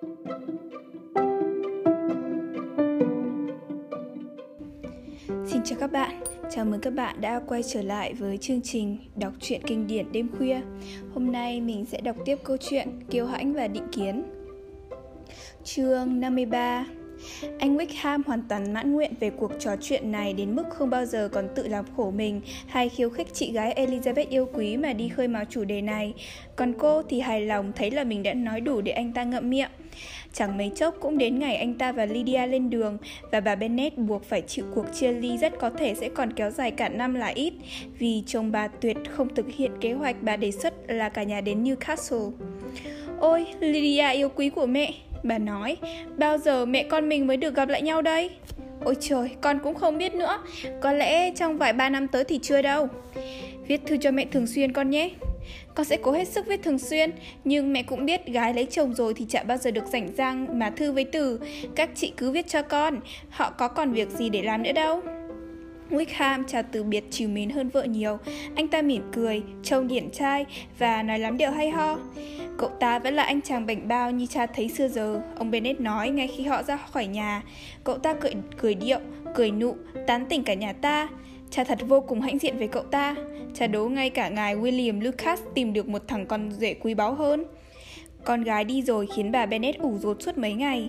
Xin chào các bạn, chào mừng các bạn đã quay trở lại với chương trình đọc truyện kinh điển đêm khuya. Hôm nay mình sẽ đọc tiếp câu chuyện Kiêu hãnh và định kiến. Chương 53 anh Wickham hoàn toàn mãn nguyện về cuộc trò chuyện này đến mức không bao giờ còn tự làm khổ mình hay khiêu khích chị gái Elizabeth yêu quý mà đi khơi mào chủ đề này. Còn cô thì hài lòng thấy là mình đã nói đủ để anh ta ngậm miệng. Chẳng mấy chốc cũng đến ngày anh ta và Lydia lên đường và bà Bennet buộc phải chịu cuộc chia ly rất có thể sẽ còn kéo dài cả năm là ít vì chồng bà tuyệt không thực hiện kế hoạch bà đề xuất là cả nhà đến Newcastle. Ôi, Lydia yêu quý của mẹ, Bà nói, bao giờ mẹ con mình mới được gặp lại nhau đây? Ôi trời, con cũng không biết nữa. Có lẽ trong vài ba năm tới thì chưa đâu. Viết thư cho mẹ thường xuyên con nhé. Con sẽ cố hết sức viết thường xuyên Nhưng mẹ cũng biết gái lấy chồng rồi thì chẳng bao giờ được rảnh rang mà thư với từ. Các chị cứ viết cho con Họ có còn việc gì để làm nữa đâu. Wickham chào từ biệt chiều mến hơn vợ nhiều. Anh ta mỉm cười, trông điển trai và nói lắm điệu hay ho. Cậu ta vẫn là anh chàng bảnh bao như cha thấy xưa giờ. Ông Bennett nói ngay khi họ ra khỏi nhà. Cậu ta cười, cười điệu, cười nụ, tán tỉnh cả nhà ta. Cha thật vô cùng hãnh diện với cậu ta. Cha đố ngay cả ngài William Lucas tìm được một thằng con rể quý báu hơn. Con gái đi rồi khiến bà Bennett ủ rột suốt mấy ngày.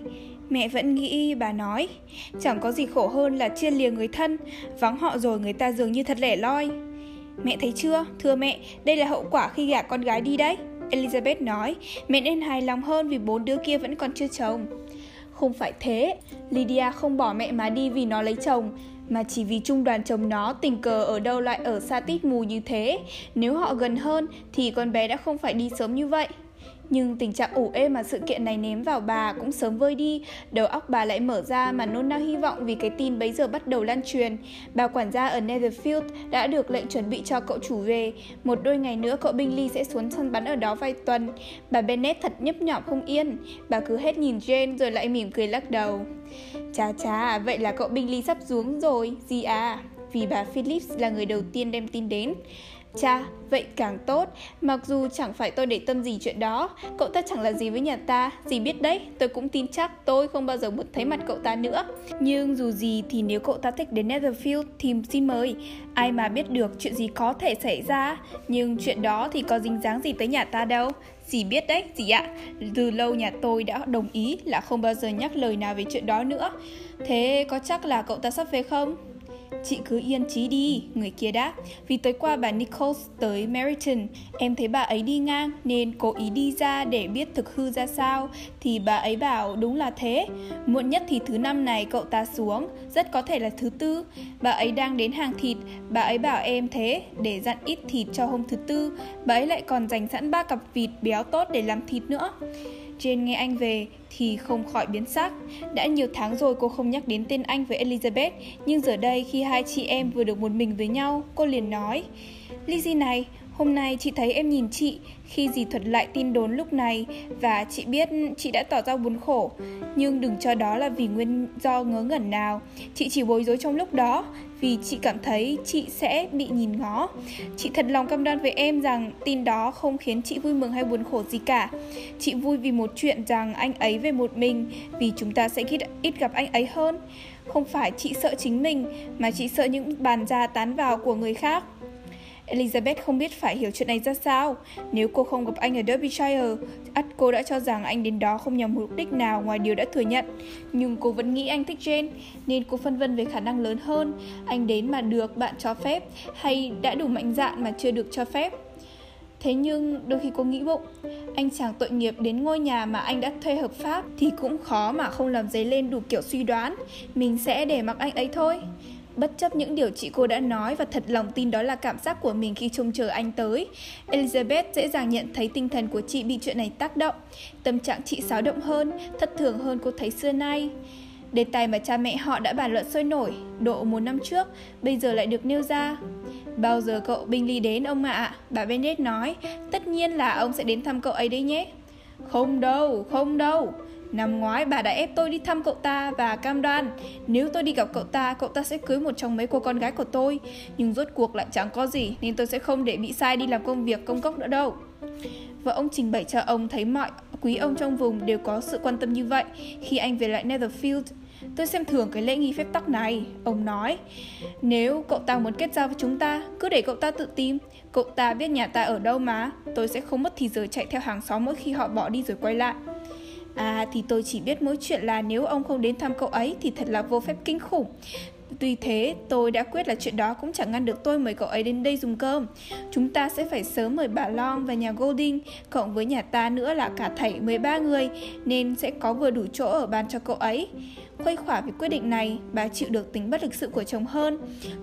Mẹ vẫn nghĩ, bà nói Chẳng có gì khổ hơn là chia lìa người thân Vắng họ rồi người ta dường như thật lẻ loi Mẹ thấy chưa, thưa mẹ, đây là hậu quả khi gả con gái đi đấy Elizabeth nói, mẹ nên hài lòng hơn vì bốn đứa kia vẫn còn chưa chồng. Không phải thế, Lydia không bỏ mẹ mà đi vì nó lấy chồng, mà chỉ vì trung đoàn chồng nó tình cờ ở đâu lại ở xa tít mù như thế. Nếu họ gần hơn thì con bé đã không phải đi sớm như vậy. Nhưng tình trạng ủ ê mà sự kiện này ném vào bà cũng sớm vơi đi, đầu óc bà lại mở ra mà nôn nao hy vọng vì cái tin bấy giờ bắt đầu lan truyền. Bà quản gia ở Netherfield đã được lệnh chuẩn bị cho cậu chủ về, một đôi ngày nữa cậu Bingley sẽ xuống săn bắn ở đó vài tuần. Bà Bennet thật nhấp nhỏm không yên, bà cứ hết nhìn Jane rồi lại mỉm cười lắc đầu. Chà chà, vậy là cậu Bingley sắp xuống rồi, gì à? Vì bà Phillips là người đầu tiên đem tin đến. Cha, vậy càng tốt, mặc dù chẳng phải tôi để tâm gì chuyện đó, cậu ta chẳng là gì với nhà ta, gì biết đấy, tôi cũng tin chắc tôi không bao giờ muốn thấy mặt cậu ta nữa. Nhưng dù gì thì nếu cậu ta thích đến Netherfield thì xin mời, ai mà biết được chuyện gì có thể xảy ra, nhưng chuyện đó thì có dính dáng gì tới nhà ta đâu. Dì biết đấy, dì ạ, từ lâu nhà tôi đã đồng ý là không bao giờ nhắc lời nào về chuyện đó nữa. Thế có chắc là cậu ta sắp về không? Chị cứ yên trí đi, người kia đáp. Vì tối qua bà Nichols tới Meriton Em thấy bà ấy đi ngang nên cố ý đi ra để biết thực hư ra sao. Thì bà ấy bảo đúng là thế. Muộn nhất thì thứ năm này cậu ta xuống Rất có thể là thứ tư. Bà ấy đang đến hàng thịt Bà ấy bảo em thế để dặn ít thịt cho hôm thứ tư. Bà ấy lại còn dành sẵn ba cặp vịt béo tốt để làm thịt nữa. Jane nghe anh về thì không khỏi biến sắc. Đã nhiều tháng rồi cô không nhắc đến tên anh với Elizabeth, nhưng giờ đây khi hai chị em vừa được một mình với nhau, cô liền nói Lizzie này, hôm nay chị thấy em nhìn chị khi dì thuật lại tin đồn lúc này và chị biết chị đã tỏ ra buồn khổ. Nhưng đừng cho đó là vì nguyên do ngớ ngẩn nào. Chị chỉ bối rối trong lúc đó vì chị cảm thấy chị sẽ bị nhìn ngó. Chị thật lòng cam đoan với em rằng tin đó không khiến chị vui mừng hay buồn khổ gì cả. Chị vui vì một chuyện rằng anh ấy về một mình vì chúng ta sẽ ít, ít gặp anh ấy hơn. Không phải chị sợ chính mình mà chị sợ những bàn ra tán vào của người khác. Elizabeth không biết phải hiểu chuyện này ra sao. Nếu cô không gặp anh ở Derbyshire, ắt cô đã cho rằng anh đến đó không nhằm mục đích nào ngoài điều đã thừa nhận. Nhưng cô vẫn nghĩ anh thích Jane, nên cô phân vân về khả năng lớn hơn. Anh đến mà được bạn cho phép, hay đã đủ mạnh dạn mà chưa được cho phép. Thế nhưng đôi khi cô nghĩ bụng Anh chàng tội nghiệp đến ngôi nhà mà anh đã thuê hợp pháp Thì cũng khó mà không làm dấy lên đủ kiểu suy đoán Mình sẽ để mặc anh ấy thôi Bất chấp những điều chị cô đã nói và thật lòng tin đó là cảm giác của mình khi trông chờ anh tới, Elizabeth dễ dàng nhận thấy tinh thần của chị bị chuyện này tác động. Tâm trạng chị xáo động hơn, thất thường hơn cô thấy xưa nay. Đề tài mà cha mẹ họ đã bàn luận sôi nổi, độ một năm trước, bây giờ lại được nêu ra. Bao giờ cậu Bingley đến ông ạ? À? Bà Bennet nói, tất nhiên là ông sẽ đến thăm cậu ấy đấy nhé. Không đâu, không đâu. Năm ngoái bà đã ép tôi đi thăm cậu ta và cam đoan Nếu tôi đi gặp cậu ta, cậu ta sẽ cưới một trong mấy cô con gái của tôi Nhưng rốt cuộc lại chẳng có gì Nên tôi sẽ không để bị sai đi làm công việc công cốc nữa đâu Vợ ông trình bày cho ông thấy mọi quý ông trong vùng đều có sự quan tâm như vậy khi anh về lại Netherfield. Tôi xem thường cái lễ nghi phép tắc này, ông nói. Nếu cậu ta muốn kết giao với chúng ta, cứ để cậu ta tự tìm. Cậu ta biết nhà ta ở đâu mà, tôi sẽ không mất thì giờ chạy theo hàng xóm mỗi khi họ bỏ đi rồi quay lại. À thì tôi chỉ biết mỗi chuyện là nếu ông không đến thăm cậu ấy thì thật là vô phép kinh khủng. Tuy thế, tôi đã quyết là chuyện đó cũng chẳng ngăn được tôi mời cậu ấy đến đây dùng cơm. Chúng ta sẽ phải sớm mời bà Long và nhà Golding, cộng với nhà ta nữa là cả thảy 13 người, nên sẽ có vừa đủ chỗ ở bàn cho cậu ấy. Khuây khỏa về quyết định này, bà chịu được tính bất lịch sự của chồng hơn.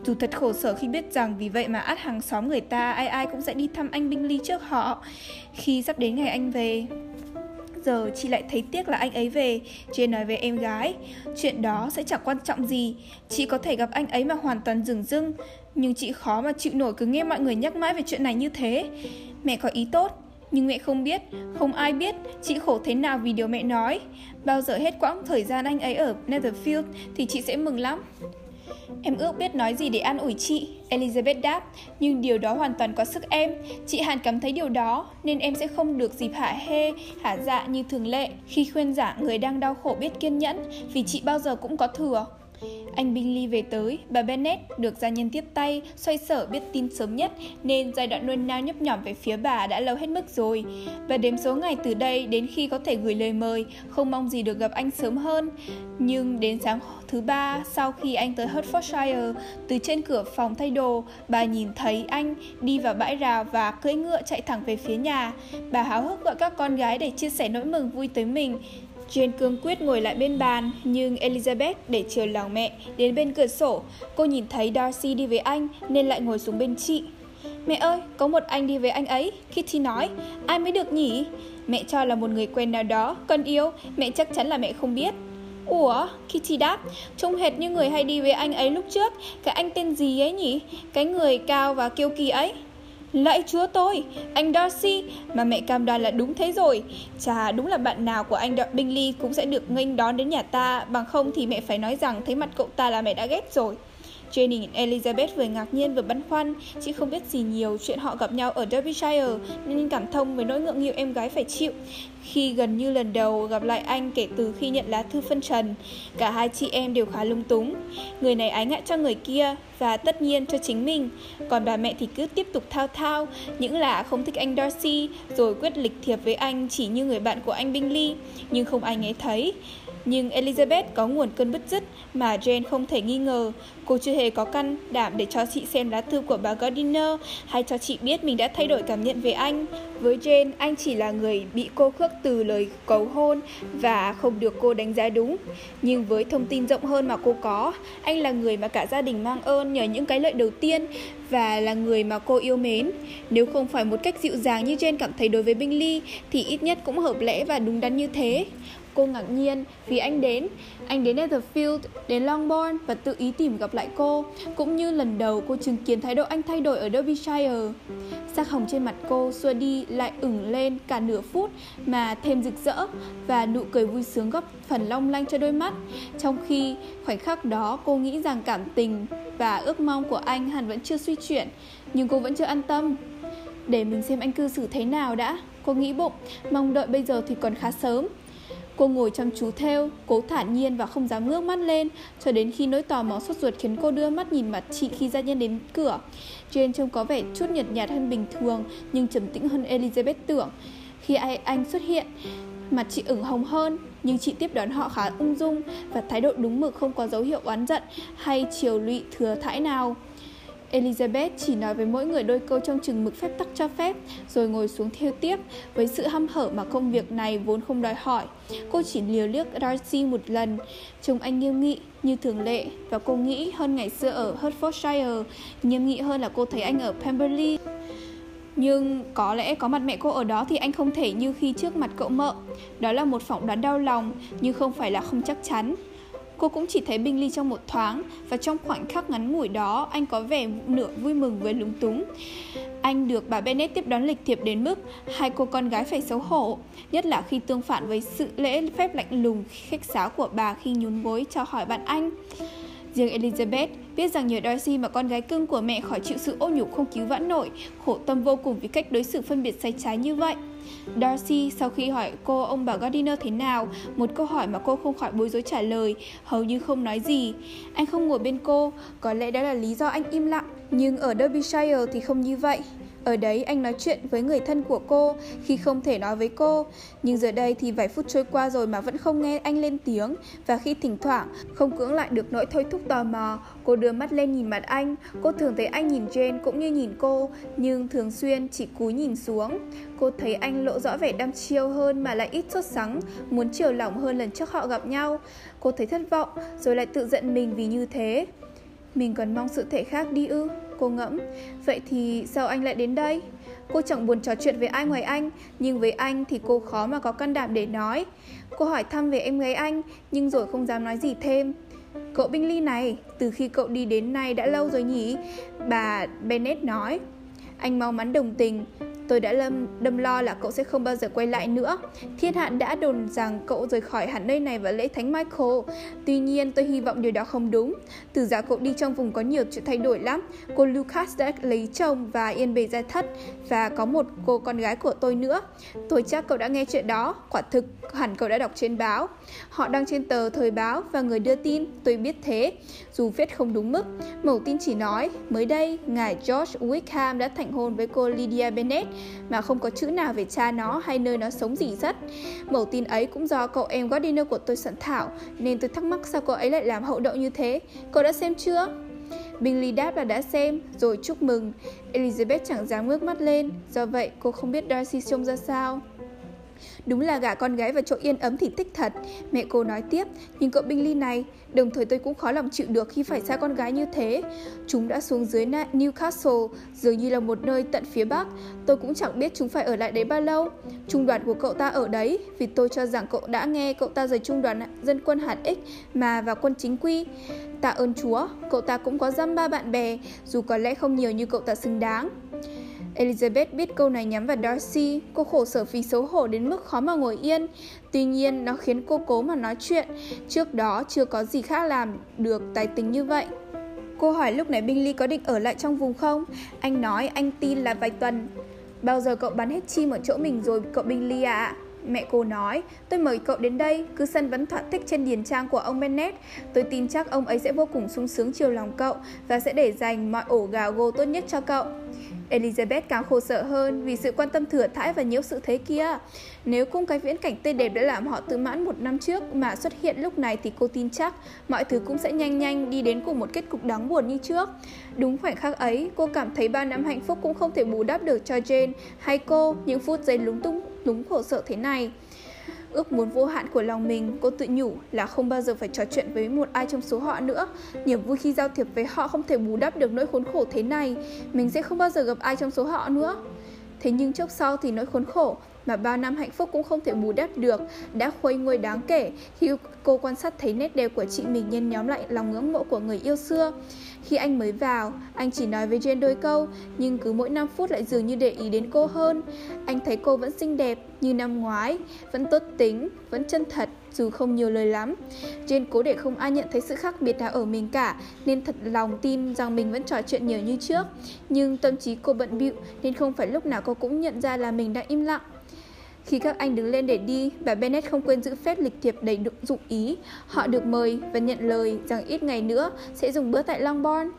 Dù thật khổ sở khi biết rằng vì vậy mà át hàng xóm người ta ai ai cũng sẽ đi thăm anh Binh Ly trước họ. Khi sắp đến ngày anh về, giờ chị lại thấy tiếc là anh ấy về Jane nói với em gái Chuyện đó sẽ chẳng quan trọng gì Chị có thể gặp anh ấy mà hoàn toàn dừng dưng Nhưng chị khó mà chịu nổi cứ nghe mọi người nhắc mãi về chuyện này như thế Mẹ có ý tốt nhưng mẹ không biết, không ai biết chị khổ thế nào vì điều mẹ nói. Bao giờ hết quãng thời gian anh ấy ở Netherfield thì chị sẽ mừng lắm. Em ước biết nói gì để an ủi chị, Elizabeth đáp, nhưng điều đó hoàn toàn có sức em. Chị Hàn cảm thấy điều đó, nên em sẽ không được dịp hả hê, hả dạ như thường lệ khi khuyên giả người đang đau khổ biết kiên nhẫn, vì chị bao giờ cũng có thừa. Anh Bingley về tới, bà Bennet được gia nhân tiếp tay, xoay sở biết tin sớm nhất nên giai đoạn nôn nao nhấp nhỏm về phía bà đã lâu hết mức rồi. Và đếm số ngày từ đây đến khi có thể gửi lời mời, không mong gì được gặp anh sớm hơn. Nhưng đến sáng thứ ba sau khi anh tới Hertfordshire, từ trên cửa phòng thay đồ, bà nhìn thấy anh đi vào bãi rào và cưỡi ngựa chạy thẳng về phía nhà. Bà háo hức gọi các con gái để chia sẻ nỗi mừng vui tới mình. Jane cương quyết ngồi lại bên bàn, nhưng Elizabeth để chiều lòng mẹ đến bên cửa sổ. Cô nhìn thấy Darcy đi với anh nên lại ngồi xuống bên chị. Mẹ ơi, có một anh đi với anh ấy, Kitty nói. Ai mới được nhỉ? Mẹ cho là một người quen nào đó, con yêu, mẹ chắc chắn là mẹ không biết. Ủa, Kitty đáp, trông hệt như người hay đi với anh ấy lúc trước, cái anh tên gì ấy nhỉ? Cái người cao và kiêu kỳ ấy. Lạy chúa tôi, anh Darcy, mà mẹ cam đoan là đúng thế rồi. Chà, đúng là bạn nào của anh Đặng Bingley cũng sẽ được nghênh đón đến nhà ta, bằng không thì mẹ phải nói rằng thấy mặt cậu ta là mẹ đã ghét rồi. Jenny Elizabeth vừa ngạc nhiên vừa băn khoăn, chị không biết gì nhiều chuyện họ gặp nhau ở Derbyshire nên cảm thông với nỗi ngượng nghịu em gái phải chịu khi gần như lần đầu gặp lại anh kể từ khi nhận lá thư phân trần. Cả hai chị em đều khá lung túng. Người này ái ngại cho người kia và tất nhiên cho chính mình. Còn bà mẹ thì cứ tiếp tục thao thao, những là không thích anh Darcy, rồi quyết lịch thiệp với anh chỉ như người bạn của anh Bingley, nhưng không ai nghe thấy. Nhưng Elizabeth có nguồn cơn bứt rứt mà Jane không thể nghi ngờ. Cô chưa hề có căn đảm để cho chị xem lá thư của bà Gardiner hay cho chị biết mình đã thay đổi cảm nhận về anh. Với Jane, anh chỉ là người bị cô khước từ lời cầu hôn và không được cô đánh giá đúng. Nhưng với thông tin rộng hơn mà cô có, anh là người mà cả gia đình mang ơn nhờ những cái lợi đầu tiên và là người mà cô yêu mến. Nếu không phải một cách dịu dàng như Jane cảm thấy đối với Bingley thì ít nhất cũng hợp lẽ và đúng đắn như thế. Cô ngạc nhiên vì anh đến. Anh đến Netherfield, đến Longbourn và tự ý tìm gặp lại cô, cũng như lần đầu cô chứng kiến thái độ anh thay đổi ở Derbyshire. Sắc hồng trên mặt cô xua đi lại ửng lên cả nửa phút mà thêm rực rỡ và nụ cười vui sướng góp phần long lanh cho đôi mắt. Trong khi khoảnh khắc đó cô nghĩ rằng cảm tình và ước mong của anh hẳn vẫn chưa suy chuyển, nhưng cô vẫn chưa an tâm. Để mình xem anh cư xử thế nào đã, cô nghĩ bụng, mong đợi bây giờ thì còn khá sớm. Cô ngồi chăm chú theo, cố thản nhiên và không dám ngước mắt lên, cho đến khi nỗi tò mò sốt ruột khiến cô đưa mắt nhìn mặt chị khi gia nhân đến cửa. Jane trông có vẻ chút nhợt nhạt hơn bình thường, nhưng trầm tĩnh hơn Elizabeth tưởng. Khi ai anh xuất hiện, mặt chị ửng hồng hơn, nhưng chị tiếp đón họ khá ung dung và thái độ đúng mực không có dấu hiệu oán giận hay chiều lụy thừa thãi nào. Elizabeth chỉ nói với mỗi người đôi câu trong chừng mực phép tắc cho phép, rồi ngồi xuống theo tiếp với sự hăm hở mà công việc này vốn không đòi hỏi. Cô chỉ liều liếc Darcy một lần, trông anh nghiêm nghị như thường lệ và cô nghĩ hơn ngày xưa ở Hertfordshire, nghiêm nghị hơn là cô thấy anh ở Pemberley. Nhưng có lẽ có mặt mẹ cô ở đó thì anh không thể như khi trước mặt cậu mợ. Đó là một phỏng đoán đau lòng, nhưng không phải là không chắc chắn. Cô cũng chỉ thấy binh ly trong một thoáng và trong khoảnh khắc ngắn ngủi đó anh có vẻ nửa vui mừng với lúng túng. Anh được bà Bennet tiếp đón lịch thiệp đến mức hai cô con gái phải xấu hổ, nhất là khi tương phản với sự lễ phép lạnh lùng khách sáo của bà khi nhún gối chào hỏi bạn anh. Riêng Elizabeth biết rằng nhờ Darcy mà con gái cưng của mẹ khỏi chịu sự ô nhục không cứu vãn nổi, khổ tâm vô cùng vì cách đối xử phân biệt sai trái như vậy. Darcy sau khi hỏi cô ông bà Gardiner thế nào, một câu hỏi mà cô không khỏi bối rối trả lời, hầu như không nói gì. Anh không ngồi bên cô, có lẽ đó là lý do anh im lặng, nhưng ở Derbyshire thì không như vậy. Ở đấy anh nói chuyện với người thân của cô khi không thể nói với cô. Nhưng giờ đây thì vài phút trôi qua rồi mà vẫn không nghe anh lên tiếng. Và khi thỉnh thoảng không cưỡng lại được nỗi thôi thúc tò mò, cô đưa mắt lên nhìn mặt anh. Cô thường thấy anh nhìn Jane cũng như nhìn cô, nhưng thường xuyên chỉ cúi nhìn xuống. Cô thấy anh lộ rõ vẻ đăm chiêu hơn mà lại ít sốt sắng, muốn chiều lòng hơn lần trước họ gặp nhau. Cô thấy thất vọng, rồi lại tự giận mình vì như thế. Mình còn mong sự thể khác đi ư Cô ngẫm, Vậy thì sao anh lại đến đây? Cô chẳng buồn trò chuyện với ai ngoài anh, Nhưng với anh thì cô khó mà có can đảm để nói. Cô hỏi thăm về em gái anh, Nhưng rồi không dám nói gì thêm. Cậu binh ly này, Từ khi cậu đi đến nay đã lâu rồi nhỉ? Bà Bennett nói. Anh mau mắn đồng tình Tôi đã lâm, đâm lo là cậu sẽ không bao giờ quay lại nữa. Thiên hạ đã đồn rằng cậu rời khỏi hẳn nơi này vào lễ thánh Michael. Tuy nhiên, tôi hy vọng điều đó không đúng. Từ giá cậu đi trong vùng có nhiều chuyện thay đổi lắm. Cô Lucas đã lấy chồng và yên bề gia thất và có một cô con gái của tôi nữa. Tôi chắc cậu đã nghe chuyện đó. Quả thực, hẳn cậu đã đọc trên báo. Họ đăng trên tờ thời báo và người đưa tin, tôi biết thế. Dù viết không đúng mức, mẫu tin chỉ nói, mới đây, ngài George Wickham đã thành hôn với cô Lydia Bennett mà không có chữ nào về cha nó hay nơi nó sống gì rất. Mẫu tin ấy cũng do cậu em Gardiner của tôi soạn thảo, nên tôi thắc mắc sao cô ấy lại làm hậu đậu như thế. Cậu đã xem chưa? Bingley đáp là đã xem, rồi chúc mừng. Elizabeth chẳng dám ngước mắt lên, do vậy cô không biết Darcy trông ra sao. Đúng là gả con gái vào chỗ yên ấm thì thích thật. Mẹ cô nói tiếp Nhưng cậu binh ly này, Đồng thời tôi cũng khó lòng chịu được khi phải xa con gái như thế. Chúng đã xuống dưới Newcastle, Dường như là một nơi tận phía bắc. Tôi cũng chẳng biết chúng phải ở lại đấy bao lâu. Trung đoàn của cậu ta ở đấy, Vì tôi cho rằng cậu đã nghe cậu ta rời trung đoàn dân quân hạt ích Mà vào quân chính quy. Tạ ơn chúa, Cậu ta cũng có dăm ba bạn bè, Dù có lẽ không nhiều như cậu ta xứng đáng. Elizabeth biết câu này nhắm vào Darcy, cô khổ sở vì xấu hổ đến mức khó mà ngồi yên. Tuy nhiên, nó khiến cô cố mà nói chuyện. Trước đó chưa có gì khác làm được tài tình như vậy. Cô hỏi lúc này Bingley có định ở lại trong vùng không? Anh nói anh tin là vài tuần. Bao giờ cậu bắn hết chim ở chỗ mình rồi cậu Bingley ạ? À? Mẹ cô nói, tôi mời cậu đến đây, cứ sân vẫn thỏa thích trên điền trang của ông Bennett. Tôi tin chắc ông ấy sẽ vô cùng sung sướng chiều lòng cậu và sẽ để dành mọi ổ gà gô tốt nhất cho cậu. Elizabeth càng khổ sở hơn vì sự quan tâm thừa thãi và nhiễu sự thế kia. Nếu cung cái viễn cảnh tươi đẹp đã làm họ tự mãn một năm trước mà xuất hiện lúc này thì cô tin chắc mọi thứ cũng sẽ nhanh nhanh đi đến cùng một kết cục đáng buồn như trước. Đúng khoảnh khắc ấy, cô cảm thấy ba năm hạnh phúc cũng không thể bù đắp được cho Jane hay cô những phút giây lúng túng lúng khổ sở thế này. Ước muốn vô hạn của lòng mình, cô tự nhủ là không bao giờ phải trò chuyện với một ai trong số họ nữa. Niềm vui khi giao thiệp với họ không thể bù đắp được nỗi khốn khổ thế này. Mình sẽ không bao giờ gặp ai trong số họ nữa. Thế nhưng chốc sau thì nỗi khốn khổ mà bao năm hạnh phúc cũng không thể bù đắp được đã khuây nguôi đáng kể khi cô quan sát thấy nét đẹp của chị mình nhân nhóm lại lòng ngưỡng mộ của người yêu xưa. Khi anh mới vào, anh chỉ nói với Jane đôi câu, nhưng cứ mỗi 5 phút lại dường như để ý đến cô hơn. Anh thấy cô vẫn xinh đẹp như năm ngoái, vẫn tốt tính, vẫn chân thật, dù không nhiều lời lắm. Jane cố để không ai nhận thấy sự khác biệt nào ở mình cả, nên thật lòng tin rằng mình vẫn trò chuyện nhiều như trước. Nhưng tâm trí cô bận bịu nên không phải lúc nào cô cũng nhận ra là mình đã im lặng. Khi các anh đứng lên để đi, bà Bennett không quên giữ phép lịch thiệp đầy dụng ý. Họ được mời và nhận lời rằng ít ngày nữa sẽ dùng bữa tại Longbourn.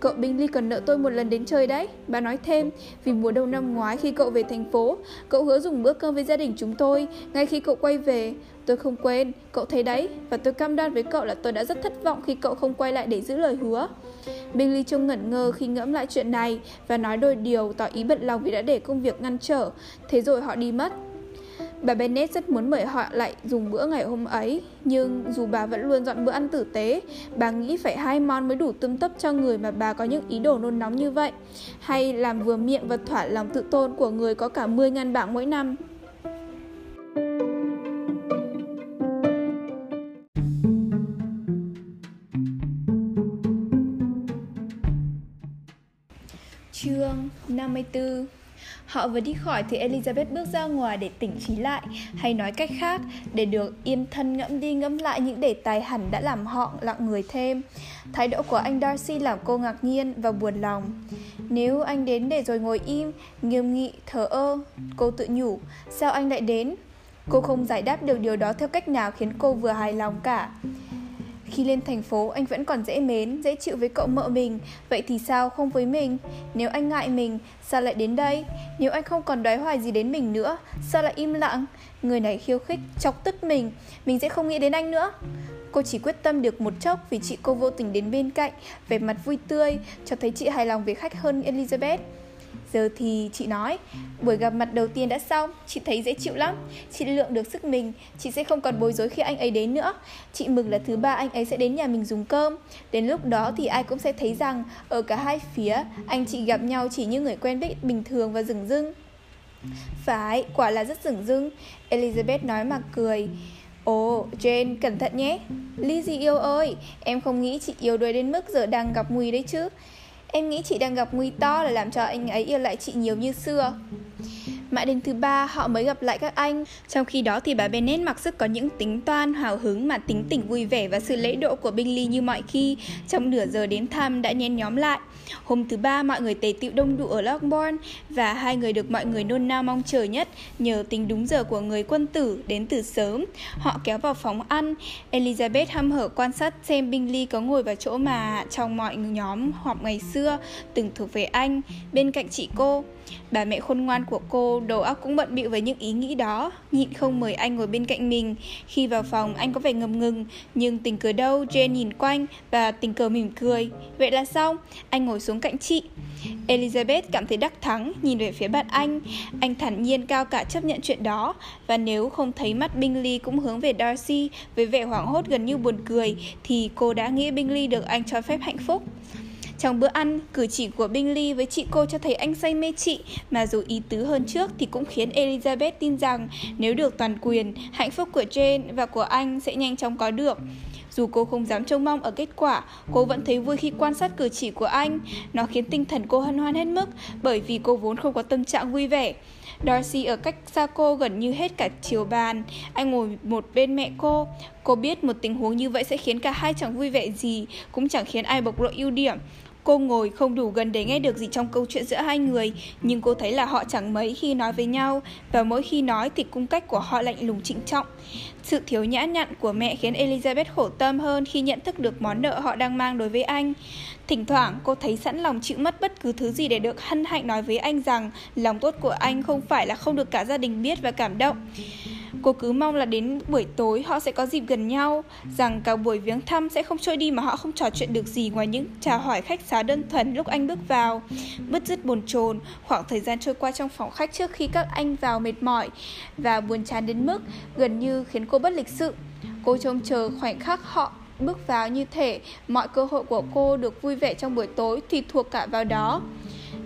Cậu Bingley còn nợ tôi một lần đến chơi đấy. Bà nói thêm, vì mùa đông năm ngoái khi cậu về thành phố, cậu hứa dùng bữa cơm với gia đình chúng tôi ngay khi cậu quay về. Tôi không quên, cậu thấy đấy, và tôi cam đoan với cậu là tôi đã rất thất vọng khi cậu không quay lại để giữ lời hứa. Bingley trông ngẩn ngơ khi ngẫm lại chuyện này và nói đôi điều tỏ ý bận lòng vì đã để công việc ngăn trở. Thế rồi họ đi mất. Bà Bennett rất muốn mời họ lại dùng bữa ngày hôm ấy, nhưng dù bà vẫn luôn dọn bữa ăn tử tế, bà nghĩ phải hai món mới đủ tươm tấp cho người mà bà có những ý đồ nôn nóng như vậy, hay làm vừa miệng và thỏa lòng tự tôn của người có cả 10 ngàn bảng mỗi năm. Chương 54 Họ vừa đi khỏi thì Elizabeth bước ra ngoài để tỉnh trí lại, hay nói cách khác, để được yên thân ngẫm đi ngẫm lại những đề tài hẳn đã làm họ lặng người thêm. Thái độ của anh Darcy làm cô ngạc nhiên và buồn lòng. Nếu anh đến để rồi ngồi im, nghiêm nghị, thờ ơ, cô tự nhủ, sao anh lại đến? Cô không giải đáp được điều đó theo cách nào khiến cô vừa hài lòng cả. Khi lên thành phố anh vẫn còn dễ mến, dễ chịu với cậu mợ mình Vậy thì sao không với mình? Nếu anh ngại mình, sao lại đến đây? Nếu anh không còn đoái hoài gì đến mình nữa, sao lại im lặng? Người này khiêu khích, chọc tức mình Mình sẽ không nghĩ đến anh nữa Cô chỉ quyết tâm được một chốc vì chị cô vô tình đến bên cạnh Vẻ mặt vui tươi, cho thấy chị hài lòng với khách hơn Elizabeth Giờ thì chị nói, buổi gặp mặt đầu tiên đã xong, chị thấy dễ chịu lắm. Chị lượng được sức mình, chị sẽ không còn bối rối khi anh ấy đến nữa. Chị mừng là thứ ba anh ấy sẽ đến nhà mình dùng cơm. Đến lúc đó thì ai cũng sẽ thấy rằng ở cả hai phía, anh chị gặp nhau chỉ như người quen biết bình thường và rừng rưng. Phải, quả là rất rừng rưng. Elizabeth nói mà cười. Ồ, Jane, cẩn thận nhé. Lizzie yêu ơi, em không nghĩ chị yêu đuối đến mức giờ đang gặp nguy đấy chứ. Em nghĩ chị đang gặp nguy to là làm cho anh ấy yêu lại chị nhiều như xưa. Mãi đến thứ ba họ mới gặp lại các anh. Trong khi đó thì bà Bennett mặc sức có những tính toan, hào hứng mà tính tình vui vẻ và sự lễ độ của Bingley như mọi khi. Trong nửa giờ đến thăm đã nhen nhóm lại. Hôm thứ ba mọi người tề tựu đông đủ ở Lockbourne Và hai người được mọi người nôn nao mong chờ nhất Nhờ tính đúng giờ của người quân tử đến từ sớm. Họ kéo vào phòng ăn. Elizabeth hăm hở quan sát xem Bingley có ngồi vào chỗ mà trong mọi nhóm họp ngày xưa Từng thuộc về anh. Bên cạnh chị cô Bà mẹ khôn ngoan của cô đầu óc cũng bận bịu với những ý nghĩ đó, nhịn không mời anh ngồi bên cạnh mình. Khi vào phòng anh có vẻ ngầm ngừng, nhưng tình cờ đâu Jane nhìn quanh và tình cờ mỉm cười. Vậy là xong, anh ngồi xuống cạnh chị. Elizabeth cảm thấy đắc thắng nhìn về phía bạn anh. Anh thản nhiên cao cả chấp nhận chuyện đó và nếu không thấy mắt Bingley cũng hướng về Darcy với vẻ hoảng hốt gần như buồn cười thì cô đã nghĩ Bingley được anh cho phép hạnh phúc. Trong bữa ăn, cử chỉ của Bingley với chị cô cho thấy anh say mê chị, mà dù ý tứ hơn trước thì cũng khiến Elizabeth tin rằng nếu được toàn quyền, hạnh phúc của Jane và của anh sẽ nhanh chóng có được. Dù cô không dám trông mong ở kết quả, cô vẫn thấy vui khi quan sát cử chỉ của anh. Nó khiến tinh thần cô hân hoan hết mức, bởi vì cô vốn không có tâm trạng vui vẻ. Darcy ở cách xa cô gần như hết cả chiều bàn. Anh ngồi một bên mẹ cô. Cô biết một tình huống như vậy sẽ khiến cả hai chẳng vui vẻ gì, cũng chẳng khiến ai bộc lộ ưu điểm. Cô ngồi không đủ gần để nghe được gì trong câu chuyện giữa hai người, nhưng cô thấy là họ chẳng mấy khi nói với nhau, và mỗi khi nói thì cung cách của họ lạnh lùng trịnh trọng. Sự thiếu nhã nhặn của mẹ khiến Elizabeth khổ tâm hơn khi nhận thức được món nợ họ đang mang đối với anh. Thỉnh thoảng cô thấy sẵn lòng chịu mất bất cứ thứ gì để được hân hạnh nói với anh rằng lòng tốt của anh không phải là không được cả gia đình biết và cảm động. Cô cứ mong là đến buổi tối họ sẽ có dịp gần nhau, rằng cả buổi viếng thăm sẽ không trôi đi mà họ không trò chuyện được gì ngoài những chào hỏi khách sáo đơn thuần lúc anh bước vào. Bứt rứt buồn chồn, khoảng thời gian trôi qua trong phòng khách trước khi các anh vào mệt mỏi và buồn chán đến mức gần như khiến cô bất lịch sự. Cô trông chờ khoảnh khắc họ bước vào như thể mọi cơ hội của cô được vui vẻ trong buổi tối thì thuộc cả vào đó.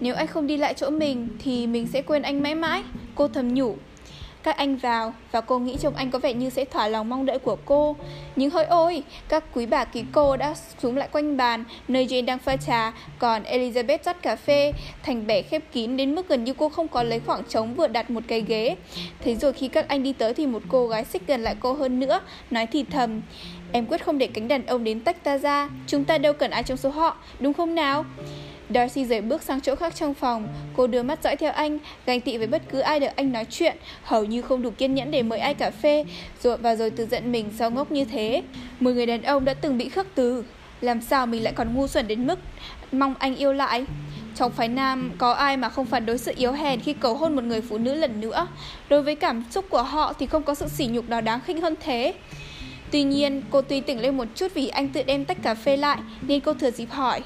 Nếu anh không đi lại chỗ mình thì mình sẽ quên anh mãi mãi, cô thầm nhủ các anh vào và cô nghĩ trông anh có vẻ như sẽ thỏa lòng mong đợi của cô. Nhưng hỡi ôi, các quý bà ký cô đã xuống lại quanh bàn, nơi Jane đang pha trà, còn Elizabeth rót cà phê, thành bể khép kín đến mức gần như cô không có lấy khoảng trống vừa đặt một cái ghế. Thế rồi khi các anh đi tới thì một cô gái xích gần lại cô hơn nữa, nói thì thầm. Em quyết không để cánh đàn ông đến tách ta ra, chúng ta đâu cần ai trong số họ, đúng không nào? Darcy rời bước sang chỗ khác trong phòng. Cô đưa mắt dõi theo anh, Ganh tị với bất cứ ai được anh nói chuyện. Hầu như không đủ kiên nhẫn để mời ai cà phê. Rồi, Và rồi tự giận mình sao ngốc như thế. Một người đàn ông đã từng bị khước từ. Làm sao mình lại còn ngu xuẩn đến mức Mong anh yêu lại? Trong phái nam, có ai mà không phản đối sự yếu hèn khi cầu hôn một người phụ nữ lần nữa? Đối với cảm xúc của họ thì không có sự sỉ nhục nào đáng khinh hơn thế. Tuy nhiên, cô tuy tỉnh lên một chút vì anh tự đem tách cà phê lại, Nên cô thừa dịp hỏi.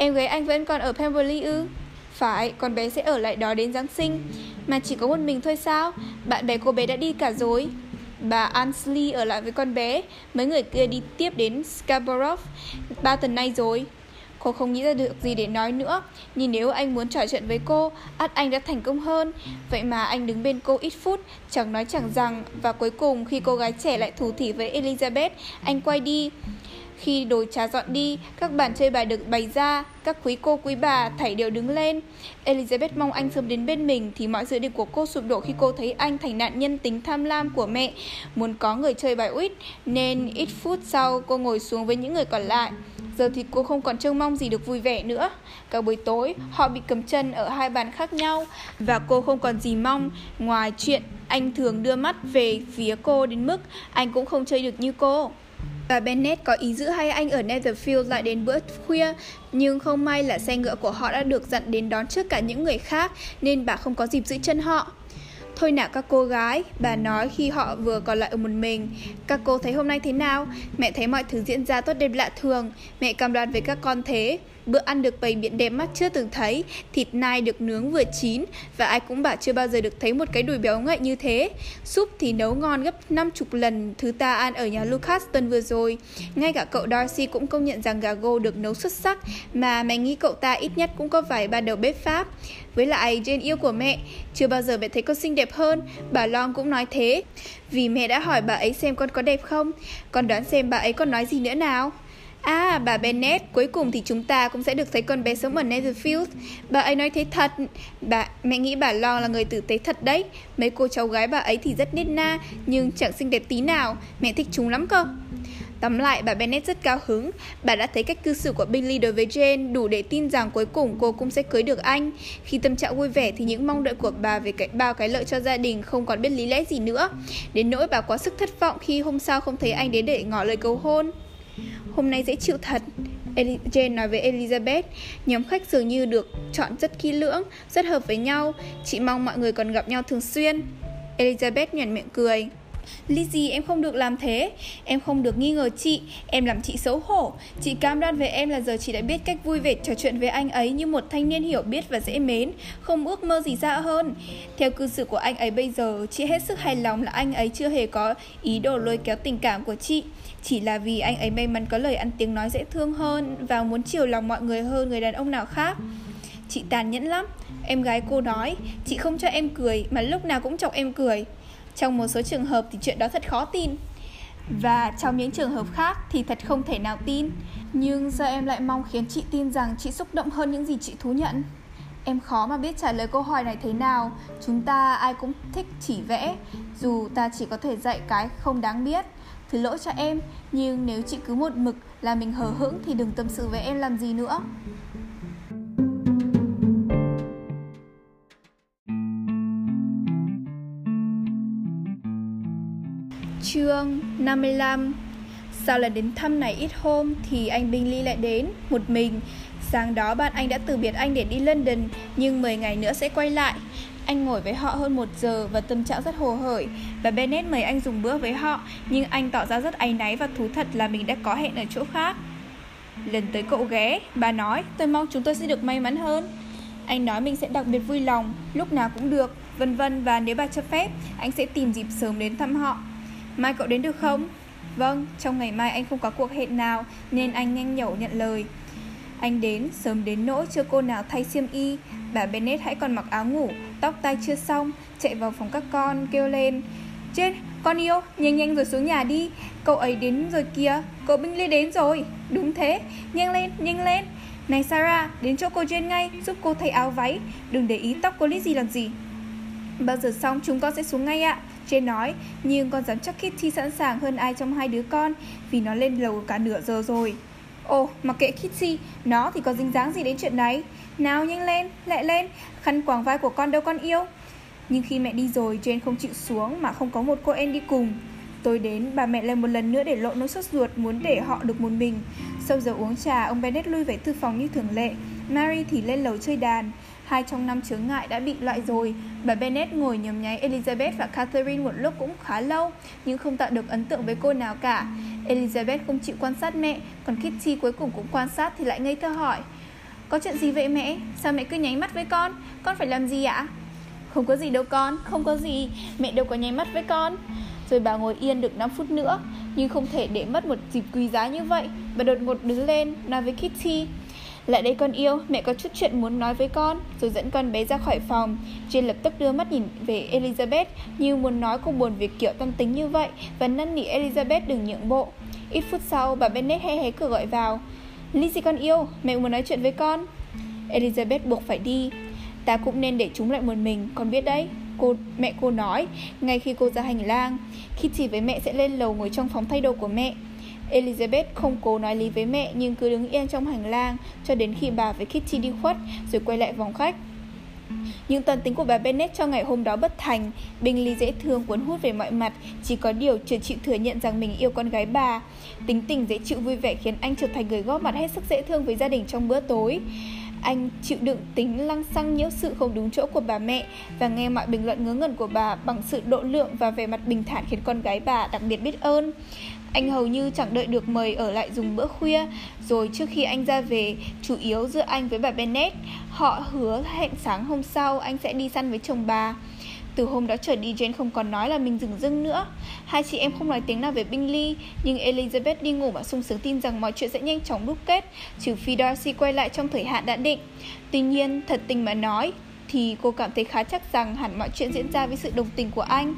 Em gái anh vẫn còn ở Pemberley ư? Phải, con bé sẽ ở lại đó đến Giáng sinh. Mà chỉ có một mình thôi sao? Bạn bè cô bé đã đi cả rồi. Bà Ansley ở lại với con bé. Mấy người kia đi tiếp đến Scarborough Ba tuần nay rồi. Cô không nghĩ ra được gì để nói nữa. Nhưng nếu anh muốn trò chuyện với cô ắt anh đã thành công hơn. Vậy mà anh đứng bên cô ít phút Chẳng nói chẳng rằng. Và cuối cùng khi cô gái trẻ lại thủ thỉ với Elizabeth Anh quay đi khi đồ trà dọn đi, các bàn chơi bài được bày ra, các quý cô quý bà thảy đều đứng lên. Elizabeth mong anh sớm đến bên mình thì mọi dự định của cô sụp đổ khi cô thấy anh thành nạn nhân tính tham lam của mẹ, muốn có người chơi bài uýt, nên ít phút sau cô ngồi xuống với những người còn lại. Giờ thì cô không còn trông mong gì được vui vẻ nữa. Cả buổi tối, họ bị cầm chân ở hai bàn khác nhau và cô không còn gì mong ngoài chuyện anh thường đưa mắt về phía cô đến mức anh cũng không chơi được như cô. Và Bennett có ý giữ hai anh ở Netherfield lại đến bữa khuya, nhưng không may là xe ngựa của họ đã được dặn đến đón trước cả những người khác, nên bà không có dịp giữ chân họ. Thôi nào các cô gái, bà nói khi họ vừa còn lại ở một mình. Các cô thấy hôm nay thế nào? Mẹ thấy mọi thứ diễn ra tốt đẹp lạ thường. Mẹ cảm đoan với các con thế. Bữa ăn được bày biện đẹp mắt chưa từng thấy, thịt nai được nướng vừa chín và ai cũng bảo chưa bao giờ được thấy một cái đùi béo ngậy như thế. Súp thì nấu ngon gấp 50 lần thứ ta ăn ở nhà Lucas tuần vừa rồi. Ngay cả cậu Darcy cũng công nhận rằng gà gô được nấu xuất sắc mà mẹ nghĩ cậu ta ít nhất cũng có vài ba đầu bếp Pháp. Với lại Jane yêu của mẹ, chưa bao giờ mẹ thấy con xinh đẹp hơn, bà Long cũng nói thế. Vì mẹ đã hỏi bà ấy xem con có đẹp không, con đoán xem bà ấy còn nói gì nữa nào. À, bà Bennett, cuối cùng thì chúng ta cũng sẽ được thấy con bé sống ở Netherfield. Bà ấy nói thế thật. Bà, mẹ nghĩ bà Long là người tử tế thật đấy. Mấy cô cháu gái bà ấy thì rất nết na, nhưng chẳng xinh đẹp tí nào. Mẹ thích chúng lắm cơ. Tóm lại, bà Bennett rất cao hứng. Bà đã thấy cách cư xử của Billy đối với Jane đủ để tin rằng cuối cùng cô cũng sẽ cưới được anh. Khi tâm trạng vui vẻ thì những mong đợi của bà về cái bao cái lợi cho gia đình không còn biết lý lẽ gì nữa. Đến nỗi bà quá sức thất vọng khi hôm sau không thấy anh đến để ngỏ lời cầu hôn. Hôm nay dễ chịu thật. Jane nói với Elizabeth, Nhóm khách dường như được chọn rất kỹ lưỡng, Rất hợp với nhau. Chị mong mọi người còn gặp nhau thường xuyên. Elizabeth nhoẻn miệng cười. Lizzie em không được làm thế? Em không được nghi ngờ chị. Em làm chị xấu hổ. Chị cam đoan với em là giờ chị đã biết cách vui vẻ trò chuyện với anh ấy Như một thanh niên hiểu biết và dễ mến, Không ước mơ gì xa hơn. Theo cư xử của anh ấy bây giờ, Chị hết sức hài lòng là anh ấy chưa hề có ý đồ lôi kéo tình cảm của chị. Chỉ là vì anh ấy may mắn có lời ăn tiếng nói dễ thương hơn Và muốn chiều lòng mọi người hơn người đàn ông nào khác. Chị tàn nhẫn lắm. Em gái cô nói, Chị không cho em cười, Mà lúc nào cũng chọc em cười trong một số trường hợp thì chuyện đó thật khó tin. Và trong những trường hợp khác thì thật không thể nào tin. Nhưng giờ em lại mong khiến chị tin rằng chị xúc động hơn những gì chị thú nhận? Em khó mà biết trả lời câu hỏi này thế nào. Chúng ta ai cũng thích chỉ vẽ. Dù ta chỉ có thể dạy cái không đáng biết, Thứ lỗi cho em. Nhưng nếu chị cứ một mực là mình hờ hững Thì đừng tâm sự với em làm gì nữa. Chương 55 Sau lần đến thăm này ít hôm thì anh Bingley lại đến một mình. Sáng đó bạn anh đã từ biệt anh để đi London Nhưng 10 ngày nữa sẽ quay lại. Anh ngồi với họ hơn một giờ và tâm trạng rất hồ hởi. Và Bennett mời anh dùng bữa với họ Nhưng anh tỏ ra rất áy náy và thú thật là mình đã có hẹn ở chỗ khác. Lần tới cậu ghé, bà nói tôi mong chúng tôi sẽ được may mắn hơn. Anh nói mình sẽ đặc biệt vui lòng, lúc nào cũng được Vân vân và nếu bà cho phép, anh sẽ tìm dịp sớm đến thăm họ. Mai cậu đến được không? Vâng, trong ngày mai anh không có cuộc hẹn nào Nên anh nhanh nhẩu nhận lời. Anh đến, sớm đến nỗi chưa cô nào thay xiêm y. Bà Bennett hãy còn mặc áo ngủ Tóc tai chưa xong Chạy vào phòng các con, kêu lên. Trên, con yêu, nhanh nhanh rồi xuống nhà đi. Cậu ấy đến rồi kìa Cậu binh Bingley đến rồi. Đúng thế, nhanh lên, nhanh lên. Này Sarah, đến chỗ cô Jane ngay Giúp cô thay áo váy. Đừng để ý tóc cô Lizzie làm gì. Bao giờ xong chúng con sẽ xuống ngay ạ trên nói, nhưng con dám chắc Kitty sẵn sàng hơn ai trong hai đứa con vì nó lên lầu cả nửa giờ rồi. Ồ, mặc kệ Kitty, nó thì có dính dáng gì đến chuyện đấy. Nào nhanh lên, lại lên, khăn quàng vai của con đâu con yêu. Nhưng khi mẹ đi rồi, Jane không chịu xuống mà không có một cô em đi cùng. Tôi đến, bà mẹ lại một lần nữa để lộ nỗi sốt ruột muốn để họ được một mình. Sau giờ uống trà, ông Bennett lui về thư phòng như thường lệ. Mary thì lên lầu chơi đàn. Hai trong năm chướng ngại đã bị loại rồi. Bà Bennett ngồi nhầm nháy Elizabeth và Catherine một lúc cũng khá lâu, nhưng không tạo được ấn tượng với cô nào cả. Elizabeth không chịu quan sát mẹ, còn Kitty cuối cùng cũng quan sát thì lại ngây thơ hỏi. Có chuyện gì vậy mẹ? Sao mẹ cứ nháy mắt với con? Con phải làm gì ạ? Không có gì đâu con, không có gì, mẹ đâu có nháy mắt với con. Rồi bà ngồi yên được 5 phút nữa, nhưng không thể để mất một dịp quý giá như vậy. Bà đột ngột đứng lên, nói với Kitty. Lại đây con yêu, mẹ có chút chuyện muốn nói với con Rồi dẫn con bé ra khỏi phòng. Jane lập tức đưa mắt nhìn về Elizabeth Như muốn nói cô buồn việc kiểu tâm tính như vậy Và năn nỉ Elizabeth đừng nhượng bộ. Ít phút sau, bà Bennet hé hé cửa gọi vào. Lizzie con yêu, mẹ muốn nói chuyện với con. Elizabeth buộc phải đi. Ta cũng nên để chúng lại một mình, con biết đấy. Cô Mẹ cô nói Ngay khi cô ra hành lang Kitty với mẹ sẽ lên lầu ngồi trong phòng thay đồ của mẹ. Elizabeth không cố nói lý với mẹ nhưng cứ đứng yên trong hành lang cho đến khi bà với Kitty đi khuất rồi quay lại vòng khách. Nhưng toàn tính của bà Bennet cho ngày hôm đó bất thành. Bingley dễ thương cuốn hút về mọi mặt, Chỉ có điều chưa chịu thừa nhận rằng mình yêu con gái bà. Tính tình dễ chịu vui vẻ khiến anh trở thành người góp mặt hết sức dễ thương với gia đình trong bữa tối anh chịu đựng tính lăng xăng nhiễu sự không đúng chỗ của bà mẹ và nghe mọi bình luận ngớ ngẩn của bà bằng sự độ lượng và vẻ mặt bình thản khiến con gái bà đặc biệt biết ơn. Anh hầu như chẳng đợi được mời ở lại dùng bữa khuya, Rồi trước khi anh ra về, Chủ yếu giữa anh với bà Bennett, Họ hứa hẹn sáng hôm sau Anh sẽ đi săn với chồng bà từ hôm đó trở đi Jane không còn nói là mình dừng dưng nữa. Hai chị em không nói tiếng nào về Bingley Nhưng Elizabeth đi ngủ và sung sướng tin rằng mọi chuyện sẽ nhanh chóng đúc kết Trừ phi Darcy quay lại trong thời hạn đã định. Tuy nhiên, thật tình mà nói Thì cô cảm thấy khá chắc rằng hẳn mọi chuyện diễn ra với sự đồng tình của anh.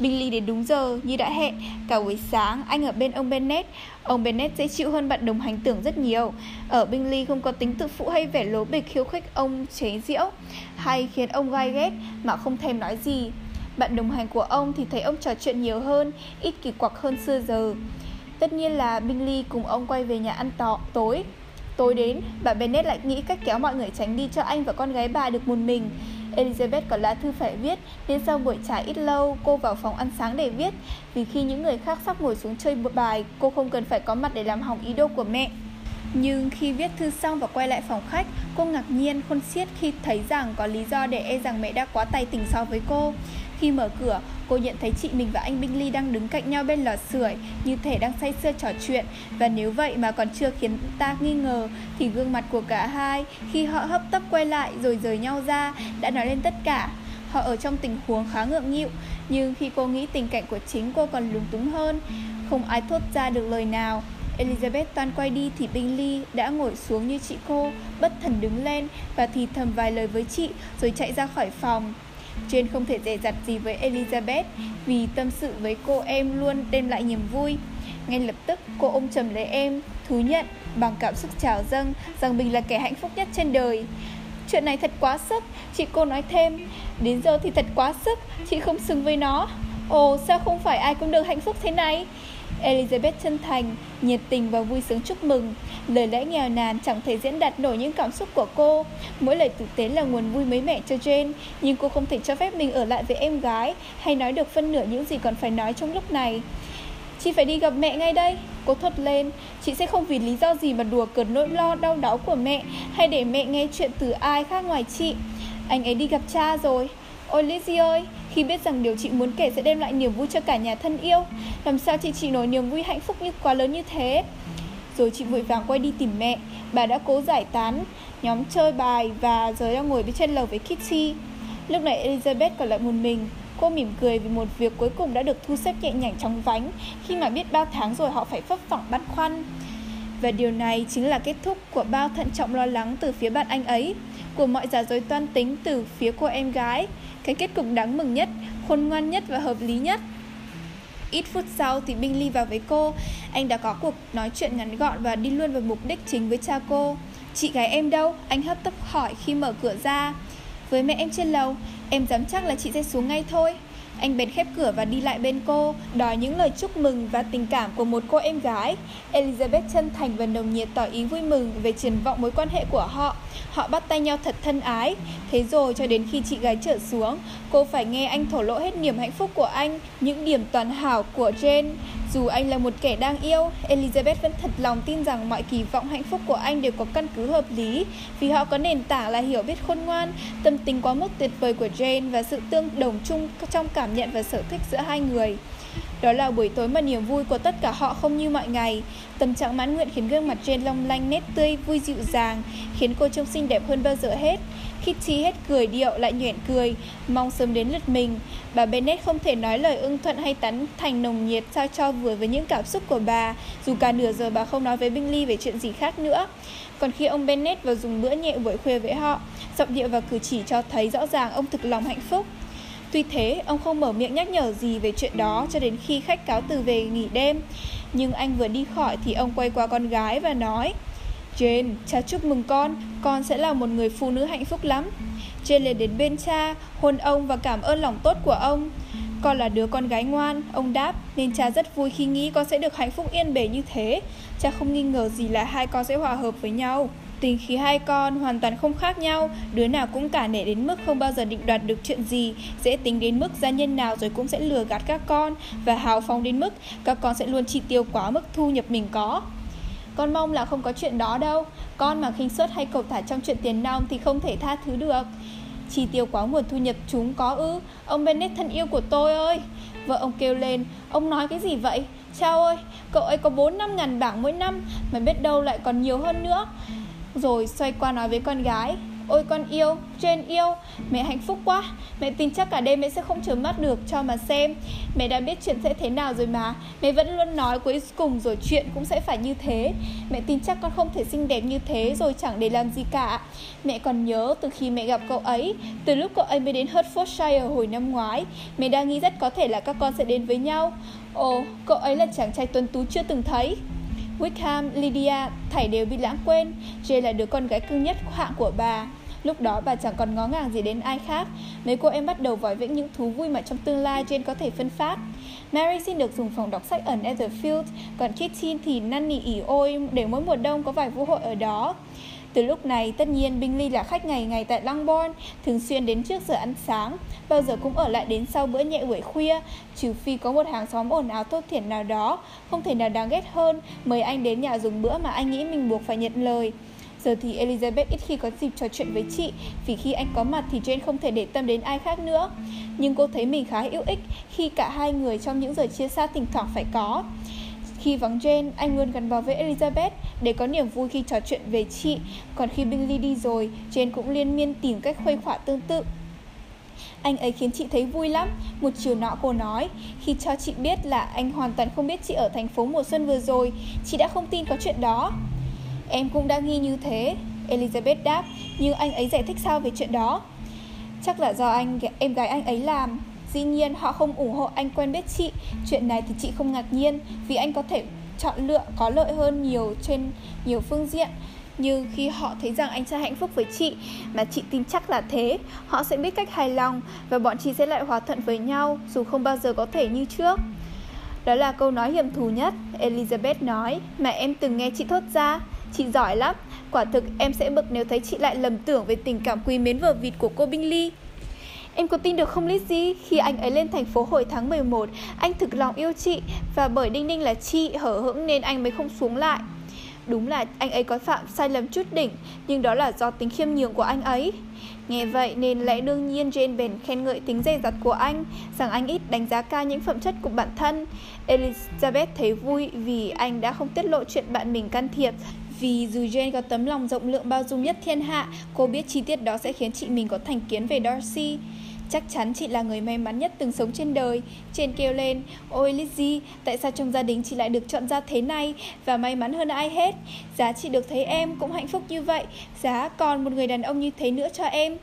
Billy đến đúng giờ, như đã hẹn. Cả buổi sáng, anh ở bên ông Bennett. Ông Bennett dễ chịu hơn bạn đồng hành tưởng rất nhiều. Ở Bingley không có tính tự phụ hay vẻ lố bịch khiêu khích ông chế diễu Hay khiến ông gai ghét, mà không thèm nói gì. Bạn đồng hành của ông thì thấy ông trò chuyện nhiều hơn, Ít kỳ quặc hơn xưa giờ. Tất nhiên là Bingley cùng ông quay về nhà ăn tỏ tối. Tối đến, bà Bennet lại nghĩ cách kéo mọi người tránh đi cho anh và con gái bà được một mình Elizabeth có lá thư phải viết nên sau buổi trà ít lâu cô vào phòng ăn sáng để viết vì khi những người khác sắp ngồi xuống chơi bài cô không cần phải có mặt để làm hỏng ý đồ của mẹ. Nhưng khi viết thư xong và quay lại phòng khách, cô ngạc nhiên khôn xiết khi thấy rằng có lý do để e rằng mẹ đã quá tay tình so với cô. Khi mở cửa, cô nhận thấy chị mình và anh Bingley đang đứng cạnh nhau bên lò sưởi, như thể đang say sưa trò chuyện. Và nếu vậy mà còn chưa khiến ta nghi ngờ, thì gương mặt của cả hai khi họ hấp tấp quay lại rồi rời nhau ra đã nói lên tất cả. Họ ở trong tình huống khá ngượng nghịu, nhưng khi cô nghĩ tình cảnh của chính cô còn lúng túng hơn, không ai thốt ra được lời nào. Elizabeth toan quay đi thì Bingley đã ngồi xuống như chị cô, bất thần đứng lên và thì thầm vài lời với chị rồi chạy ra khỏi phòng. Jane không thể dè dặt gì với Elizabeth vì tâm sự với cô em luôn đem lại niềm vui. Ngay lập tức cô ôm chầm lấy em, thú nhận bằng cảm xúc trào dâng rằng mình là kẻ hạnh phúc nhất trên đời. Chuyện này thật quá sức, chị cô nói thêm. Đến giờ thì thật quá sức, chị không xứng với nó. Ồ, sao không phải ai cũng được hạnh phúc thế này? Elizabeth chân thành, nhiệt tình và vui sướng chúc mừng. Lời lẽ nghèo nàn chẳng thể diễn đạt nổi những cảm xúc của cô. Mỗi lời tử tế là nguồn vui mới mẻ cho Jane, nhưng cô không thể cho phép mình ở lại với em gái hay nói được phân nửa những gì còn phải nói trong lúc này. Chị phải đi gặp mẹ ngay đây Cô thốt lên Chị sẽ không vì lý do gì mà đùa cợt nỗi lo đau đớn của mẹ Hay để mẹ nghe chuyện từ ai khác ngoài chị Anh ấy đi gặp cha rồi Ôi Lizzie ơi, khi biết rằng điều chị muốn kể sẽ đem lại niềm vui cho cả nhà thân yêu, Làm sao chị chỉ nổi niềm vui hạnh phúc như quá lớn như thế? Rồi chị vội vàng quay đi tìm mẹ, Bà đã cố giải tán, nhóm chơi bài và giờ đang ngồi bên trên lầu với Kitty. Lúc này Elizabeth còn lại một mình, Cô mỉm cười vì một việc cuối cùng đã được thu xếp nhẹ nhàng trong vánh. Khi mà biết bao tháng rồi họ phải phấp phỏng băn khoăn. Và điều này chính là kết thúc của bao thận trọng lo lắng từ phía bạn anh ấy, Của mọi giả dối toan tính từ phía cô em gái cái kết cục đáng mừng nhất, khôn ngoan nhất và hợp lý nhất. Ít phút sau thì Binh Ly vào với cô Anh đã có cuộc nói chuyện ngắn gọn và đi luôn vào mục đích chính với cha cô Chị gái em đâu? Anh hấp tấp hỏi khi mở cửa ra Với mẹ em trên lầu Em dám chắc là chị sẽ xuống ngay thôi anh bèn khép cửa và đi lại bên cô, đòi những lời chúc mừng và tình cảm của một cô em gái. Elizabeth chân thành và nồng nhiệt tỏ ý vui mừng về triển vọng mối quan hệ của họ. Họ bắt tay nhau thật thân ái. Thế rồi cho đến khi chị gái trở xuống, cô phải nghe anh thổ lộ hết niềm hạnh phúc của anh, những điểm toàn hảo của Jane. Dù anh là một kẻ đang yêu, Elizabeth vẫn thật lòng tin rằng mọi kỳ vọng hạnh phúc của anh đều có căn cứ hợp lý vì họ có nền tảng là hiểu biết khôn ngoan, tâm tính quá mức tuyệt vời của Jane và sự tương đồng chung trong cảm nhận và sở thích giữa hai người. Đó là buổi tối mà niềm vui của tất cả họ không như mọi ngày. Tâm trạng mãn nguyện khiến gương mặt Jane long lanh nét tươi, vui dịu dàng, khiến cô trông xinh đẹp hơn bao giờ hết. Kitty hết cười điệu lại nhoẻn cười, mong sớm đến lượt mình. Bà Bennett không thể nói lời ưng thuận hay tán thành nồng nhiệt sao cho vừa với những cảm xúc của bà, dù cả nửa giờ bà không nói với Bingley về chuyện gì khác nữa. Còn khi ông Bennett vào dùng bữa nhẹ buổi khuya với họ, giọng điệu và cử chỉ cho thấy rõ ràng ông thực lòng hạnh phúc. Tuy thế, ông không mở miệng nhắc nhở gì về chuyện đó cho đến khi khách cáo từ về nghỉ đêm. Nhưng anh vừa đi khỏi thì ông quay qua con gái và nói Jane, cha chúc mừng con, con sẽ là một người phụ nữ hạnh phúc lắm. Jane liền đến bên cha, hôn ông và cảm ơn lòng tốt của ông. Con là đứa con gái ngoan, ông đáp, nên cha rất vui khi nghĩ con sẽ được hạnh phúc yên bề như thế. Cha không nghi ngờ gì là hai con sẽ hòa hợp với nhau tính khí hai con hoàn toàn không khác nhau, đứa nào cũng cả nể đến mức không bao giờ định đoạt được chuyện gì, dễ tính đến mức gia nhân nào rồi cũng sẽ lừa gạt các con, và hào phóng đến mức các con sẽ luôn chi tiêu quá mức thu nhập mình có. Con mong là không có chuyện đó đâu, con mà khinh suất hay cầu thả trong chuyện tiền nong thì không thể tha thứ được. Chi tiêu quá nguồn thu nhập chúng có ư, ông Bennett thân yêu của tôi ơi. Vợ ông kêu lên, ông nói cái gì vậy? Chao ơi, cậu ấy có 4 năm ngàn bảng mỗi năm, mà biết đâu lại còn nhiều hơn nữa. Rồi xoay qua nói với con gái Ôi con yêu, Jane yêu Mẹ hạnh phúc quá. Mẹ tin chắc cả đêm mẹ sẽ không chớm mắt được cho mà xem. Mẹ đã biết chuyện sẽ thế nào rồi mà. Mẹ vẫn luôn nói cuối cùng rồi chuyện cũng sẽ phải như thế. Mẹ tin chắc con không thể xinh đẹp như thế rồi chẳng để làm gì cả. Mẹ còn nhớ từ khi mẹ gặp cậu ấy Từ lúc cậu ấy mới đến Hertfordshire hồi năm ngoái Mẹ đang nghĩ rất có thể là các con sẽ đến với nhau. Ồ, cậu ấy là chàng trai tuấn tú chưa từng thấy. Wickham, Lydia, thảy đều bị lãng quên. Jane là đứa con gái cưng nhất hạng của bà. Lúc đó bà chẳng còn ngó ngàng gì đến ai khác. Mấy cô em bắt đầu vòi vĩnh những thú vui mà trong tương lai Jane có thể phân phát. Mary xin được dùng phòng đọc sách ở Netherfield, còn Kitty thì năn nỉ ỉ ôi để mỗi mùa đông có vài vũ hội ở đó. Từ lúc này, tất nhiên binh ly là khách ngày ngày tại Longbourn, thường xuyên đến trước giờ ăn sáng, bao giờ cũng ở lại đến sau bữa nhẹ buổi khuya, trừ phi có một hàng xóm ồn ào tốt thiện nào đó, không thể nào đáng ghét hơn, mời anh đến nhà dùng bữa mà anh nghĩ mình buộc phải nhận lời. Giờ thì Elizabeth ít khi có dịp trò chuyện với chị Vì khi anh có mặt thì Jane không thể để tâm đến ai khác nữa Nhưng cô thấy mình khá hữu ích Khi cả hai người trong những giờ chia xa thỉnh thoảng phải có khi vắng Jane, anh luôn gắn bó với Elizabeth để có niềm vui khi trò chuyện về chị. Còn khi Billy đi rồi, Jane cũng liên miên tìm cách khuây khỏa tương tự. Anh ấy khiến chị thấy vui lắm. Một chiều nọ cô nói Khi cho chị biết là anh hoàn toàn không biết chị ở thành phố mùa xuân vừa rồi Chị đã không tin có chuyện đó. Em cũng đã nghi như thế. Elizabeth đáp Nhưng anh ấy giải thích sao về chuyện đó? Chắc là do anh em gái anh ấy làm. Dĩ nhiên, họ không ủng hộ anh quen biết chị. Chuyện này thì chị không ngạc nhiên, Vì anh có thể chọn lựa, có lợi hơn nhiều trên nhiều phương diện. Như khi họ thấy rằng anh sẽ hạnh phúc với chị, mà chị tin chắc là thế, họ sẽ biết cách hài lòng và bọn chị sẽ lại hòa thuận với nhau, dù không bao giờ có thể như trước. Đó là câu nói hiểm thù nhất, elizabeth nói, mà em từng nghe chị thốt ra. Chị giỏi lắm. Quả thực, em sẽ bực nếu thấy chị lại lầm tưởng về tình cảm quý mến vờ vịt của cô bingley. Em có tin được không Lizzy Khi anh ấy lên thành phố hồi tháng 11, anh thực lòng yêu chị và bởi Đinh Ninh là chị hở hững nên anh mới không xuống lại. Đúng là anh ấy có phạm sai lầm chút đỉnh, nhưng đó là do tính khiêm nhường của anh ấy. Nghe vậy nên lẽ đương nhiên Jane bèn khen ngợi tính dè dặt của anh, rằng anh ít đánh giá cao những phẩm chất của bản thân. Elizabeth thấy vui vì anh đã không tiết lộ chuyện bạn mình can thiệp, vì dù Jane có tấm lòng rộng lượng bao dung nhất thiên hạ, cô biết chi tiết đó sẽ khiến chị mình có thành kiến về Darcy. Chắc chắn chị là người may mắn nhất từng sống trên đời. Trên kêu lên Ôi Lizzie, tại sao trong gia đình chị lại được chọn ra thế này? Và may mắn hơn ai hết Giá chị được thấy em cũng hạnh phúc như vậy. Giá còn một người đàn ông như thế nữa cho em.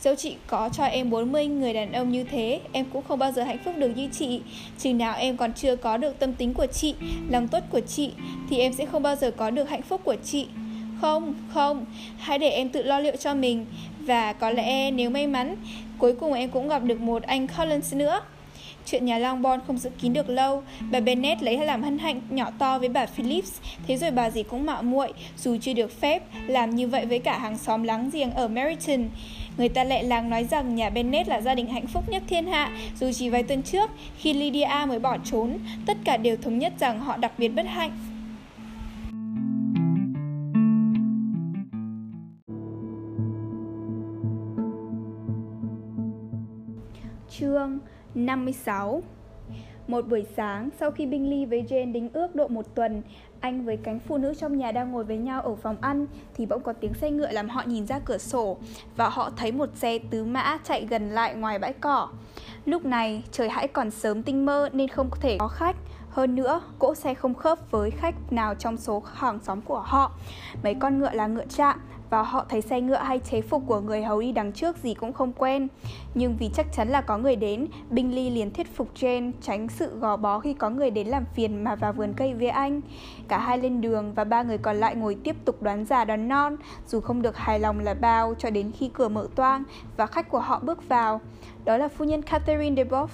Dẫu chị có cho em 40 người đàn ông như thế Em cũng không bao giờ hạnh phúc được như chị. Chừng nào em còn chưa có được tâm tính của chị Lòng tốt của chị Thì em sẽ không bao giờ có được hạnh phúc của chị. Không, không Hãy để em tự lo liệu cho mình. Và có lẽ nếu may mắn, Cuối cùng em cũng gặp được một anh Collins nữa. Chuyện nhà Longbourn không giữ kín được lâu, Bà Bennet lấy làm hân hạnh nhỏ to với bà Phillips, Thế rồi bà gì cũng mạo muội, Dù chưa được phép Làm như vậy với cả hàng xóm láng giềng ở Meryton. Người ta lại làng nói rằng nhà Bennet là gia đình hạnh phúc nhất thiên hạ, Dù chỉ vài tuần trước Khi Lydia mới bỏ trốn, Tất cả đều thống nhất rằng họ đặc biệt bất hạnh. Chương 56 Một buổi sáng, sau khi Bingley với Jane đính ước độ một tuần, anh với cánh phụ nữ trong nhà đang ngồi với nhau ở phòng ăn thì bỗng có tiếng xe ngựa làm họ nhìn ra cửa sổ và họ thấy một xe tứ mã chạy gần lại ngoài bãi cỏ. Lúc này, trời hãy còn sớm tinh mơ nên không thể có khách. Hơn nữa, cỗ xe không khớp với khách nào trong số hàng xóm của họ. Mấy con ngựa là ngựa trạm và họ thấy xe ngựa hay chế phục của người hầu đi đằng trước gì cũng không quen. Nhưng vì chắc chắn là có người đến, Bingley liền thuyết phục Jane tránh sự gò bó khi có người đến làm phiền mà vào vườn cây với anh. Cả hai lên đường và ba người còn lại ngồi tiếp tục đoán già đoán non, dù không được hài lòng là bao cho đến khi cửa mở toang và khách của họ bước vào. Đó là phu nhân Catherine de Boff.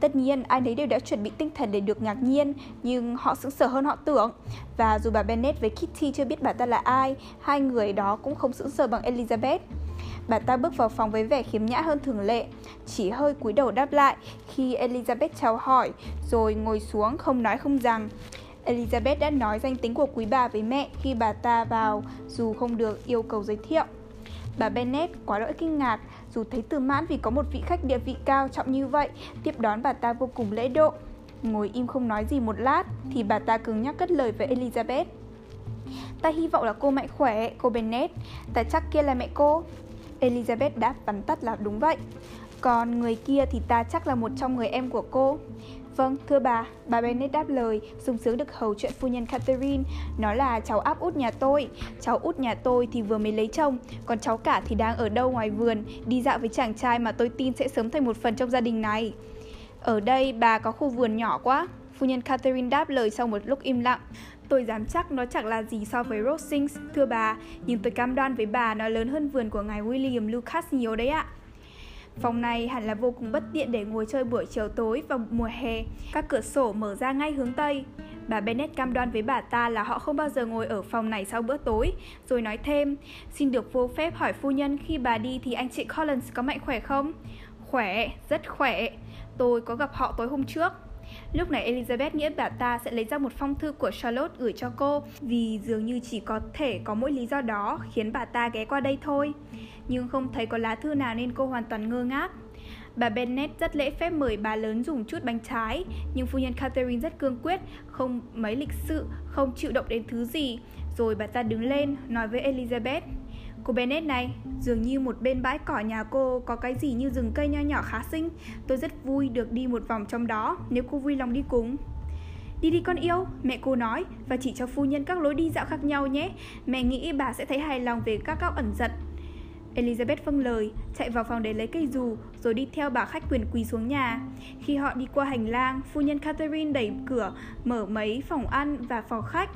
Tất nhiên, ai nấy đều đã chuẩn bị tinh thần để được ngạc nhiên, nhưng họ sững sờ hơn họ tưởng. Và dù bà Bennet với Kitty chưa biết bà ta là ai, hai người đó cũng không sững sờ bằng Elizabeth. Bà ta bước vào phòng với vẻ khiếm nhã hơn thường lệ, chỉ hơi cúi đầu đáp lại khi Elizabeth chào hỏi, rồi ngồi xuống không nói không rằng. Elizabeth đã nói danh tính của quý bà với mẹ khi bà ta vào, dù không được yêu cầu giới thiệu. Bà Bennet quá đỗi kinh ngạc, dù thấy từ mãn vì có một vị khách địa vị cao trọng như vậy, tiếp đón bà ta vô cùng lễ độ. Ngồi im không nói gì một lát, thì bà ta cứng nhắc cất lời với Elizabeth. Ta hy vọng là cô mạnh khỏe, cô Bennet. Ta chắc kia là mẹ cô. Elizabeth đáp vắn tắt là đúng vậy. Còn người kia thì ta chắc là một trong người em của cô. Vâng, thưa bà, bà Bennet đáp lời, sung sướng được hầu chuyện phu nhân Catherine. Nó là cháu áp út nhà tôi. Cháu út nhà tôi thì vừa mới lấy chồng, còn cháu cả thì đang ở đâu ngoài vườn, đi dạo với chàng trai mà tôi tin sẽ sớm thành một phần trong gia đình này. Ở đây bà có khu vườn nhỏ quá. Phu nhân Catherine đáp lời sau một lúc im lặng. Tôi dám chắc nó chẳng là gì so với Rosings, thưa bà, nhưng tôi cam đoan với bà nó lớn hơn vườn của ngài William Lucas nhiều đấy ạ. Phòng này hẳn là vô cùng bất tiện để ngồi chơi buổi chiều tối vào mùa hè. Các cửa sổ mở ra ngay hướng Tây. Bà Bennett cam đoan với bà ta là họ không bao giờ ngồi ở phòng này sau bữa tối, rồi nói thêm, xin được vô phép hỏi phu nhân khi bà đi thì anh chị Collins có mạnh khỏe không? Khỏe, rất khỏe. Tôi có gặp họ tối hôm trước. Lúc này Elizabeth nghĩ bà ta sẽ lấy ra một phong thư của Charlotte gửi cho cô vì dường như chỉ có thể có mỗi lý do đó khiến bà ta ghé qua đây thôi. Nhưng không thấy có lá thư nào nên cô hoàn toàn ngơ ngác. Bà Bennet rất lễ phép mời bà lớn dùng chút bánh trái, nhưng phu nhân Catherine rất cương quyết, không mấy lịch sự, không chịu động đến thứ gì. Rồi bà ta đứng lên, nói với Elizabeth, Cô Bennett này, dường như một bên bãi cỏ nhà cô có cái gì như rừng cây nho nhỏ khá xinh. Tôi rất vui được đi một vòng trong đó, nếu cô vui lòng đi cùng. Đi đi con yêu, mẹ cô nói, và chỉ cho phu nhân các lối đi dạo khác nhau nhé. Mẹ nghĩ bà sẽ thấy hài lòng về các góc ẩn giật. Elizabeth vâng lời, chạy vào phòng để lấy cây dù, rồi đi theo bà khách quyền quý xuống nhà. Khi họ đi qua hành lang, phu nhân Catherine đẩy cửa, mở mấy phòng ăn và phòng khách,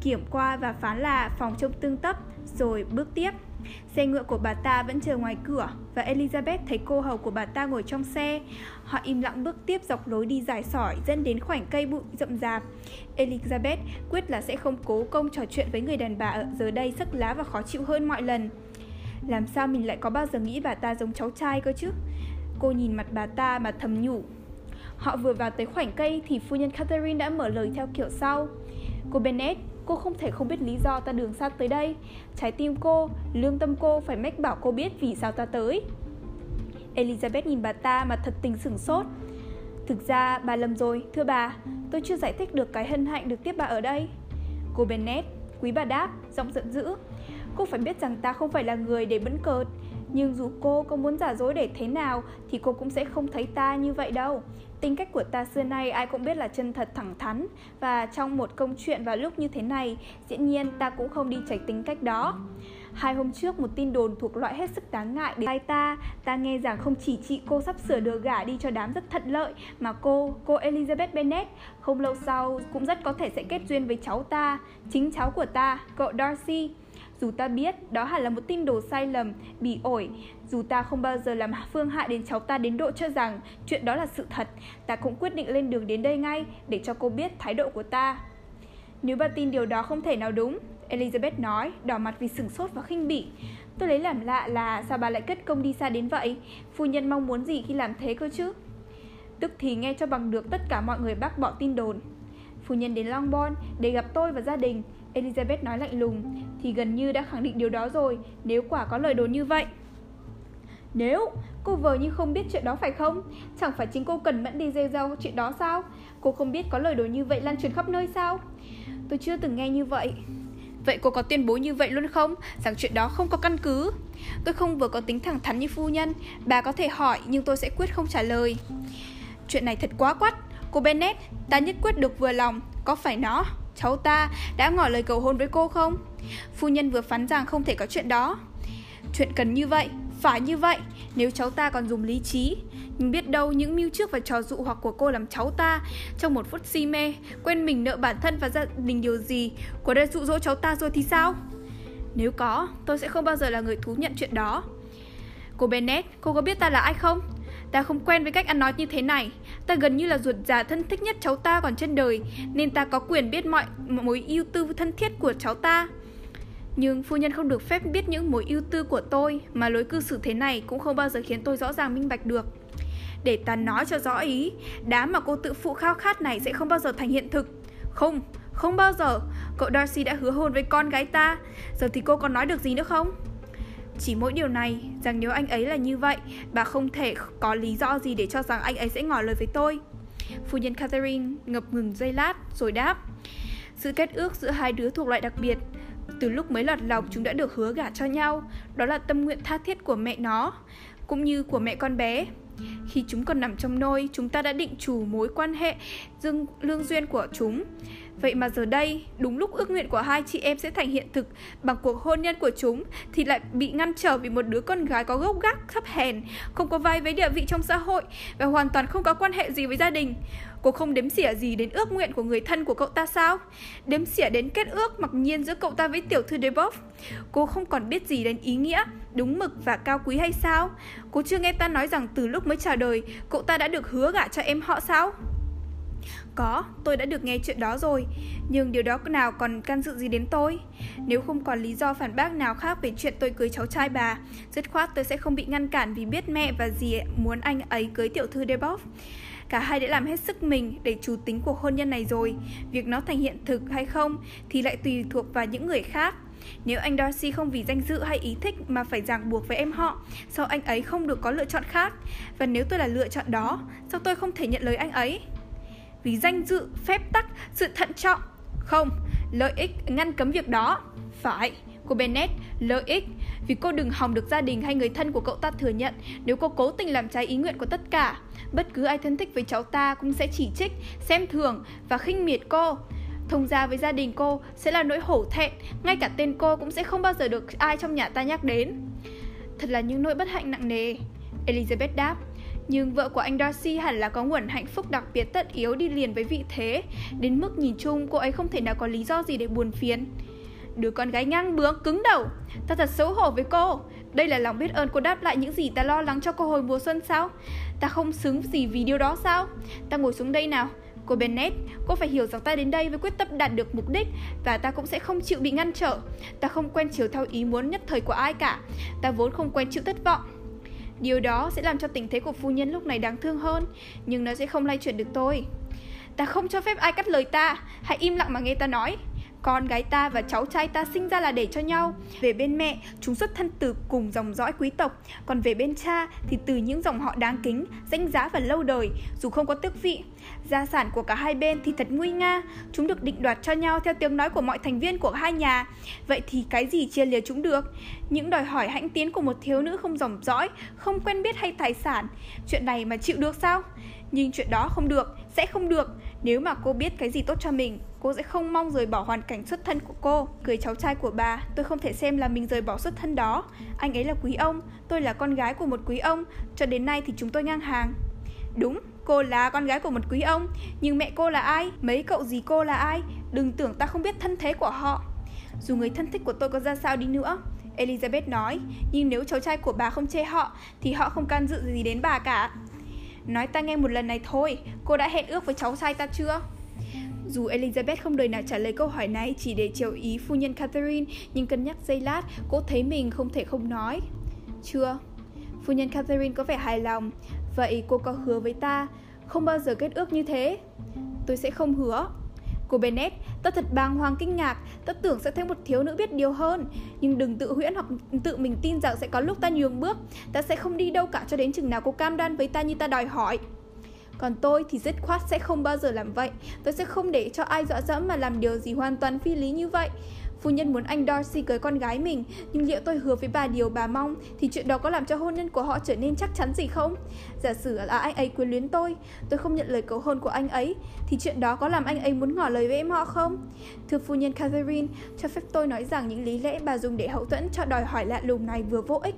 kiểm qua và phán là phòng trông tương tấp, rồi bước tiếp. Xe ngựa của bà ta vẫn chờ ngoài cửa và Elizabeth thấy cô hầu của bà ta ngồi trong xe. Họ im lặng bước tiếp dọc lối đi dài sỏi dẫn đến khoảnh cây bụi rậm rạp. Elizabeth quyết là sẽ không cố công trò chuyện với người đàn bà ở giờ đây sắc lá và khó chịu hơn mọi lần. Làm sao mình lại có bao giờ nghĩ bà ta giống cháu trai cơ chứ? Cô nhìn mặt bà ta mà thầm nhủ. Họ vừa vào tới khoảnh cây thì phu nhân Catherine đã mở lời theo kiểu sau. Cô Bennett, cô không thể không biết lý do ta đường xa tới đây. Trái tim cô, lương tâm cô phải mách bảo cô biết vì sao ta tới. Elizabeth nhìn bà ta mà thật tình sửng sốt. Thực ra bà lầm rồi, thưa bà, tôi chưa giải thích được cái hân hạnh được tiếp bà ở đây. Cô Bennett, quý bà đáp, giọng giận dữ. Cô phải biết rằng ta không phải là người để bẫn cợt Nhưng dù cô có muốn giả dối để thế nào Thì cô cũng sẽ không thấy ta như vậy đâu. Tính cách của ta xưa nay ai cũng biết là chân thật thẳng thắn. Và trong một công chuyện vào lúc như thế này Dĩ nhiên ta cũng không đi tránh tính cách đó. Hai hôm trước một tin đồn thuộc loại hết sức đáng ngại đến tai ta. Ta nghe rằng không chỉ chị cô sắp sửa đưa gả đi cho đám rất thuận lợi Mà cô, cô Elizabeth Bennet Không lâu sau cũng rất có thể sẽ kết duyên với cháu ta Chính cháu của ta, cậu Darcy dù ta biết đó hẳn là một tin đồ sai lầm, bị ổi, dù ta không bao giờ làm phương hại đến cháu ta đến độ cho rằng chuyện đó là sự thật, ta cũng quyết định lên đường đến đây ngay để cho cô biết thái độ của ta. Nếu bà tin điều đó không thể nào đúng, Elizabeth nói, đỏ mặt vì sửng sốt và khinh bỉ. Tôi lấy làm lạ là sao bà lại kết công đi xa đến vậy? Phu nhân mong muốn gì khi làm thế cơ chứ? Tức thì nghe cho bằng được tất cả mọi người bác bỏ tin đồn. Phu nhân đến Longbourn để gặp tôi và gia đình. Elizabeth nói lạnh lùng Thì gần như đã khẳng định điều đó rồi Nếu quả có lời đồn như vậy Nếu cô vờ như không biết chuyện đó phải không? Chẳng phải chính cô cần mẫn đi dây dâu chuyện đó sao? Cô không biết có lời đồn như vậy lan truyền khắp nơi sao? Tôi chưa từng nghe như vậy Vậy cô có tuyên bố như vậy luôn không? Rằng chuyện đó không có căn cứ Tôi không vừa có tính thẳng thắn như phu nhân Bà có thể hỏi nhưng tôi sẽ quyết không trả lời Chuyện này thật quá quắt Cô Bennett, ta nhất quyết được vừa lòng Có phải nó, cháu ta đã ngỏ lời cầu hôn với cô không? Phu nhân vừa phán rằng không thể có chuyện đó. Chuyện cần như vậy, phải như vậy. Nếu cháu ta còn dùng lý trí Nhưng biết đâu những mưu trước và trò dụ hoặc của cô làm cháu ta Trong một phút si mê Quên mình nợ bản thân và gia đình điều gì Cô đã dụ dỗ cháu ta rồi thì sao? Nếu có tôi sẽ không bao giờ là người thú nhận chuyện đó. Cô Bennett Cô có biết ta là ai không? Ta không quen với cách ăn nói như thế này. Ta gần như là ruột già thân thích nhất cháu ta còn trên đời Nên ta có quyền biết mọi mối ưu tư thân thiết của cháu ta. Nhưng phu nhân không được phép biết những mối ưu tư của tôi Mà lối cư xử thế này cũng không bao giờ khiến tôi rõ ràng minh bạch được. Để ta nói cho rõ ý Đám mà cô tự phụ khao khát này sẽ không bao giờ thành hiện thực. Không, không bao giờ. Cậu Darcy đã hứa hôn với con gái ta. Giờ thì cô còn nói được gì nữa không? Chỉ mỗi điều này, rằng nếu anh ấy là như vậy, bà không thể có lý do gì để cho rằng anh ấy sẽ ngỏ lời với tôi. Phu nhân Catherine ngập ngừng giây lát rồi đáp. Sự kết ước giữa hai đứa thuộc loại đặc biệt, từ lúc mới lọt lòng chúng đã được hứa gả cho nhau Đó là tâm nguyện tha thiết của mẹ nó Cũng như của mẹ con bé Khi chúng còn nằm trong nôi Chúng ta đã định chủ mối quan hệ dương, Lương duyên của chúng Vậy mà giờ đây, đúng lúc ước nguyện của hai chị em sẽ thành hiện thực bằng cuộc hôn nhân của chúng thì lại bị ngăn trở vì một đứa con gái có gốc gác thấp hèn, không có vai với địa vị trong xã hội và hoàn toàn không có quan hệ gì với gia đình. Cô không đếm xỉa gì đến ước nguyện của người thân của cậu ta sao? Đếm xỉa đến kết ước mặc nhiên giữa cậu ta với tiểu thư Debov. Cô không còn biết gì đến ý nghĩa, đúng mực và cao quý hay sao? Cô chưa nghe ta nói rằng từ lúc mới chào đời, cậu ta đã được hứa gả cho em họ sao? Có, tôi đã được nghe chuyện đó rồi Nhưng điều đó nào còn can dự gì đến tôi Nếu không còn lý do phản bác nào khác về chuyện tôi cưới cháu trai bà Dứt khoát tôi sẽ không bị ngăn cản vì biết mẹ và dì muốn anh ấy cưới tiểu thư Debov. Cả hai đã làm hết sức mình để chủ tính cuộc hôn nhân này rồi Việc nó thành hiện thực hay không thì lại tùy thuộc vào những người khác nếu anh Darcy không vì danh dự hay ý thích mà phải ràng buộc với em họ, sao anh ấy không được có lựa chọn khác? Và nếu tôi là lựa chọn đó, sao tôi không thể nhận lời anh ấy? Vì danh dự, phép tắc, sự thận trọng. Không, lợi ích ngăn cấm việc đó. Phải, cô Bennett, lợi ích vì cô đừng hòng được gia đình hay người thân của cậu ta thừa nhận nếu cô cố tình làm trái ý nguyện của tất cả. Bất cứ ai thân thích với cháu ta cũng sẽ chỉ trích, xem thường và khinh miệt cô. Thông gia với gia đình cô sẽ là nỗi hổ thẹn, ngay cả tên cô cũng sẽ không bao giờ được ai trong nhà ta nhắc đến. Thật là những nỗi bất hạnh nặng nề. Elizabeth đáp, nhưng vợ của anh Darcy hẳn là có nguồn hạnh phúc đặc biệt tất yếu đi liền với vị thế. Đến mức nhìn chung cô ấy không thể nào có lý do gì để buồn phiền. Đứa con gái ngang bướng, cứng đầu. Ta thật xấu hổ với cô. Đây là lòng biết ơn cô đáp lại những gì ta lo lắng cho cô hồi mùa xuân sao? Ta không xứng gì vì điều đó sao? Ta ngồi xuống đây nào. Cô Bennett, cô phải hiểu rằng ta đến đây với quyết tâm đạt được mục đích và ta cũng sẽ không chịu bị ngăn trở. Ta không quen chiều theo ý muốn nhất thời của ai cả. Ta vốn không quen chịu thất vọng. Điều đó sẽ làm cho tình thế của phu nhân lúc này đáng thương hơn, Nhưng nó sẽ không lay chuyển được tôi. Ta không cho phép ai cắt lời ta. Hãy im lặng mà nghe ta nói con gái ta và cháu trai ta sinh ra là để cho nhau. Về bên mẹ, chúng xuất thân từ cùng dòng dõi quý tộc. Còn về bên cha thì từ những dòng họ đáng kính, danh giá và lâu đời. Dù không có tước vị Gia sản của cả hai bên thì thật nguy nga. Chúng được định đoạt cho nhau theo tiếng nói của mọi thành viên của hai nhà. Vậy thì cái gì chia lìa chúng được? Những đòi hỏi hãnh tiến của một thiếu nữ không dòng dõi Không quen biết hay tài sản. Chuyện này mà chịu được sao? Nhưng chuyện đó không được, sẽ không được. Nếu mà cô biết cái gì tốt cho mình Cô sẽ không mong rời bỏ hoàn cảnh xuất thân của cô. Cười cháu trai của bà Tôi không thể xem là mình rời bỏ xuất thân đó. Anh ấy là quý ông Tôi là con gái của một quý ông. Cho đến nay thì chúng tôi ngang hàng. Đúng, cô là con gái của một quý ông Nhưng mẹ cô là ai? Mấy cậu gì cô là ai? Đừng tưởng ta không biết thân thế của họ. Dù người thân thích của tôi có ra sao đi nữa. Elizabeth nói Nhưng nếu cháu trai của bà không chê họ Thì họ không can dự gì đến bà cả. Nói ta nghe một lần này thôi Cô đã hẹn ước với cháu trai ta chưa? Dù Elizabeth không đời nào trả lời câu hỏi này chỉ để chiều ý phu nhân Catherine, nhưng cân nhắc giây lát, cô thấy mình không thể không nói. Chưa. Phu nhân Catherine có vẻ hài lòng. Vậy cô có hứa với ta không bao giờ kết ước như thế? Tôi sẽ không hứa. Cô Bennett, ta thật bàng hoàng kinh ngạc, ta tưởng sẽ thấy một thiếu nữ biết điều hơn. Nhưng đừng tự huyễn hoặc tự mình tin rằng sẽ có lúc ta nhường bước. Ta sẽ không đi đâu cả cho đến chừng nào cô cam đoan với ta như ta đòi hỏi. Còn tôi thì dứt khoát sẽ không bao giờ làm vậy Tôi sẽ không để cho ai dọa dẫm mà làm điều gì hoàn toàn phi lý như vậy Phu nhân muốn anh Darcy cưới con gái mình, Nhưng liệu tôi hứa với bà điều bà mong, Thì chuyện đó có làm cho hôn nhân của họ trở nên chắc chắn gì không? Giả sử là anh ấy quyến luyến tôi Tôi không nhận lời cầu hôn của anh ấy, Thì chuyện đó có làm anh ấy muốn ngỏ lời với em họ không? Thưa phu nhân Catherine, Cho phép tôi nói rằng những lý lẽ bà dùng để hậu thuẫn cho đòi hỏi lạ lùng này vừa vô ích,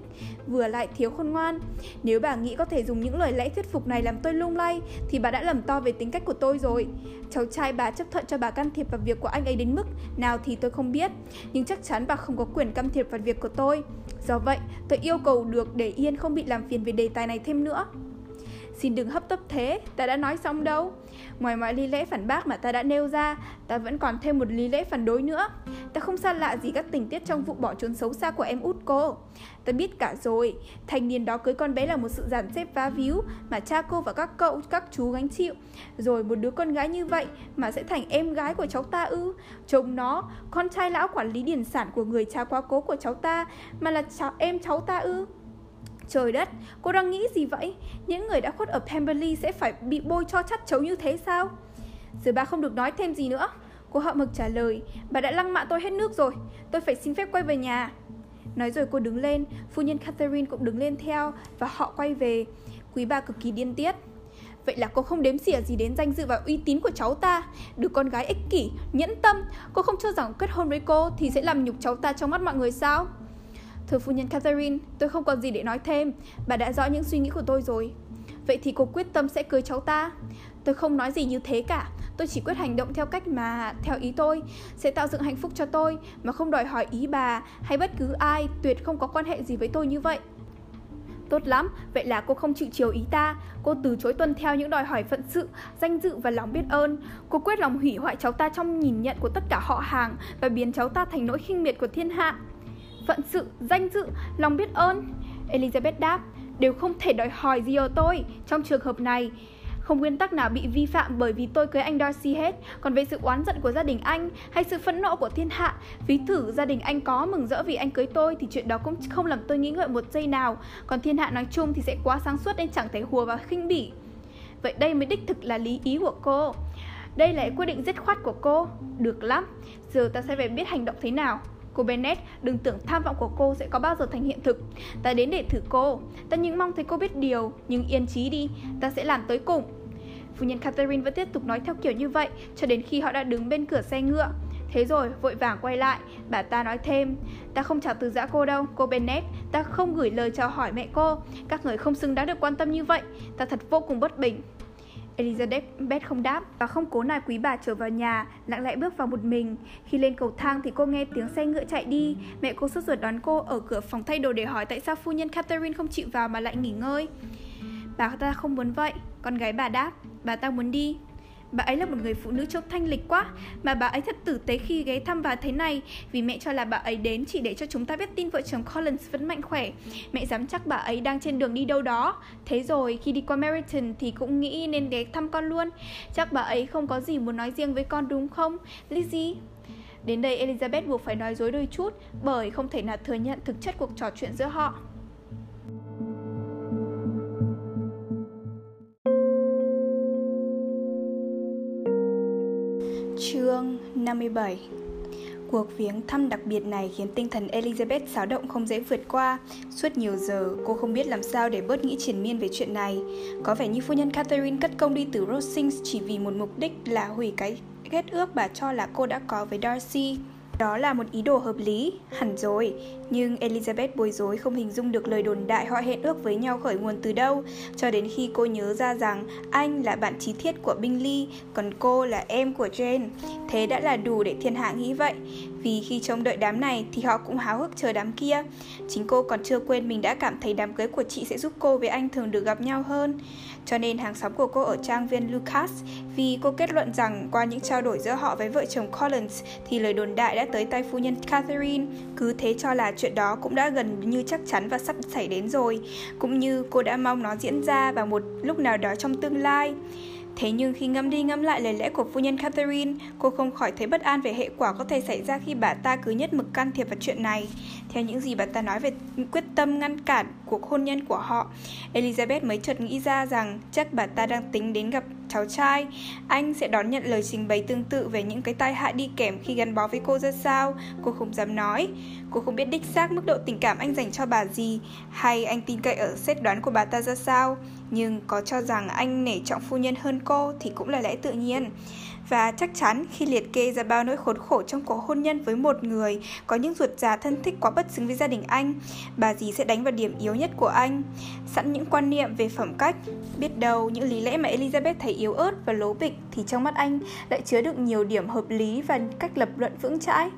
Vừa lại thiếu khôn ngoan. Nếu bà nghĩ có thể dùng những lời lẽ thuyết phục này làm tôi lung lay, Thì bà đã lầm to về tính cách của tôi rồi. Cháu trai bà chấp thuận cho bà can thiệp vào việc của anh ấy đến mức nào thì tôi không biết nhưng chắc chắn bà không có quyền can thiệp vào việc của tôi. Do vậy, tôi yêu cầu được để Yên không bị làm phiền về đề tài này thêm nữa. Xin đừng hấp tấp thế, ta đã nói xong đâu. Ngoài mọi lý lẽ phản bác mà ta đã nêu ra, ta vẫn còn thêm một lý lẽ phản đối nữa. Ta không xa lạ gì các tình tiết trong vụ bỏ trốn xấu xa của em út cô. Ta biết cả rồi, thanh niên đó cưới con bé là một sự giản xếp vá víu mà cha cô và các cậu, các chú gánh chịu. Rồi một đứa con gái như vậy mà sẽ thành em gái của cháu ta ư. Chồng nó, con trai lão quản lý điển sản của người cha quá cố của cháu ta mà là cháu, em cháu ta ư. Trời đất, cô đang nghĩ gì vậy? Những người đã khuất ở Pemberley sẽ phải bị bôi cho chắt chấu như thế sao? Giờ bà không được nói thêm gì nữa. Cô hậm mực trả lời, bà đã lăng mạ tôi hết nước rồi, tôi phải xin phép quay về nhà. Nói rồi cô đứng lên, phu nhân Catherine cũng đứng lên theo và họ quay về. Quý bà cực kỳ điên tiết. Vậy là cô không đếm xỉa gì đến danh dự và uy tín của cháu ta Đứa con gái ích kỷ, nhẫn tâm Cô không cho rằng kết hôn với cô thì sẽ làm nhục cháu ta trong mắt mọi người sao Thưa phu nhân Catherine, tôi không còn gì để nói thêm. Bà đã rõ những suy nghĩ của tôi rồi. Vậy thì cô quyết tâm sẽ cưới cháu ta. Tôi không nói gì như thế cả. Tôi chỉ quyết hành động theo cách mà theo ý tôi. Sẽ tạo dựng hạnh phúc cho tôi Mà không đòi hỏi ý bà Hay bất cứ ai tuyệt không có quan hệ gì với tôi như vậy. Tốt lắm, vậy là cô không chịu chiều ý ta. Cô từ chối tuân theo những đòi hỏi phận sự, danh dự và lòng biết ơn. Cô quyết lòng hủy hoại cháu ta trong nhìn nhận của tất cả họ hàng Và biến cháu ta thành nỗi khinh miệt của thiên hạ phận sự, danh dự, lòng biết ơn. Elizabeth đáp, đều không thể đòi hỏi gì ở tôi trong trường hợp này. Không nguyên tắc nào bị vi phạm bởi vì tôi cưới anh Darcy hết. Còn về sự oán giận của gia đình anh Hay sự phẫn nộ của thiên hạ Ví thử gia đình anh có mừng rỡ vì anh cưới tôi Thì chuyện đó cũng không làm tôi nghĩ ngợi một giây nào. Còn thiên hạ nói chung thì sẽ quá sáng suốt Nên chẳng thể hùa và khinh bỉ. Vậy đây mới đích thực là lý ý của cô. Đây là quyết định dứt khoát của cô. Được lắm. Giờ ta sẽ phải biết hành động thế nào. Cô Bennett, đừng tưởng tham vọng của cô sẽ có bao giờ thành hiện thực. Ta đến để thử cô. Ta những mong thấy cô biết điều Nhưng yên trí đi, ta sẽ làm tới cùng. Phu nhân Catherine vẫn tiếp tục nói theo kiểu như vậy Cho đến khi họ đã đứng bên cửa xe ngựa. Thế rồi vội vàng quay lại. Bà ta nói thêm Ta không chào từ giã cô đâu Cô Bennett Ta không gửi lời chào hỏi mẹ cô. Các người không xứng đáng được quan tâm như vậy. Ta thật vô cùng bất bình. Elizabeth không đáp và không cố nài quý bà trở vào nhà, lặng lẽ bước vào một mình. Khi lên cầu thang thì cô nghe tiếng xe ngựa chạy đi. Mẹ cô sốt ruột đón cô ở cửa phòng thay đồ để hỏi tại sao phu nhân Catherine không chịu vào mà lại nghỉ ngơi. Bà ta không muốn vậy, con gái bà đáp, bà ta muốn đi. Bà ấy là một người phụ nữ trông thanh lịch quá. Mà bà ấy thật tử tế khi ghé thăm và thế này. Vì mẹ cho là bà ấy đến chỉ để cho chúng ta biết tin vợ chồng Collins vẫn mạnh khỏe. Mẹ dám chắc bà ấy đang trên đường đi đâu đó. Thế rồi, khi đi qua Meriton thì cũng nghĩ nên ghé thăm con luôn. Chắc bà ấy không có gì muốn nói riêng với con đúng không? Lizzie? Đến đây Elizabeth buộc phải nói dối đôi chút, Bởi không thể nào thừa nhận thực chất cuộc trò chuyện giữa họ. Chương 57 Cuộc viếng thăm đặc biệt này khiến tinh thần Elizabeth xáo động không dễ vượt qua. Suốt nhiều giờ, cô không biết làm sao để bớt nghĩ triển miên về chuyện này. Có vẻ như phu nhân Catherine cất công đi từ Rosings chỉ vì một mục đích là hủy cái kết ước bà cho là cô đã có với Darcy. Đó là một ý đồ hợp lý, hẳn rồi, nhưng Elizabeth bối rối không hình dung được lời đồn đại họ hẹn ước với nhau khởi nguồn từ đâu, cho đến khi cô nhớ ra rằng anh là bạn trí thiết của Bingley, còn cô là em của Jane. Thế đã là đủ để thiên hạ nghĩ vậy, vì khi trông đợi đám này thì họ cũng háo hức chờ đám kia. Chính cô còn chưa quên mình đã cảm thấy đám cưới của chị sẽ giúp cô với anh thường được gặp nhau hơn. Cho nên hàng xóm của cô ở trang viên Lucas vì cô kết luận rằng qua những trao đổi giữa họ với vợ chồng Collins thì lời đồn đại đã tới tay phu nhân Catherine. Cứ thế cho là chuyện đó cũng đã gần như chắc chắn và sắp xảy đến rồi, cũng như cô đã mong nó diễn ra vào một lúc nào đó trong tương lai. Thế nhưng khi ngâm đi ngâm lại lời lẽ của phu nhân Catherine, cô không khỏi thấy bất an về hệ quả có thể xảy ra khi bà ta cứ nhất mực can thiệp vào chuyện này. Theo những gì bà ta nói về quyết tâm ngăn cản cuộc hôn nhân của họ, Elizabeth mới chợt nghĩ ra rằng chắc bà ta đang tính đến gặp cháu trai. Anh sẽ đón nhận lời trình bày tương tự về những cái tai hại đi kèm khi gắn bó với cô ra sao. Cô không dám nói. Cô không biết đích xác mức độ tình cảm anh dành cho bà gì, hay anh tin cậy ở xét đoán của bà ta ra sao. Nhưng có cho rằng anh nể trọng phu nhân hơn cô thì cũng là lẽ tự nhiên và chắc chắn khi liệt kê ra bao nỗi khốn khổ trong cuộc hôn nhân với một người có những ruột già thân thích quá bất xứng với gia đình anh, bà dì sẽ đánh vào điểm yếu nhất của anh. Sẵn những quan niệm về phẩm cách, biết đâu những lý lẽ mà Elizabeth thấy yếu ớt và lố bịch thì trong mắt anh lại chứa đựng nhiều điểm hợp lý và cách lập luận vững chãi.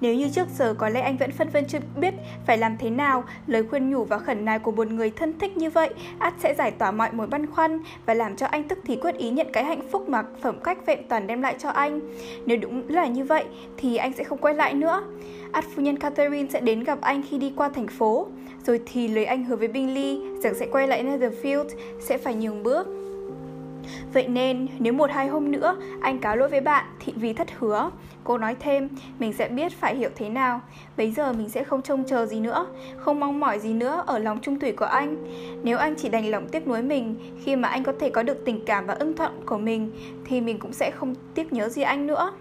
Nếu như trước giờ có lẽ anh vẫn phân vân chưa biết phải làm thế nào, lời khuyên nhủ và khẩn nài của một người thân thích như vậy ắt sẽ giải tỏa mọi mối băn khoăn và làm cho anh tức thì quyết ý nhận cái hạnh phúc mà phẩm cách vẹn toàn đem lại cho anh. Nếu đúng là như vậy thì anh sẽ không quay lại nữa. Át phu nhân Catherine sẽ đến gặp anh khi đi qua thành phố. Rồi thì lời anh hứa với Bingley rằng sẽ quay lại Netherfield sẽ phải nhường bước. Vậy nên, nếu một hai hôm nữa anh cáo lỗi với bạn thì vì thất hứa, cô nói thêm, mình sẽ biết phải hiểu thế nào. Bây giờ mình sẽ không trông chờ gì nữa, không mong mỏi gì nữa ở lòng trung thủy của anh. Nếu anh chỉ đành lòng tiếc nuối mình khi mà anh có thể có được tình cảm và ưng thuận của mình, thì mình cũng sẽ không tiếc nhớ gì anh nữa.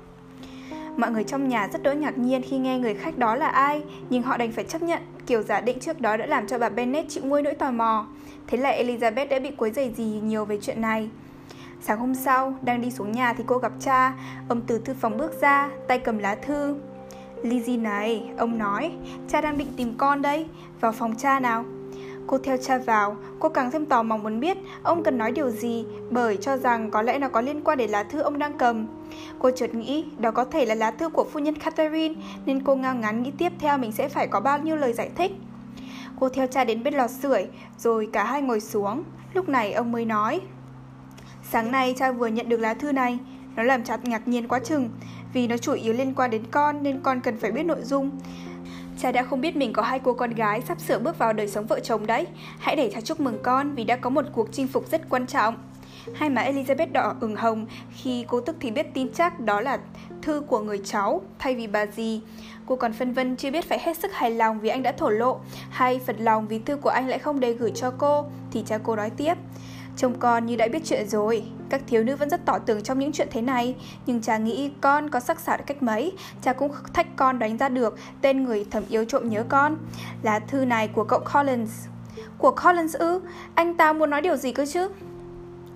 Mọi người trong nhà rất đỗi ngạc nhiên khi nghe người khách đó là ai, nhưng họ đành phải chấp nhận kiểu giả định trước đó đã làm cho bà Bennet chịu nguôi nỗi tò mò. Thế là Elizabeth đã bị quấy rầy gì nhiều về chuyện này. Sáng hôm sau, đang đi xuống nhà thì cô gặp cha. Ông từ thư phòng bước ra, tay cầm lá thư. Lizzy này, ông nói, cha đang định tìm con đây, vào phòng cha nào. Cô theo cha vào, cô càng thêm tò mò muốn biết ông cần nói điều gì bởi cho rằng có lẽ nó có liên quan đến lá thư ông đang cầm. Cô chợt nghĩ đó có thể là lá thư của phu nhân Catherine nên cô ngao ngán nghĩ tiếp theo mình sẽ phải có bao nhiêu lời giải thích. Cô theo cha đến bên lò sưởi rồi cả hai ngồi xuống. Lúc này ông mới nói Sáng nay cha vừa nhận được lá thư này, nó làm cha ngạc nhiên quá chừng, vì nó chủ yếu liên quan đến con nên con cần phải biết nội dung. Cha đã không biết mình có hai cô con gái sắp sửa bước vào đời sống vợ chồng đấy. Hãy để cha chúc mừng con vì đã có một cuộc chinh phục rất quan trọng. Hai má Elizabeth đỏ ửng hồng khi cô tức thì biết tin chắc đó là thư của người cháu thay vì bà gì. Cô còn phân vân chưa biết phải hết sức hài lòng vì anh đã thổ lộ hay phật lòng vì thư của anh lại không đề gửi cho cô thì cha cô nói tiếp. Trông con như đã biết chuyện rồi. Các thiếu nữ vẫn rất tỏ tường trong những chuyện thế này. Nhưng cha nghĩ con có sắc sảo cách mấy. Cha cũng thách con đánh ra được Tên người thầm yêu trộm nhớ con. Là thư này của cậu Collins. Của Collins ư? Anh ta muốn nói điều gì cơ chứ?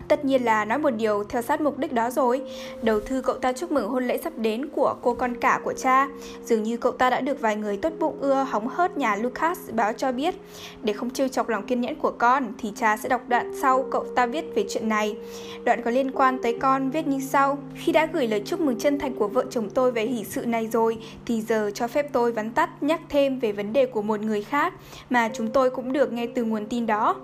Tất nhiên là nói một điều theo sát mục đích đó rồi. Đầu thư cậu ta chúc mừng hôn lễ sắp đến của cô con cả của cha. Dường như cậu ta đã được vài người tốt bụng ưa hóng hớt nhà Lucas báo cho biết. Để không trêu chọc lòng kiên nhẫn của con, thì cha sẽ đọc đoạn sau cậu ta viết về chuyện này. Đoạn có liên quan tới con viết như sau. Khi đã gửi lời chúc mừng chân thành của vợ chồng tôi về hỷ sự này rồi, thì giờ cho phép tôi vắn tắt nhắc thêm về vấn đề của một người khác, mà chúng tôi cũng được nghe từ nguồn tin đó.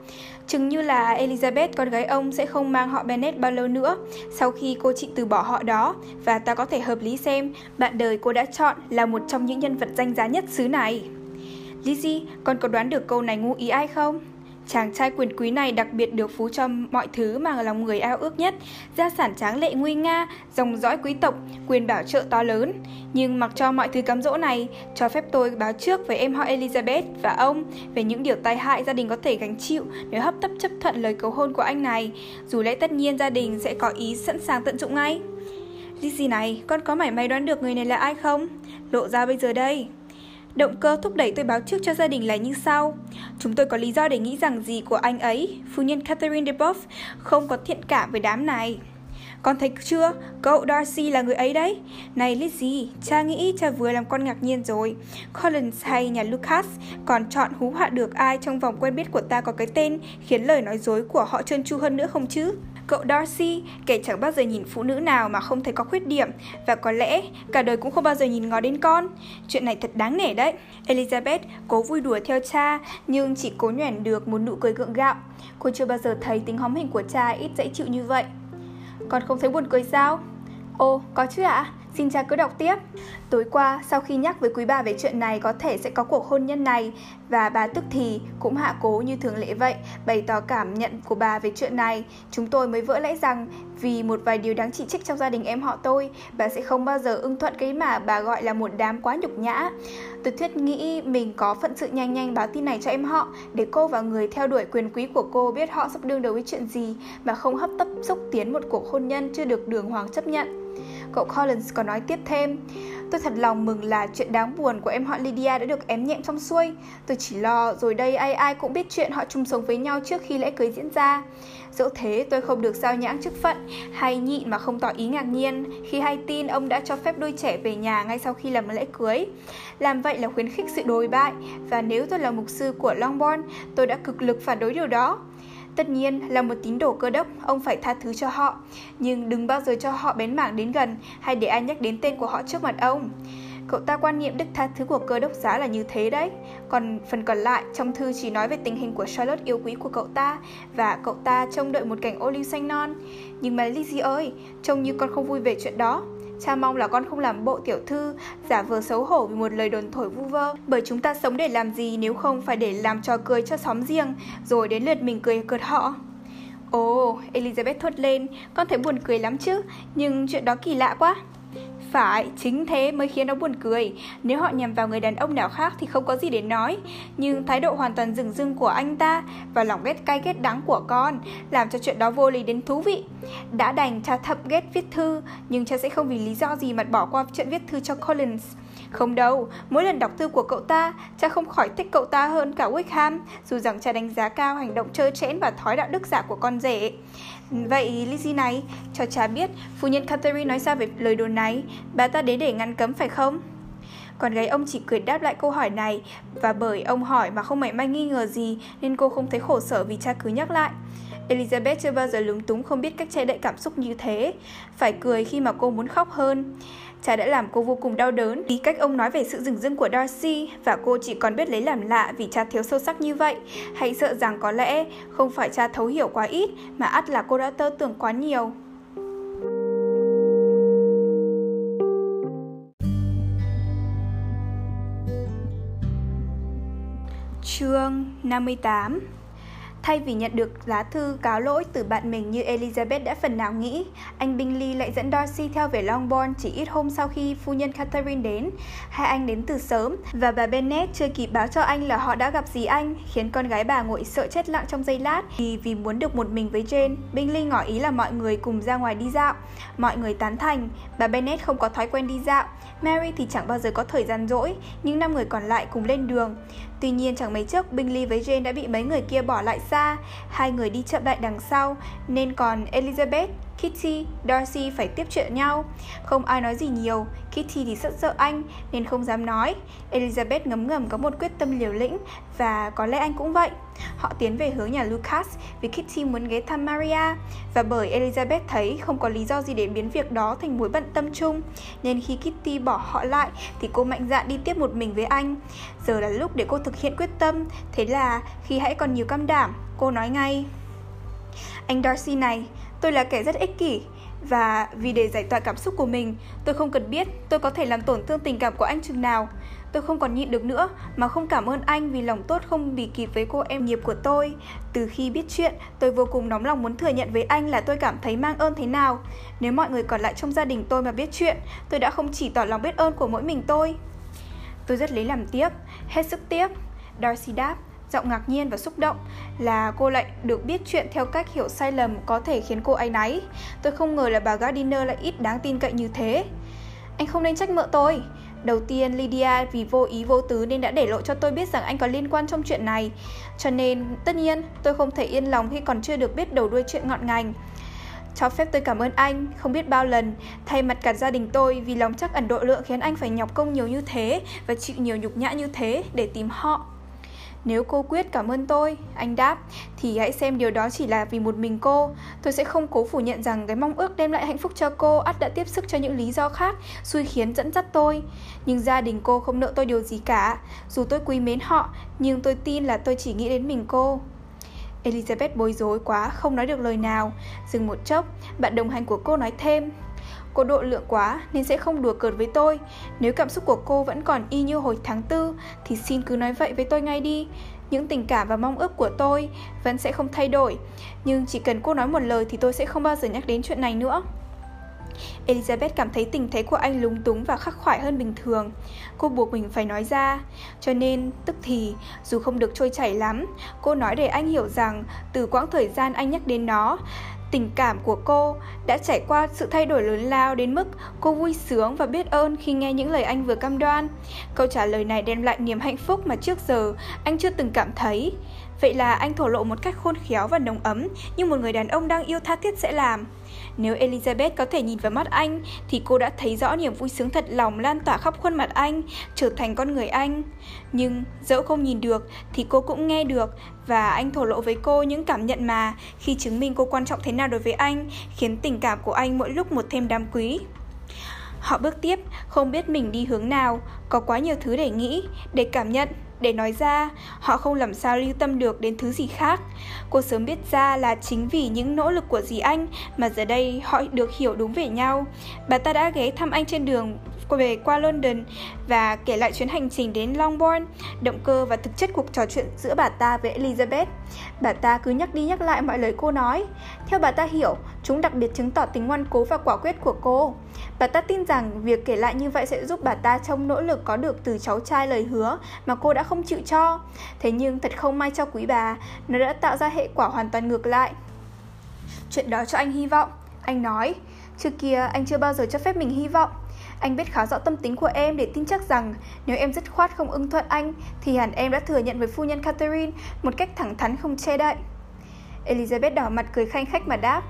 Chừng như là Elizabeth con gái ông sẽ không mang họ Bennet bao lâu nữa sau khi cô chị từ bỏ họ đó và ta có thể hợp lý xem bạn đời cô đã chọn là một trong những nhân vật danh giá nhất xứ này. Lizzie, con có đoán được câu này ngu ý ai không? Chàng trai quyền quý này đặc biệt được phú cho mọi thứ mà lòng người ao ước nhất, gia sản tráng lệ nguy nga, dòng dõi quý tộc, quyền bảo trợ to lớn. Nhưng mặc cho mọi thứ cám dỗ này, cho phép tôi báo trước với em họ Elizabeth và ông về những điều tai hại gia đình có thể gánh chịu nếu hấp tấp chấp thuận lời cầu hôn của anh này, dù lẽ tất nhiên gia đình sẽ có ý sẵn sàng tận dụng ngay. Lizzie này, con có mảy may đoán được người này là ai không? Lộ ra bây giờ đây. Động cơ thúc đẩy tôi báo trước cho gia đình là như sau. Chúng tôi có lý do để nghĩ rằng gì của anh ấy, phu nhân Catherine de Boff, không có thiện cảm với đám này. Con thấy chưa, cậu Darcy là người ấy đấy. Này Lizzie, cha nghĩ cha vừa làm con ngạc nhiên rồi. Collins hay nhà Lucas còn chọn hú họa được ai trong vòng quen biết của ta có cái tên khiến lời nói dối của họ trơn tru hơn nữa không chứ? Cậu Darcy, kẻ chẳng bao giờ nhìn phụ nữ nào mà không thấy có khuyết điểm và có lẽ cả đời cũng không bao giờ nhìn ngó đến con. Chuyện này thật đáng nể đấy. Elizabeth cố vui đùa theo cha nhưng chỉ cố nhoẻn được một nụ cười gượng gạo. Cô chưa bao giờ thấy tính hóm hình của cha ít dễ chịu như vậy. Con không thấy buồn cười sao? Ồ, có chứ ạ? À? Xin cha cứ đọc tiếp. Tối qua, sau khi nhắc với quý bà về chuyện này có thể sẽ có cuộc hôn nhân này, và bà tức thì cũng hạ cố như thường lệ vậy, bày tỏ cảm nhận của bà về chuyện này. Chúng tôi mới vỡ lẽ rằng vì một vài điều đáng chỉ trích trong gia đình em họ tôi, bà sẽ không bao giờ ưng thuận cái mà bà gọi là một đám quá nhục nhã. Tôi thuyết nghĩ mình có phận sự nhanh nhanh báo tin này cho em họ để cô và người theo đuổi quyền quý của cô biết họ sắp đương đầu với chuyện gì mà không hấp tấp xúc tiến một cuộc hôn nhân chưa được đường hoàng chấp nhận. Cậu Collins còn nói tiếp thêm, Tôi thật lòng mừng là chuyện đáng buồn của em họ Lydia đã được ém nhẹm xong xuôi. Tôi chỉ lo rồi đây ai ai cũng biết chuyện họ chung sống với nhau trước khi lễ cưới diễn ra. Dẫu thế tôi không được sao nhãng chức phận hay nhịn mà không tỏ ý ngạc nhiên khi hay tin ông đã cho phép đôi trẻ về nhà ngay sau khi làm lễ cưới. Làm vậy là khuyến khích sự đồi bại và nếu tôi là mục sư của Longbourn, tôi đã cực lực phản đối điều đó. Tất nhiên là một tín đồ cơ đốc, ông phải tha thứ cho họ, nhưng đừng bao giờ cho họ bén mảng đến gần hay để ai nhắc đến tên của họ trước mặt ông. Cậu ta quan niệm đức tha thứ của cơ đốc giáo là như thế đấy. Còn phần còn lại, trong thư chỉ nói về tình hình của Charlotte yêu quý của cậu ta và cậu ta trông đợi một cảnh ô liu xanh non. Nhưng mà Lizzie ơi, trông như con không vui về chuyện đó. Cha mong là con không làm bộ tiểu thư, giả vờ xấu hổ vì một lời đồn thổi vu vơ. Bởi chúng ta sống để làm gì nếu không phải để làm trò cười cho xóm riêng, rồi đến lượt mình cười cợt họ. Ồ, oh, Elizabeth thốt lên, con thấy buồn cười lắm chứ, nhưng chuyện đó kỳ lạ quá. Phải, chính thế mới khiến nó buồn cười. Nếu họ nhằm vào người đàn ông nào khác thì không có gì để nói. Nhưng thái độ hoàn toàn rừng rưng của anh ta và lòng ghét cay ghét đắng của con làm cho chuyện đó vô lý đến thú vị. Đã đành cha thậm ghét viết thư, nhưng cha sẽ không vì lý do gì mà bỏ qua chuyện viết thư cho Collins. Không đâu, mỗi lần đọc thư của cậu ta, cha không khỏi thích cậu ta hơn cả Wickham, dù rằng cha đánh giá cao hành động trơ trẽn và thói đạo đức giả của con rể. Vậy Lizzie này, cho cha biết phu nhân Catherine nói sao về lời đồn này, bà ta đến để ngăn cấm phải không? Còn gái ông chỉ cười đáp lại câu hỏi này và bởi ông hỏi mà không mảy may nghi ngờ gì nên cô không thấy khổ sở vì cha cứ nhắc lại. Elizabeth chưa bao giờ lúng túng không biết cách che đậy cảm xúc như thế, phải cười khi mà cô muốn khóc hơn. Cha đã làm cô vô cùng đau đớn. Vì cách ông nói về sự rừng rưng của Darcy và cô chỉ còn biết lấy làm lạ vì cha thiếu sâu sắc như vậy. Hay sợ rằng có lẽ không phải cha thấu hiểu quá ít, mà ắt là cô đã tơ tưởng quá nhiều. Chương 58 Thay vì nhận được lá thư cáo lỗi từ bạn mình như Elizabeth đã phần nào nghĩ, anh Bingley lại dẫn Darcy theo về Longbourn chỉ ít hôm sau khi phu nhân Catherine đến. Hai anh đến từ sớm và bà Bennet chưa kịp báo cho anh là họ đã gặp gì anh, khiến con gái bà ngồi sợ chết lặng trong giây lát vì vì muốn được một mình với Jane. Bingley ngỏ ý là mọi người cùng ra ngoài đi dạo. Mọi người tán thành, bà Bennett không có thói quen đi dạo. Mary thì chẳng bao giờ có thời gian rỗi, nhưng năm người còn lại cùng lên đường. Tuy nhiên chẳng mấy chốc Bingley với Jane đã bị mấy người kia bỏ lại xa, hai người đi chậm lại đằng sau, nên còn Elizabeth, Kitty, Darcy phải tiếp chuyện nhau. Không ai nói gì nhiều, Kitty thì rất sợ anh nên không dám nói. Elizabeth ngấm ngầm có một quyết tâm liều lĩnh và có lẽ anh cũng vậy. Họ tiến về hướng nhà Lucas vì Kitty muốn ghé thăm Maria và bởi Elizabeth thấy không có lý do gì để biến việc đó thành mối bận tâm chung nên khi Kitty bỏ họ lại thì cô mạnh dạn đi tiếp một mình với anh. Giờ là lúc để cô thực hiện quyết tâm, thế là khi hãy còn nhiều cam đảm, cô nói ngay. Anh Darcy này, tôi là kẻ rất ích kỷ và vì để giải tỏa cảm xúc của mình, tôi không cần biết tôi có thể làm tổn thương tình cảm của anh chừng nào. Tôi không còn nhịn được nữa mà không cảm ơn anh vì lòng tốt không bị kịp với cô em nghiệp của tôi. Từ khi biết chuyện, tôi vô cùng nóng lòng muốn thừa nhận với anh là tôi cảm thấy mang ơn thế nào. Nếu mọi người còn lại trong gia đình tôi mà biết chuyện, tôi đã không chỉ tỏ lòng biết ơn của mỗi mình tôi. Tôi rất lấy làm tiếc, hết sức tiếc. Darcy đáp, giọng ngạc nhiên và xúc động là cô lại được biết chuyện theo cách hiểu sai lầm có thể khiến cô ấy náy. Tôi không ngờ là bà Gardiner lại ít đáng tin cậy như thế. Anh không nên trách mợ tôi. Đầu tiên, Lydia vì vô ý vô tứ nên đã để lộ cho tôi biết rằng anh có liên quan trong chuyện này. Cho nên, tất nhiên, tôi không thể yên lòng khi còn chưa được biết đầu đuôi chuyện ngọn ngành. Cho phép tôi cảm ơn anh, không biết bao lần, thay mặt cả gia đình tôi vì lòng chắc ẩn độ lượng khiến anh phải nhọc công nhiều như thế và chịu nhiều nhục nhã như thế để tìm họ. Nếu cô quyết cảm ơn tôi, anh đáp, thì hãy xem điều đó chỉ là vì một mình cô. Tôi sẽ không cố phủ nhận rằng cái mong ước đem lại hạnh phúc cho cô ắt đã tiếp sức cho những lý do khác, xui khiến dẫn dắt tôi. Nhưng gia đình cô không nợ tôi điều gì cả. Dù tôi quý mến họ, nhưng tôi tin là tôi chỉ nghĩ đến mình cô. Elizabeth bối rối quá, không nói được lời nào. Dừng một chốc, bạn đồng hành của cô nói thêm. Cô độ lượng quá nên sẽ không đùa cợt với tôi Nếu cảm xúc của cô vẫn còn y như hồi tháng tư Thì xin cứ nói vậy với tôi ngay đi những tình cảm và mong ước của tôi vẫn sẽ không thay đổi nhưng chỉ cần cô nói một lời thì tôi sẽ không bao giờ nhắc đến chuyện này nữa Elizabeth cảm thấy tình thế của anh lúng túng và khắc khoải hơn bình thường. Cô buộc mình phải nói ra. Cho nên, tức thì, dù không được trôi chảy lắm, cô nói để anh hiểu rằng từ quãng thời gian anh nhắc đến nó, tình cảm của cô đã trải qua sự thay đổi lớn lao đến mức cô vui sướng và biết ơn khi nghe những lời anh vừa cam đoan. Câu trả lời này đem lại niềm hạnh phúc mà trước giờ anh chưa từng cảm thấy. Vậy là anh thổ lộ một cách khôn khéo và nồng ấm như một người đàn ông đang yêu tha thiết sẽ làm. Nếu Elizabeth có thể nhìn vào mắt anh thì cô đã thấy rõ niềm vui sướng thật lòng lan tỏa khắp khuôn mặt anh, trở thành con người anh. Nhưng dẫu không nhìn được thì cô cũng nghe được và anh thổ lộ với cô những cảm nhận mà khi chứng minh cô quan trọng thế nào đối với anh, khiến tình cảm của anh mỗi lúc một thêm đam quý. Họ bước tiếp, không biết mình đi hướng nào, có quá nhiều thứ để nghĩ, để cảm nhận, để nói ra, họ không làm sao lưu tâm được đến thứ gì khác. Cô sớm biết ra là chính vì những nỗ lực của dì anh mà giờ đây họ được hiểu đúng về nhau. Bà ta đã ghé thăm anh trên đường về qua London và kể lại chuyến hành trình đến Longbourn, động cơ và thực chất cuộc trò chuyện giữa bà ta với Elizabeth. Bà ta cứ nhắc đi nhắc lại mọi lời cô nói. Theo bà ta hiểu, chúng đặc biệt chứng tỏ tính ngoan cố và quả quyết của cô. Bà ta tin rằng việc kể lại như vậy sẽ giúp bà ta trong nỗ lực có được từ cháu trai lời hứa mà cô đã không chịu cho. Thế nhưng thật không may cho quý bà, nó đã tạo ra hệ quả hoàn toàn ngược lại. Chuyện đó cho anh hy vọng. Anh nói, trước kia anh chưa bao giờ cho phép mình hy vọng. Anh biết khá rõ tâm tính của em để tin chắc rằng nếu em dứt khoát không ưng thuận anh thì hẳn em đã thừa nhận với phu nhân Catherine một cách thẳng thắn không che đậy. Elizabeth đỏ mặt cười khanh khách mà đáp.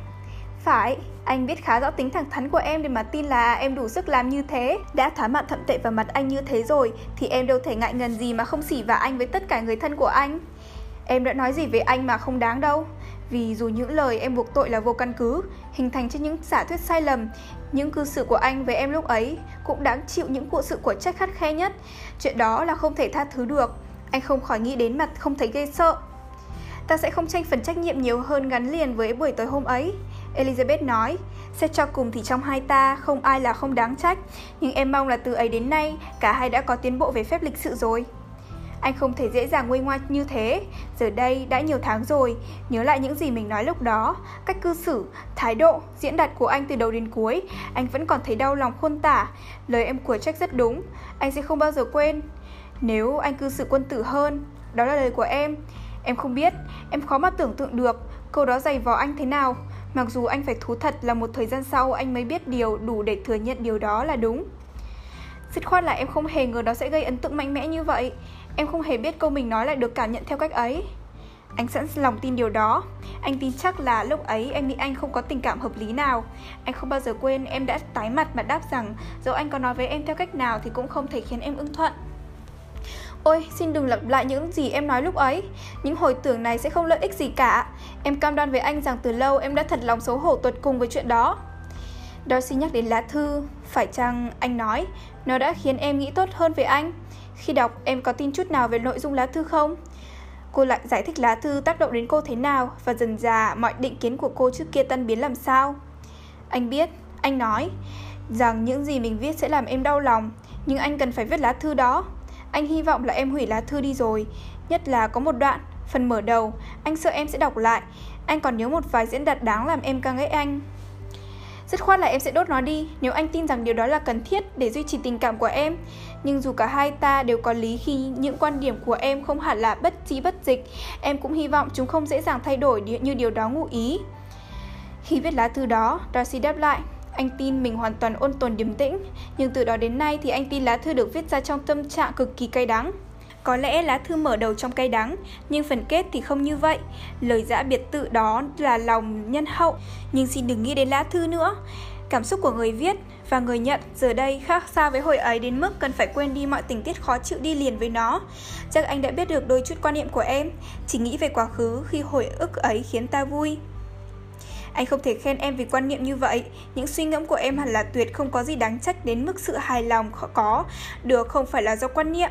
Phải, anh biết khá rõ tính thẳng thắn của em để mà tin là em đủ sức làm như thế. Đã thá mạn thậm tệ vào mặt anh như thế rồi thì em đâu thể ngại ngần gì mà không xỉ vào anh với tất cả người thân của anh. Em đã nói gì về anh mà không đáng đâu. Vì dù những lời em buộc tội là vô căn cứ, hình thành trên những giả thuyết sai lầm, những cư xử của anh với em lúc ấy cũng đáng chịu những cuộc sự của trách khắt khe nhất. Chuyện đó là không thể tha thứ được. Anh không khỏi nghĩ đến mặt không thấy ghê sợ. Ta sẽ không tranh phần trách nhiệm nhiều hơn gắn liền với buổi tối hôm ấy. Elizabeth nói, xét cho cùng thì trong hai ta không ai là không đáng trách, nhưng em mong là từ ấy đến nay cả hai đã có tiến bộ về phép lịch sự rồi. Anh không thể dễ dàng nguôi ngoai như thế. Giờ đây đã nhiều tháng rồi Nhớ lại những gì mình nói lúc đó. Cách cư xử, thái độ, diễn đạt của anh từ đầu đến cuối Anh vẫn còn thấy đau lòng khôn tả. Lời em của trách rất đúng Anh sẽ không bao giờ quên. Nếu anh cư xử quân tử hơn Đó là lời của em. Em không biết, em khó mà tưởng tượng được Câu đó dày vò anh thế nào. Mặc dù anh phải thú thật là một thời gian sau anh mới biết điều đủ để thừa nhận điều đó là đúng. Dứt khoát là em không hề ngờ nó sẽ gây ấn tượng mạnh mẽ như vậy. Em không hề biết câu mình nói lại được cảm nhận theo cách ấy. Anh sẵn lòng tin điều đó. Anh tin chắc là lúc ấy em nghĩ anh không có tình cảm hợp lý nào. Anh không bao giờ quên em đã tái mặt mà đáp rằng Dẫu anh có nói với em theo cách nào thì cũng không thể khiến em ưng thuận. Ôi, xin đừng lặp lại những gì em nói lúc ấy. Những hồi tưởng này sẽ không lợi ích gì cả. Em cam đoan với anh rằng từ lâu em đã thật lòng xấu hổ tuột cùng với chuyện đó Darcy nhắc đến lá thư Phải chăng anh nói Nó đã khiến em nghĩ tốt hơn về anh khi đọc, em có tin chút nào về nội dung lá thư không? Cô lại giải thích lá thư tác động đến cô thế nào và dần dà mọi định kiến của cô trước kia tan biến làm sao. Anh biết, anh nói rằng những gì mình viết sẽ làm em đau lòng, nhưng anh cần phải viết lá thư đó. Anh hy vọng là em hủy lá thư đi rồi, nhất là có một đoạn, phần mở đầu, anh sợ em sẽ đọc lại. Anh còn nhớ một vài diễn đạt đáng làm em ca ngợi anh. Rất khoát là em sẽ đốt nó đi nếu anh tin rằng điều đó là cần thiết để duy trì tình cảm của em. Nhưng dù cả hai ta đều có lý khi những quan điểm của em không hẳn là bất trí bất dịch, em cũng hy vọng chúng không dễ dàng thay đổi như điều đó ngụ ý. Khi viết lá thư đó, Darcy đáp lại, anh tin mình hoàn toàn ôn tồn điềm tĩnh, nhưng từ đó đến nay thì anh tin lá thư được viết ra trong tâm trạng cực kỳ cay đắng. Có lẽ lá thư mở đầu trong cay đắng, nhưng phần kết thì không như vậy. Lời giã biệt tự đó là lòng nhân hậu, nhưng xin đừng nghĩ đến lá thư nữa. Cảm xúc của người viết và người nhận giờ đây khác xa với hồi ấy đến mức cần phải quên đi mọi tình tiết khó chịu đi liền với nó. Chắc anh đã biết được đôi chút quan niệm của em, chỉ nghĩ về quá khứ khi hồi ức ấy khiến ta vui. Anh không thể khen em vì quan niệm như vậy Những suy ngẫm của em hẳn là tuyệt không có gì đáng trách đến mức sự hài lòng có Được không phải là do quan niệm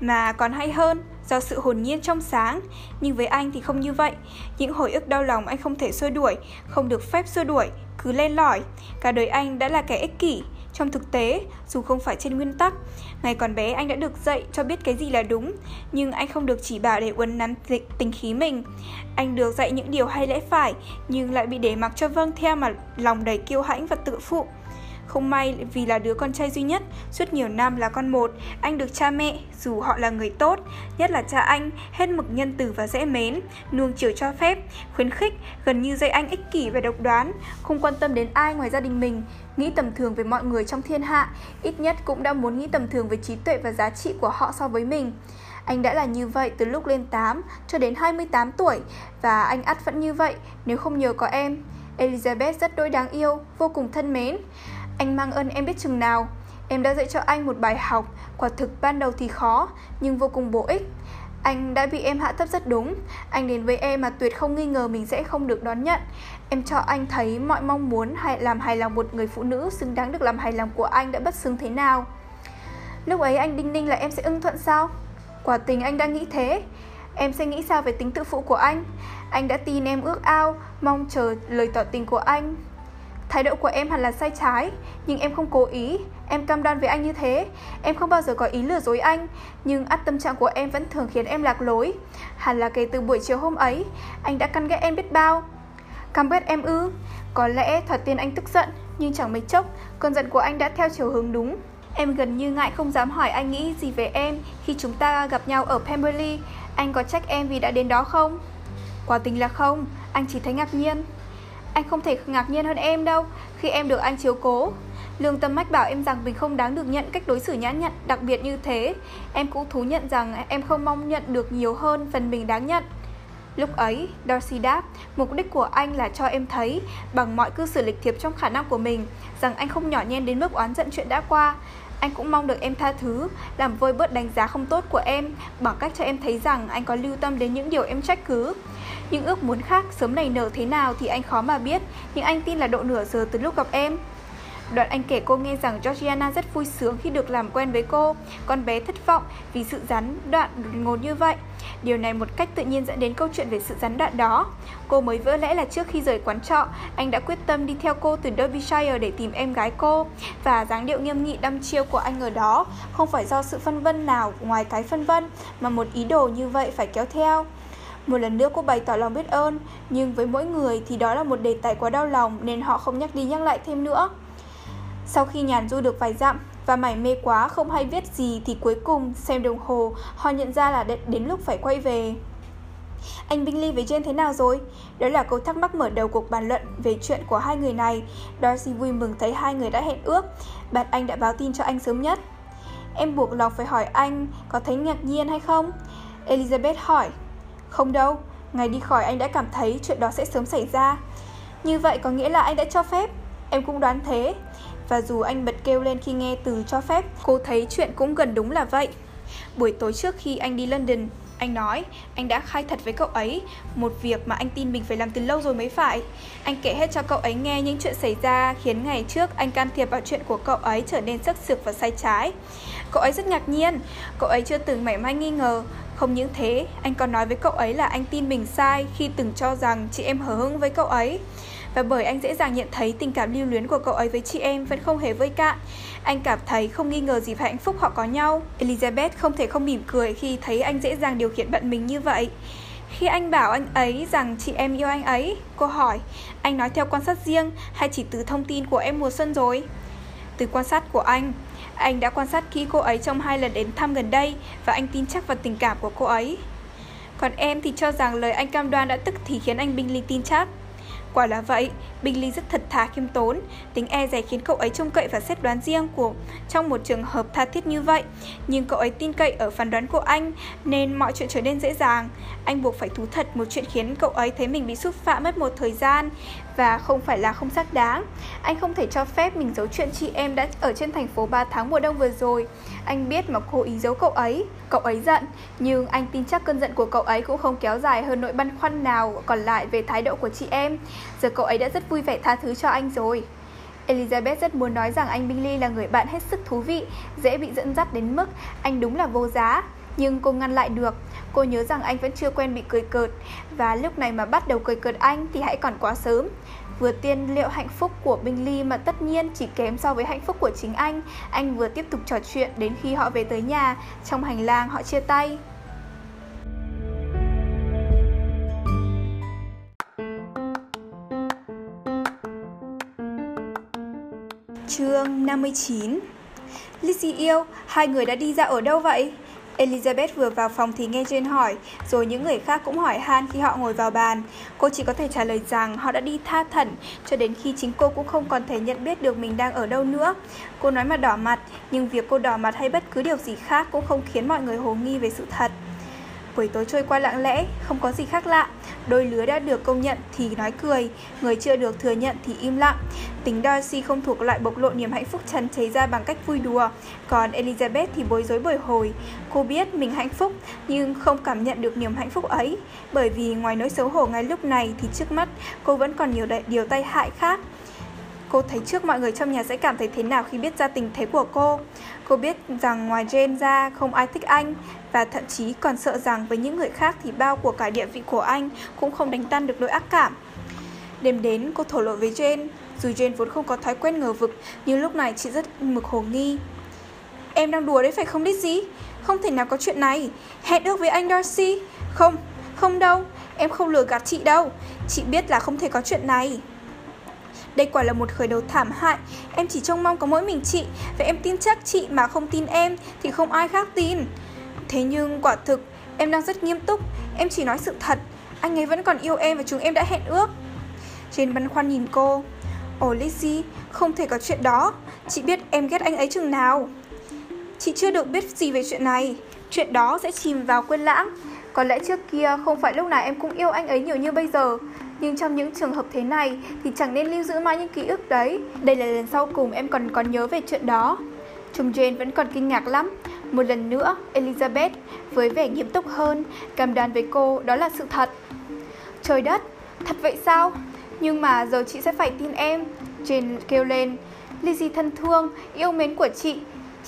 mà còn hay hơn do sự hồn nhiên trong sáng nhưng với anh thì không như vậy những hồi ức đau lòng anh không thể xua đuổi không được phép xua đuổi cứ len lỏi. Cả đời anh đã là kẻ ích kỷ. Trong thực tế, dù không phải trên nguyên tắc, ngày còn bé anh đã được dạy cho biết cái gì là đúng, nhưng anh không được chỉ bảo để uốn nắn tình khí mình. Anh được dạy những điều hay lẽ phải, nhưng lại bị để mặc cho vâng theo mà lòng đầy kiêu hãnh và tự phụ. Không may vì là đứa con trai duy nhất, suốt nhiều năm là con một, anh được cha mẹ, dù họ là người tốt, nhất là cha anh, hết mực nhân từ và dễ mến, nuông chiều cho phép, khuyến khích, gần như dạy anh ích kỷ và độc đoán, không quan tâm đến ai ngoài gia đình mình, nghĩ tầm thường về mọi người trong thiên hạ, ít nhất cũng đã muốn nghĩ tầm thường về trí tuệ và giá trị của họ so với mình. Anh đã là như vậy từ lúc lên 8 cho đến 28 tuổi và anh ắt vẫn như vậy nếu không nhờ có em. Elizabeth rất đôi đáng yêu, vô cùng thân mến. Anh mang ơn em biết chừng nào. Em đã dạy cho anh một bài học. Quả thực ban đầu thì khó, Nhưng vô cùng bổ ích. Anh đã bị em hạ thấp rất đúng. Anh đến với em mà tuyệt không nghi ngờ mình sẽ không được đón nhận. Em cho anh thấy mọi mong muốn hay làm hài lòng một người phụ nữ Xứng đáng được làm hài lòng của anh đã bất xứng thế nào. Lúc ấy anh đinh ninh là em sẽ ưng thuận sao? Quả tình anh đã nghĩ thế. Em sẽ nghĩ sao về tính tự phụ của anh? Anh đã tin em ước ao, Mong chờ lời tỏ tình của anh. Thái độ của em hẳn là sai trái, Nhưng em không cố ý. Em cam đoan với anh như thế. Em không bao giờ có ý lừa dối anh, Nhưng ắt tâm trạng của em vẫn thường khiến em lạc lối. Hẳn là kể từ buổi chiều hôm ấy, Anh đã căn ghét em biết bao. Căm ghét em ư? Có lẽ thoạt tiên anh tức giận, Nhưng chẳng mấy chốc, Cơn giận của anh đã theo chiều hướng đúng. Em gần như ngại không dám hỏi anh nghĩ gì về em Khi chúng ta gặp nhau ở Pemberley. Anh có trách em vì đã đến đó không? Quả tình là không, Anh chỉ thấy ngạc nhiên anh không thể ngạc nhiên hơn em đâu Khi em được anh chiếu cố Lương Tâm Mách bảo em rằng mình không đáng được nhận cách đối xử nhã nhặn đặc biệt như thế Em cũng thú nhận rằng em không mong nhận được nhiều hơn phần mình đáng nhận Lúc ấy, Darcy đáp, mục đích của anh là cho em thấy bằng mọi cư xử lịch thiệp trong khả năng của mình rằng anh không nhỏ nhen đến mức oán giận chuyện đã qua. Anh cũng mong được em tha thứ, làm vơi bớt đánh giá không tốt của em bằng cách cho em thấy rằng anh có lưu tâm đến những điều em trách cứ. Những ước muốn khác sớm này nở thế nào thì anh khó mà biết, Nhưng anh tin là độ nửa giờ từ lúc gặp em. Đoạn anh kể cô nghe rằng Georgiana rất vui sướng khi được làm quen với cô. Con bé thất vọng vì sự gián đoạn đột ngột như vậy. Điều này một cách tự nhiên dẫn đến câu chuyện về sự gián đoạn đó. Cô mới vỡ lẽ là trước khi rời quán trọ, Anh đã quyết tâm đi theo cô từ Derbyshire để tìm em gái cô. Và dáng điệu nghiêm nghị đăm chiêu của anh ở đó Không phải do sự phân vân nào ngoài cái phân vân, Mà một ý đồ như vậy phải kéo theo một lần nữa cô bày tỏ lòng biết ơn, nhưng với mỗi người thì đó là một đề tài quá đau lòng nên họ không nhắc đi nhắc lại thêm nữa. Sau khi nhàn du được vài dặm và mải mê quá không hay viết gì thì cuối cùng xem đồng hồ họ nhận ra là đến lúc phải quay về. Anh Bingley với Jane thế nào rồi? Đó là câu thắc mắc mở đầu cuộc bàn luận về chuyện của hai người này. Darcy vui mừng thấy hai người đã hẹn ước. Bạn anh đã báo tin cho anh sớm nhất. Em buộc lòng phải hỏi anh có thấy ngạc nhiên hay không? Elizabeth hỏi. Không đâu, ngày đi khỏi anh đã cảm thấy chuyện đó sẽ sớm xảy ra. Như vậy có nghĩa là anh đã cho phép. Em cũng đoán thế. Và dù anh bật kêu lên khi nghe từ cho phép, cô thấy chuyện cũng gần đúng là vậy. Buổi tối trước khi anh đi London, anh nói, anh đã khai thật với cậu ấy Một việc mà anh tin mình phải làm từ lâu rồi mới phải Anh kể hết cho cậu ấy nghe những chuyện xảy ra Khiến ngày trước anh can thiệp vào chuyện của cậu ấy trở nên sắc sược và sai trái Cậu ấy rất ngạc nhiên Cậu ấy chưa từng mảy may nghi ngờ không những thế, anh còn nói với cậu ấy là anh tin mình sai khi từng cho rằng chị em hờ hững với cậu ấy. Và bởi anh dễ dàng nhận thấy tình cảm lưu luyến của cậu ấy với chị em vẫn không hề vơi cạn, anh cảm thấy không nghi ngờ gì về hạnh phúc họ có nhau. Elizabeth không thể không mỉm cười khi thấy anh dễ dàng điều khiển bận mình như vậy. Khi anh bảo anh ấy rằng chị em yêu anh ấy, cô hỏi, anh nói theo quan sát riêng hay chỉ từ thông tin của em mùa xuân rồi? Từ quan sát của anh, anh đã quan sát kỹ cô ấy trong hai lần đến thăm gần đây và anh tin chắc vào tình cảm của cô ấy. Còn em thì cho rằng lời anh cam đoan đã tức thì khiến anh Bingley tin chắc. Quả là vậy, Bingley rất thật thà khiêm tốn, tính e dè khiến cậu ấy trông cậy và xét đoán riêng của trong một trường hợp tha thiết như vậy. Nhưng cậu ấy tin cậy ở phán đoán của anh, nên mọi chuyện trở nên dễ dàng. Anh buộc phải thú thật một chuyện khiến cậu ấy thấy mình bị xúc phạm mất một thời gian và không phải là không xác đáng. Anh không thể cho phép mình giấu chuyện chị em đã ở trên thành phố 3 tháng mùa đông vừa rồi. Anh biết mà cố ý giấu cậu ấy. Cậu ấy giận, nhưng anh tin chắc cơn giận của cậu ấy cũng không kéo dài hơn nỗi băn khoăn nào còn lại về thái độ của chị em. Giờ cậu ấy đã rất vui vẻ tha thứ cho anh rồi. Elizabeth rất muốn nói rằng anh Billy là người bạn hết sức thú vị, dễ bị dẫn dắt đến mức anh đúng là vô giá. Nhưng cô ngăn lại được Cô nhớ rằng anh vẫn chưa quen bị cười cợt và lúc này mà bắt đầu cười cợt anh thì hãy còn quá sớm vừa tiên liệu hạnh phúc của Bingley mà tất nhiên chỉ kém so với hạnh phúc của chính anh. Anh vừa tiếp tục trò chuyện đến khi họ về tới nhà, trong hành lang họ chia tay. Chương 59 Lizzie yêu, hai người đã đi ra ở đâu vậy? Elizabeth vừa vào phòng thì nghe Jane hỏi, rồi những người khác cũng hỏi han khi họ ngồi vào bàn. Cô chỉ có thể trả lời rằng họ đã đi tha thẩn, cho đến khi chính cô cũng không còn thể nhận biết được mình đang ở đâu nữa. Cô nói mà đỏ mặt, nhưng việc cô đỏ mặt hay bất cứ điều gì khác cũng không khiến mọi người hồ nghi về sự thật. Buổi tối trôi qua lặng lẽ, không có gì khác lạ. Đôi lứa đã được công nhận thì nói cười, người chưa được thừa nhận thì im lặng. Tính Darcy không thuộc loại bộc lộ niềm hạnh phúc trần cháy ra bằng cách vui đùa, còn Elizabeth thì bối rối bồi hồi. Cô biết mình hạnh phúc nhưng không cảm nhận được niềm hạnh phúc ấy, bởi vì ngoài nỗi xấu hổ ngay lúc này thì trước mắt cô vẫn còn nhiều điều tai hại khác. Cô thấy trước mọi người trong nhà sẽ cảm thấy thế nào khi biết ra tình thế của cô. Cô biết rằng ngoài Jane ra không ai thích anh và thậm chí còn sợ rằng với những người khác thì bao của cả địa vị của anh cũng không đánh tan được nỗi ác cảm. Đêm đến, cô thổ lộ với Jane, dù Jane vốn không có thói quen ngờ vực, nhưng lúc này chị rất mực hồ nghi. Em đang đùa đấy phải không Lizzie? Không thể nào có chuyện này. Hẹn ước với anh Darcy. Không, không đâu. Em không lừa gạt chị đâu. Chị biết là không thể có chuyện này. Đây quả là một khởi đầu thảm hại Em chỉ trông mong có mỗi mình chị Và em tin chắc chị mà không tin em Thì không ai khác tin Thế nhưng quả thực em đang rất nghiêm túc Em chỉ nói sự thật Anh ấy vẫn còn yêu em và chúng em đã hẹn ước Trên băn khoăn nhìn cô Ồ Lizzie, không thể có chuyện đó Chị biết em ghét anh ấy chừng nào Chị chưa được biết gì về chuyện này Chuyện đó sẽ chìm vào quên lãng Có lẽ trước kia không phải lúc nào em cũng yêu anh ấy nhiều như bây giờ nhưng trong những trường hợp thế này thì chẳng nên lưu giữ mãi những ký ức đấy. Đây là lần sau cùng em còn còn nhớ về chuyện đó. Trung Jane vẫn còn kinh ngạc lắm. Một lần nữa, Elizabeth với vẻ nghiêm túc hơn, cam đoan với cô đó là sự thật. Trời đất, thật vậy sao? Nhưng mà giờ chị sẽ phải tin em. Jane kêu lên. Lizzie thân thương, yêu mến của chị.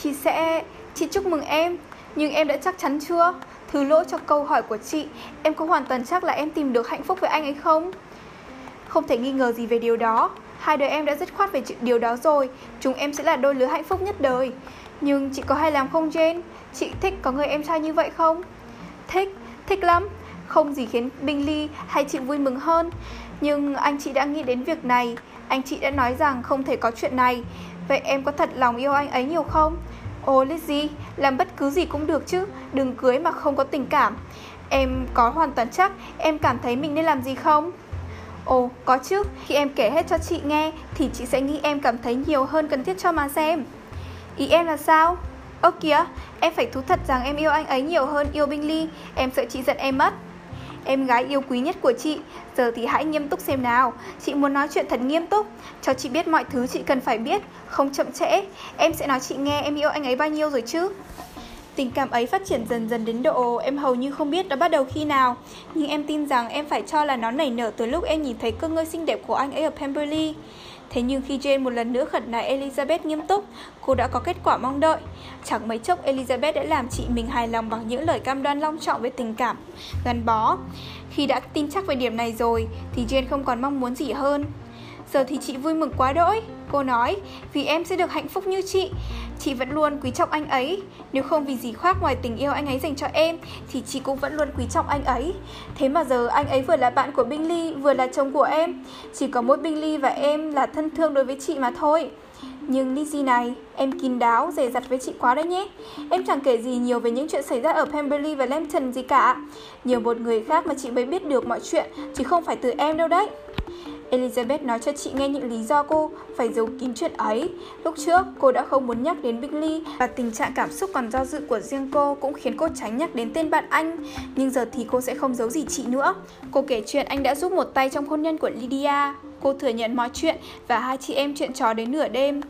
Chị sẽ... Chị chúc mừng em. Nhưng em đã chắc chắn chưa? Thứ lỗi cho câu hỏi của chị, em có hoàn toàn chắc là em tìm được hạnh phúc với anh ấy không? Không thể nghi ngờ gì về điều đó. Hai đứa em đã dứt khoát về điều đó rồi. Chúng em sẽ là đôi lứa hạnh phúc nhất đời. Nhưng chị có hay làm không Jane? Chị thích có người em trai như vậy không? Thích, thích lắm. Không gì khiến Bingley hay chị vui mừng hơn. Nhưng anh chị đã nghĩ đến việc này. Anh chị đã nói rằng không thể có chuyện này. Vậy em có thật lòng yêu anh ấy nhiều không? Ồ Lizzie, làm bất cứ gì cũng được chứ, đừng cưới mà không có tình cảm. Em có hoàn toàn chắc em cảm thấy mình nên làm gì không? Ồ, có chứ, khi em kể hết cho chị nghe thì chị sẽ nghĩ em cảm thấy nhiều hơn cần thiết cho mà xem. Ý em là sao? Ơ kìa, em phải thú thật rằng em yêu anh ấy nhiều hơn yêu Bingley, em sợ chị giận em mất. Em gái yêu quý nhất của chị, giờ thì hãy nghiêm túc xem nào. Chị muốn nói chuyện thật nghiêm túc, cho chị biết mọi thứ chị cần phải biết, không chậm trễ. Em sẽ nói chị nghe em yêu anh ấy bao nhiêu rồi chứ. Tình cảm ấy phát triển dần dần đến độ em hầu như không biết nó bắt đầu khi nào Nhưng em tin rằng em phải cho là nó nảy nở từ lúc em nhìn thấy cơ ngơi xinh đẹp của anh ấy ở Pemberley Thế nhưng khi Jane một lần nữa khẩn nài Elizabeth nghiêm túc, cô đã có kết quả mong đợi. Chẳng mấy chốc Elizabeth đã làm chị mình hài lòng bằng những lời cam đoan long trọng về tình cảm, gắn bó. Khi đã tin chắc về điểm này rồi, thì Jane không còn mong muốn gì hơn. Giờ thì chị vui mừng quá đỗi. Cô nói Vì em sẽ được hạnh phúc như chị. Chị vẫn luôn quý trọng anh ấy. Nếu không vì gì khác ngoài tình yêu anh ấy dành cho em Thì chị cũng vẫn luôn quý trọng anh ấy. Thế mà giờ anh ấy vừa là bạn của Bingley Vừa là chồng của em. Chỉ có mỗi Bingley và em là thân thương đối với chị mà thôi. Nhưng Lizzy này, em kín đáo, dè dặt với chị quá đấy nhé. Em chẳng kể gì nhiều về những chuyện xảy ra ở Pemberley và Lambton gì cả. Nhiều một người khác mà chị mới biết được mọi chuyện Chứ không phải từ em đâu đấy. Elizabeth nói cho chị nghe những lý do cô phải giấu kín chuyện ấy. Lúc trước, cô đã không muốn nhắc đến Bingley và tình trạng cảm xúc còn do dự của riêng cô cũng khiến cô tránh nhắc đến tên bạn anh. Nhưng giờ thì cô sẽ không giấu gì chị nữa. Cô kể chuyện anh đã giúp một tay trong hôn nhân của Lydia. Cô thừa nhận mọi chuyện và hai chị em chuyện trò đến nửa đêm.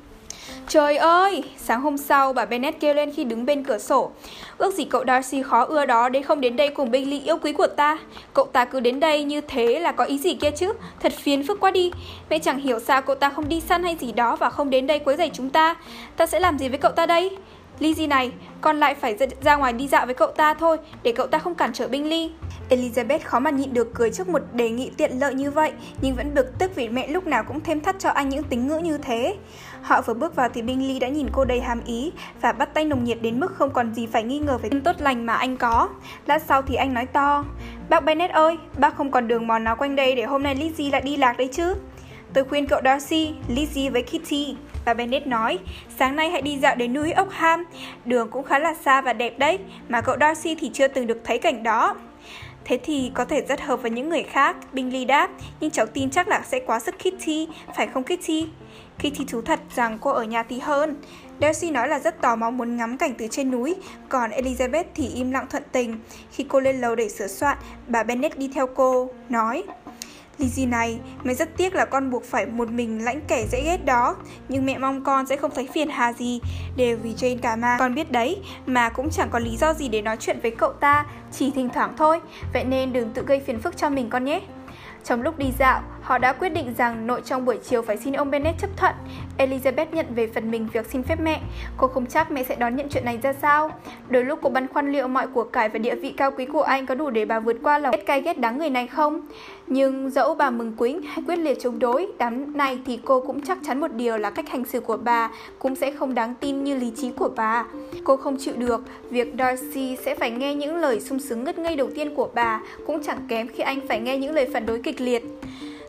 Trời ơi! Sáng hôm sau, bà Bennet kêu lên khi đứng bên cửa sổ. Ước gì cậu Darcy khó ưa đó đến không đến đây cùng Bailey yêu quý của ta. Cậu ta cứ đến đây như thế là có ý gì kia chứ? Thật phiền phức quá đi. Mẹ chẳng hiểu sao cậu ta không đi săn hay gì đó và không đến đây quấy rầy chúng ta. Ta sẽ làm gì với cậu ta đây? Lizzie này, con lại phải ra ngoài đi dạo với cậu ta thôi, để cậu ta không cản trở Bingley. Elizabeth khó mà nhịn được cười trước một đề nghị tiện lợi như vậy, nhưng vẫn bực tức vì mẹ lúc nào cũng thêm thắt cho anh những tính ngữ như thế. Họ vừa bước vào thì Bingley đã nhìn cô đầy hàm ý và bắt tay nồng nhiệt đến mức không còn gì phải nghi ngờ về tốt lành mà anh có. Lát sau thì anh nói to, Bác Bennett ơi, bác không còn đường mòn nào quanh đây để hôm nay Lizzie lại đi lạc đấy chứ. Tôi khuyên cậu Darcy, Lizzie với Kitty. Bà Bennett nói, sáng nay hãy đi dạo đến núi Oakham. Đường cũng khá là xa và đẹp đấy, mà cậu Darcy thì chưa từng được thấy cảnh đó. Thế thì có thể rất hợp với những người khác, Bingley đáp, nhưng cháu tin chắc là sẽ quá sức Kitty, phải không Kitty? Khi thì thú thật rằng cô ở nhà thì hơn. Darcy nói là rất tò mò muốn ngắm cảnh từ trên núi, còn Elizabeth thì im lặng thuận tình. Khi cô lên lầu để sửa soạn, bà Bennet đi theo cô, nói Lizzie này, mẹ rất tiếc là con buộc phải một mình lãnh kẻ dễ ghét đó. Nhưng mẹ mong con sẽ không thấy phiền hà gì. Đều vì Jane cả mà Con biết đấy, mà cũng chẳng có lý do gì để nói chuyện với cậu ta. Chỉ thỉnh thoảng thôi Vậy nên đừng tự gây phiền phức cho mình con nhé. Trong lúc đi dạo, họ đã quyết định rằng nội trong buổi chiều phải xin ông Bennett chấp thuận. Elizabeth nhận về phần mình việc xin phép mẹ. Cô không chắc mẹ sẽ đón nhận chuyện này ra sao. Đôi lúc cô băn khoăn liệu mọi của cải và địa vị cao quý của anh có đủ để bà vượt qua lòng ghét cay ghét đắng người này không. Nhưng dẫu bà mừng quýnh hay quyết liệt chống đối, đám này thì cô cũng chắc chắn một điều là cách hành xử của bà cũng sẽ không đáng tin như lý trí của bà. Cô không chịu được việc Darcy sẽ phải nghe những lời sung sướng ngất ngây đầu tiên của bà, cũng chẳng kém khi anh phải nghe những lời phản đối kịch liệt.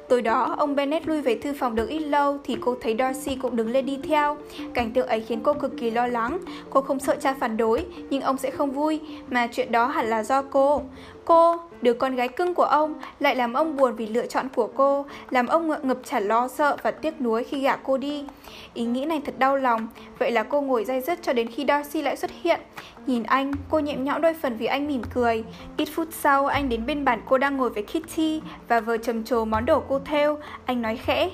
Tối đó, ông Bennett lui về thư phòng được ít lâu thì cô thấy Darcy cũng đứng lên đi theo. Cảnh tượng ấy khiến cô cực kỳ lo lắng. Cô không sợ cha phản đối, nhưng ông sẽ không vui, mà chuyện đó hẳn là do cô. Cô, đứa con gái cưng của ông, lại làm ông buồn vì lựa chọn của cô, làm ông ngượng ngập chả lo sợ và tiếc nuối khi gả cô đi. Ý nghĩ này thật đau lòng, vậy là cô ngồi day dứt cho đến khi Darcy lại xuất hiện. Nhìn anh, cô nhẹm nhõm đôi phần vì anh mỉm cười. Ít phút sau, anh đến bên bàn cô đang ngồi với Kitty và vừa trầm trồ món đồ cô theo. Anh nói khẽ,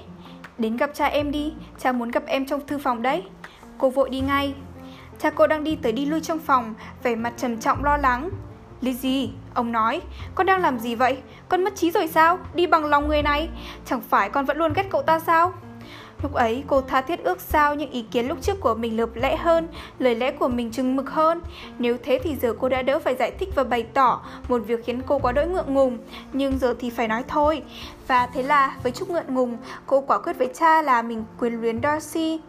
đến gặp cha em đi, cha muốn gặp em trong thư phòng đấy. Cô vội đi ngay. Cha cô đang đi tới đi lui trong phòng, vẻ mặt trầm trọng lo lắng. Lizzie, ông nói, con đang làm gì vậy? Con mất trí rồi sao? Đi bằng lòng người này. Chẳng phải con vẫn luôn ghét cậu ta sao? Lúc ấy cô tha thiết ước sao những ý kiến lúc trước của mình lợp lẽ hơn, lời lẽ của mình chừng mực hơn. Nếu thế thì giờ cô đã đỡ phải giải thích và bày tỏ một việc khiến cô quá đỗi ngượng ngùng, nhưng giờ thì phải nói thôi. Và thế là với chút ngượng ngùng, cô quả quyết với cha là mình quyền luyến Darcy.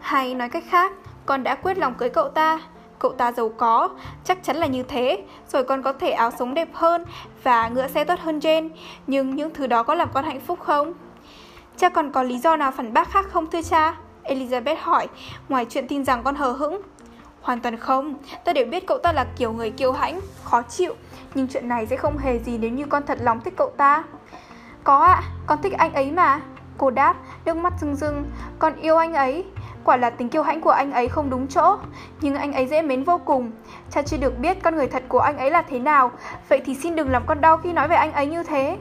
Hay nói cách khác, con đã quyết lòng cưới cậu ta, cậu ta giàu có, chắc chắn là như thế, rồi con có thể áo sống đẹp hơn và ngựa xe tốt hơn Jane, nhưng những thứ đó có làm con hạnh phúc không? Cha còn có lý do nào phản bác khác không thưa cha? Elizabeth hỏi, ngoài chuyện tin rằng con hờ hững. Hoàn toàn không, ta đều biết cậu ta là kiểu người kiêu hãnh, khó chịu, nhưng chuyện này sẽ không hề gì nếu như con thật lòng thích cậu ta. Có ạ, à, con thích anh ấy mà. Cô đáp, nước mắt rưng rưng, con yêu anh ấy. Quả là tính kiêu hãnh của anh ấy không đúng chỗ, nhưng anh ấy dễ mến vô cùng. Cha chưa được biết con người thật của anh ấy là thế nào, vậy thì xin đừng làm con đau khi nói về anh ấy như thế.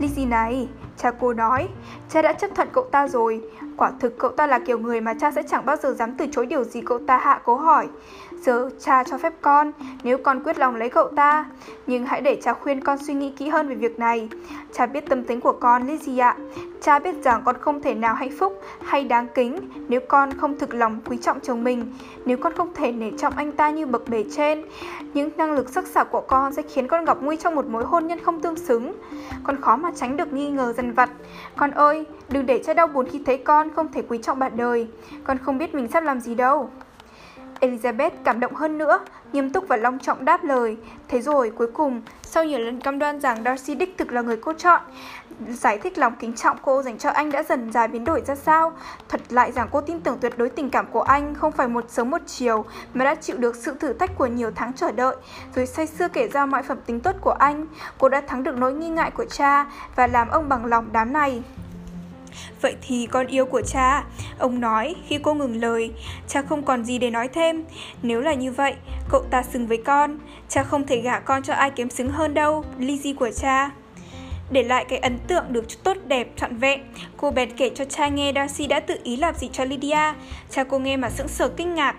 Lizzy này, cha cô nói, cha đã chấp thuận cậu ta rồi. Quả thực cậu ta là kiểu người mà cha sẽ chẳng bao giờ dám từ chối điều gì cậu ta hạ cố hỏi. Giờ cha cho phép con, nếu con quyết lòng lấy cậu ta. Nhưng hãy để cha khuyên con suy nghĩ kỹ hơn về việc này. Cha biết tâm tính của con, Lizzie ạ. Cha biết rằng con không thể nào hạnh phúc hay đáng kính nếu con không thực lòng quý trọng chồng mình. Nếu con không thể nể trọng anh ta như bậc bề trên. Những năng lực sắc sảo của con sẽ khiến con gặp nguy trong một mối hôn nhân không tương xứng. Con khó mà tránh được nghi ngờ dần vặt. Con ơi, đừng để cha đau buồn khi thấy con không thể quý trọng bạn đời. Con không biết mình sắp làm gì đâu. Elizabeth cảm động hơn nữa, nghiêm túc và long trọng đáp lời. Thế rồi, cuối cùng, sau nhiều lần cam đoan rằng Darcy đích thực là người cô chọn, giải thích lòng kính trọng cô dành cho anh đã dần dài biến đổi ra sao, Thật lại rằng cô tin tưởng tuyệt đối tình cảm của anh không phải một sớm một chiều mà đã chịu được sự thử thách của nhiều tháng chờ đợi, rồi say sưa kể ra mọi phẩm tính tốt của anh. Cô đã thắng được nỗi nghi ngại của cha và làm ông bằng lòng đám này. Vậy thì con yêu của cha Ông nói khi cô ngừng lời Cha không còn gì để nói thêm Nếu là như vậy Cậu ta xứng với con Cha không thể gả con cho ai kém xứng hơn đâu Lizzie của cha để lại cái ấn tượng được tốt đẹp trọn vẹn, cô bèn kể cho cha nghe Darcy đã tự ý làm gì cho Lydia. Cha cô nghe mà sững sờ kinh ngạc.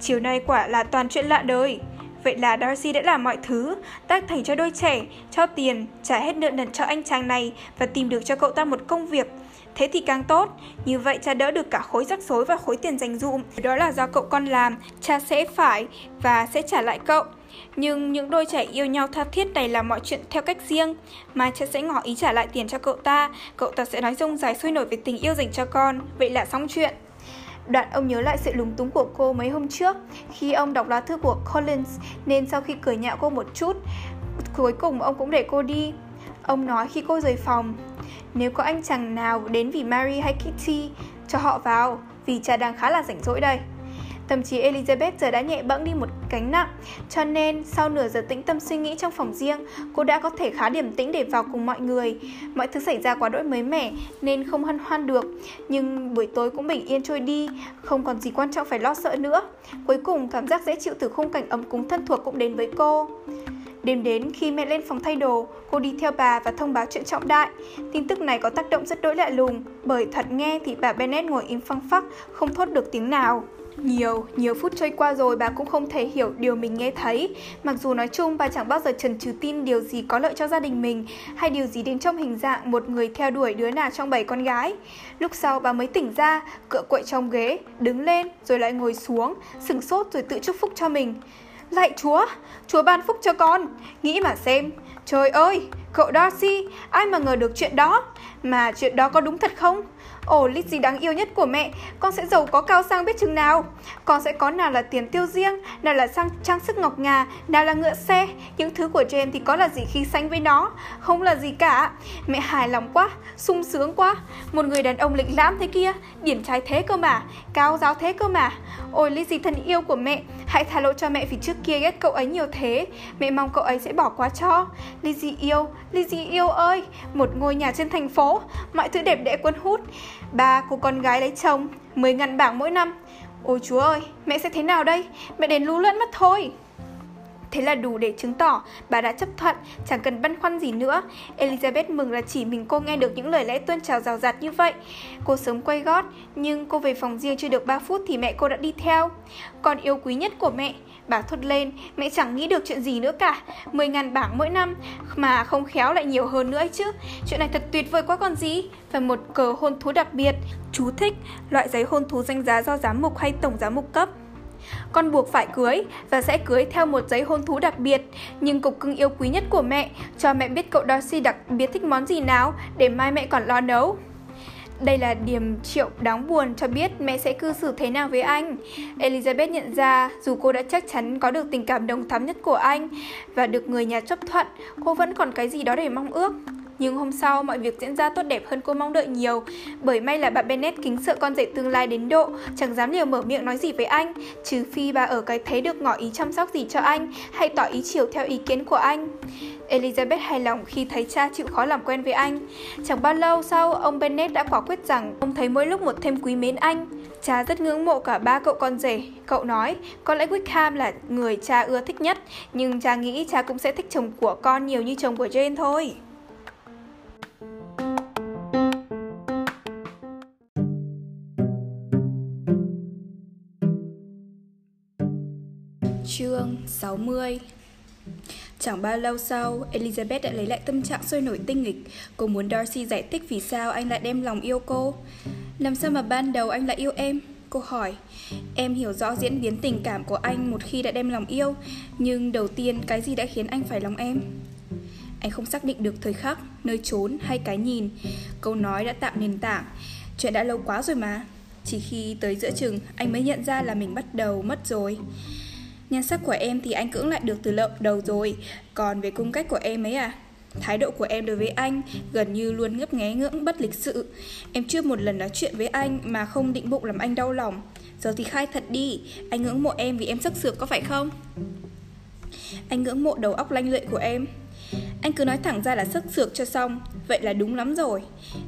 Chiều nay quả là toàn chuyện lạ đời. Vậy là Darcy đã làm mọi thứ, tác thành cho đôi trẻ, cho tiền, trả hết nợ nần cho anh chàng này và tìm được cho cậu ta một công việc. Thế thì càng tốt, như vậy cha đỡ được cả khối rắc rối và khối tiền dành dụm. Đó là do cậu con làm, cha sẽ phải và sẽ trả lại cậu. Nhưng những đôi trẻ yêu nhau tha thiết này là mọi chuyện theo cách riêng Mà cha sẽ ngỏ ý trả lại tiền cho cậu ta Cậu ta sẽ nói rông dài sôi nổi về tình yêu dành cho con Vậy là xong chuyện Đoạn ông nhớ lại sự lúng túng của cô mấy hôm trước. Khi ông đọc lá thư của Collins, Nên sau khi cười nhạo cô một chút, Cuối cùng ông cũng để cô đi. Ông nói khi cô rời phòng, Nếu có anh chàng nào đến vì Mary hay Kitty, Cho họ vào, Vì cha đang khá là rảnh rỗi đây. Thậm chí Elizabeth giờ đã nhẹ bẫng đi một cánh nặng, cho nên sau nửa giờ tĩnh tâm suy nghĩ trong phòng riêng, cô đã có thể khá điềm tĩnh để vào cùng mọi người. Mọi thứ xảy ra quá đỗi mới mẻ nên không hân hoan được, nhưng buổi tối cũng bình yên trôi đi, không còn gì quan trọng phải lo sợ nữa. Cuối cùng cảm giác dễ chịu từ khung cảnh ấm cúng thân thuộc cũng đến với cô. Đêm đến khi mẹ lên phòng thay đồ, cô đi theo bà và thông báo chuyện trọng đại. Tin tức này có tác động rất đỗi lạ lùng, bởi thật nghe thì bà Bennett ngồi im phăng phắc, không thốt được tiếng nào. Nhiều, nhiều phút trôi qua rồi bà cũng không thể hiểu điều mình nghe thấy. Mặc dù nói chung bà chẳng bao giờ chần chừ tin điều gì có lợi cho gia đình mình Hay điều gì đến trong hình dạng một người theo đuổi đứa nào trong bảy con gái. Lúc sau bà mới tỉnh ra, cựa quậy trong ghế, đứng lên rồi lại ngồi xuống Sừng sốt rồi tự chúc phúc cho mình. Lạy Chúa, Chúa ban phúc cho con. Nghĩ mà xem, trời ơi, cậu Darcy, ai mà ngờ được chuyện đó? Mà chuyện đó có đúng thật không? Ồ, gì đáng yêu nhất của mẹ, con sẽ giàu có cao sang biết chừng nào. Con sẽ có nào là tiền tiêu riêng, nào là sang trang sức ngọc ngà, nào là ngựa xe. Những thứ của Jane thì có là gì khi sánh với nó? Không là gì cả. Mẹ hài lòng quá, sung sướng quá. Một người đàn ông lịch lãm thế kia, điển trai thế cơ mà, cao giáo thế cơ mà. Ôi Lizzie thân yêu của mẹ, hãy tha lỗi cho mẹ vì trước kia ghét cậu ấy nhiều thế. Mẹ mong cậu ấy sẽ bỏ qua cho. Lizzie yêu, Lizzie yêu ơi, một ngôi nhà trên thành phố, mọi thứ đẹp đẽ cuốn hút. Ba cô con gái lấy chồng 10 ngàn bảng mỗi năm Ôi chúa ơi, mẹ sẽ thế nào đây? Mẹ đến lú lẫn mất thôi Thế là đủ để chứng tỏ bà đã chấp thuận, chẳng cần băn khoăn gì nữa. Elizabeth mừng là chỉ mình cô nghe được những lời lẽ tuôn trào rào rạt như vậy. Cô sớm quay gót, nhưng cô về phòng riêng chưa được 3 phút thì mẹ cô đã đi theo. Con yêu quý nhất của mẹ, bà thốt lên, mẹ chẳng nghĩ được chuyện gì nữa cả. 10 ngàn bảng mỗi năm, mà không khéo lại nhiều hơn nữa ấy chứ. Chuyện này thật tuyệt vời quá còn gì. Và một cờ hôn thú đặc biệt, chú thích, loại giấy hôn thú danh giá do giám mục hay tổng giám mục cấp con buộc phải cưới và sẽ cưới theo một giấy hôn thú đặc biệt. Nhưng cục cưng yêu quý nhất của mẹ, cho mẹ biết cậu Darcy đặc biệt thích món gì nào để mai mẹ còn lo nấu. Đây là điểm triệu đáng buồn cho biết mẹ sẽ cư xử thế nào với anh. Elizabeth nhận ra dù cô đã chắc chắn có được tình cảm đồng thắm nhất của anh và được người nhà chấp thuận, cô vẫn còn cái gì đó để mong ước. Nhưng hôm sau mọi việc diễn ra tốt đẹp hơn cô mong đợi nhiều. Bởi may là bà Bennett kính sợ con rể tương lai đến độ Chẳng dám liều mở miệng nói gì với anh. Trừ phi bà ở cái thế được ngỏ ý chăm sóc gì cho anh Hay tỏ ý chiều theo ý kiến của anh. Elizabeth hài lòng khi thấy cha chịu khó làm quen với anh. Chẳng bao lâu sau ông Bennett đã quả quyết rằng Ông thấy mỗi lúc một thêm quý mến anh. Cha rất ngưỡng mộ cả ba cậu con rể. Cậu nói, có lẽ Wickham là người cha ưa thích nhất, nhưng cha nghĩ cha cũng sẽ thích chồng của con nhiều như chồng của Jane thôi. Chương 60 Chẳng bao lâu sau, Elizabeth đã lấy lại tâm trạng sôi nổi tinh nghịch. Cô muốn Darcy giải thích vì sao anh lại đem lòng yêu cô. Làm sao mà ban đầu anh lại yêu em? Cô hỏi. Em hiểu rõ diễn biến tình cảm của anh một khi đã đem lòng yêu, nhưng đầu tiên cái gì đã khiến anh phải lòng em? Anh không xác định được thời khắc, nơi trốn hay cái nhìn. Câu nói đã tạo nền tảng. Chuyện đã lâu quá rồi mà. Chỉ khi tới giữa chừng, anh mới nhận ra là mình bắt đầu mất rồi. Nhan sắc của em thì anh cưỡng lại được từ lợn đầu rồi. Còn về cung cách của em ấy à Thái độ của em đối với anh gần như luôn ngấp nghé ngưỡng bất lịch sự. Em chưa một lần nói chuyện với anh mà không định bụng làm anh đau lòng. Giờ thì khai thật đi, Anh ngưỡng mộ em vì em sắc sược có phải không? Anh ngưỡng mộ đầu óc lanh lợi của em anh cứ nói thẳng ra là sức sược cho xong. Vậy là đúng lắm rồi.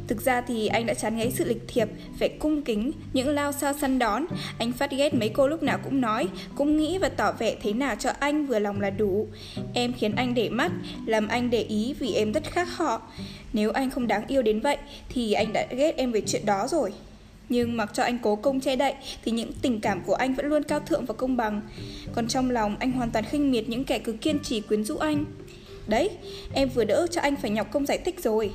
Thực ra thì anh đã chán ngấy sự lịch thiệp Vẻ cung kính, những lao sao săn đón. Anh phát ghét mấy cô lúc nào cũng nói Cũng nghĩ và tỏ vẻ thế nào cho anh vừa lòng là đủ. Em khiến anh để mắt Làm anh để ý vì em rất khác họ. Nếu anh không đáng yêu đến vậy Thì anh đã ghét em về chuyện đó rồi. Nhưng mặc cho anh cố công che đậy thì những tình cảm của anh vẫn luôn cao thượng và công bằng. Còn trong lòng anh hoàn toàn khinh miệt những kẻ cứ kiên trì quyến rũ anh. Đấy, em vừa đỡ cho anh phải nhọc công giải thích rồi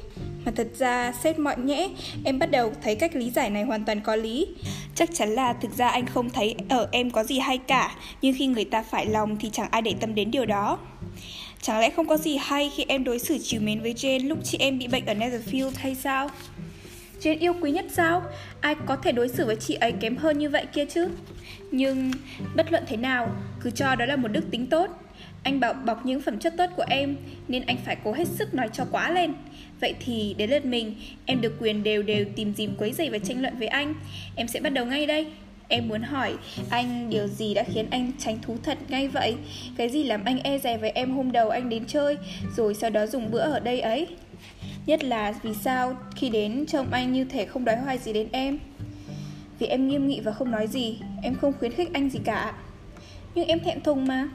Mà thật ra, xét mọi nhẽ, em bắt đầu thấy cách lý giải này hoàn toàn có lý. Chắc chắn là thực ra anh không thấy ở em có gì hay cả, nhưng khi người ta phải lòng thì chẳng ai để tâm đến điều đó. Chẳng lẽ không có gì hay khi em đối xử chiều mến với Jane lúc chị em bị bệnh ở Netherfield hay sao? Jane yêu quý nhất sao? Ai có thể đối xử với chị ấy kém hơn như vậy kia chứ? Nhưng bất luận thế nào, cứ cho đó là một đức tính tốt. Anh bảo bọc những phẩm chất tốt của em, Nên anh phải cố hết sức nói cho quá lên. Vậy thì đến lượt mình, Em được quyền đều đều tìm dìm quấy giày và tranh luận với anh. Em sẽ bắt đầu ngay đây. Em muốn hỏi, anh, điều gì đã khiến anh tránh thú thật ngay vậy? Cái gì làm anh e dè với em hôm đầu anh đến chơi, Rồi sau đó dùng bữa ở đây ấy? Nhất là vì sao khi đến trông anh như thể không đói hoài gì đến em? Vì em nghiêm nghị và không nói gì, Em không khuyến khích anh gì cả. Nhưng em thẹn thùng mà.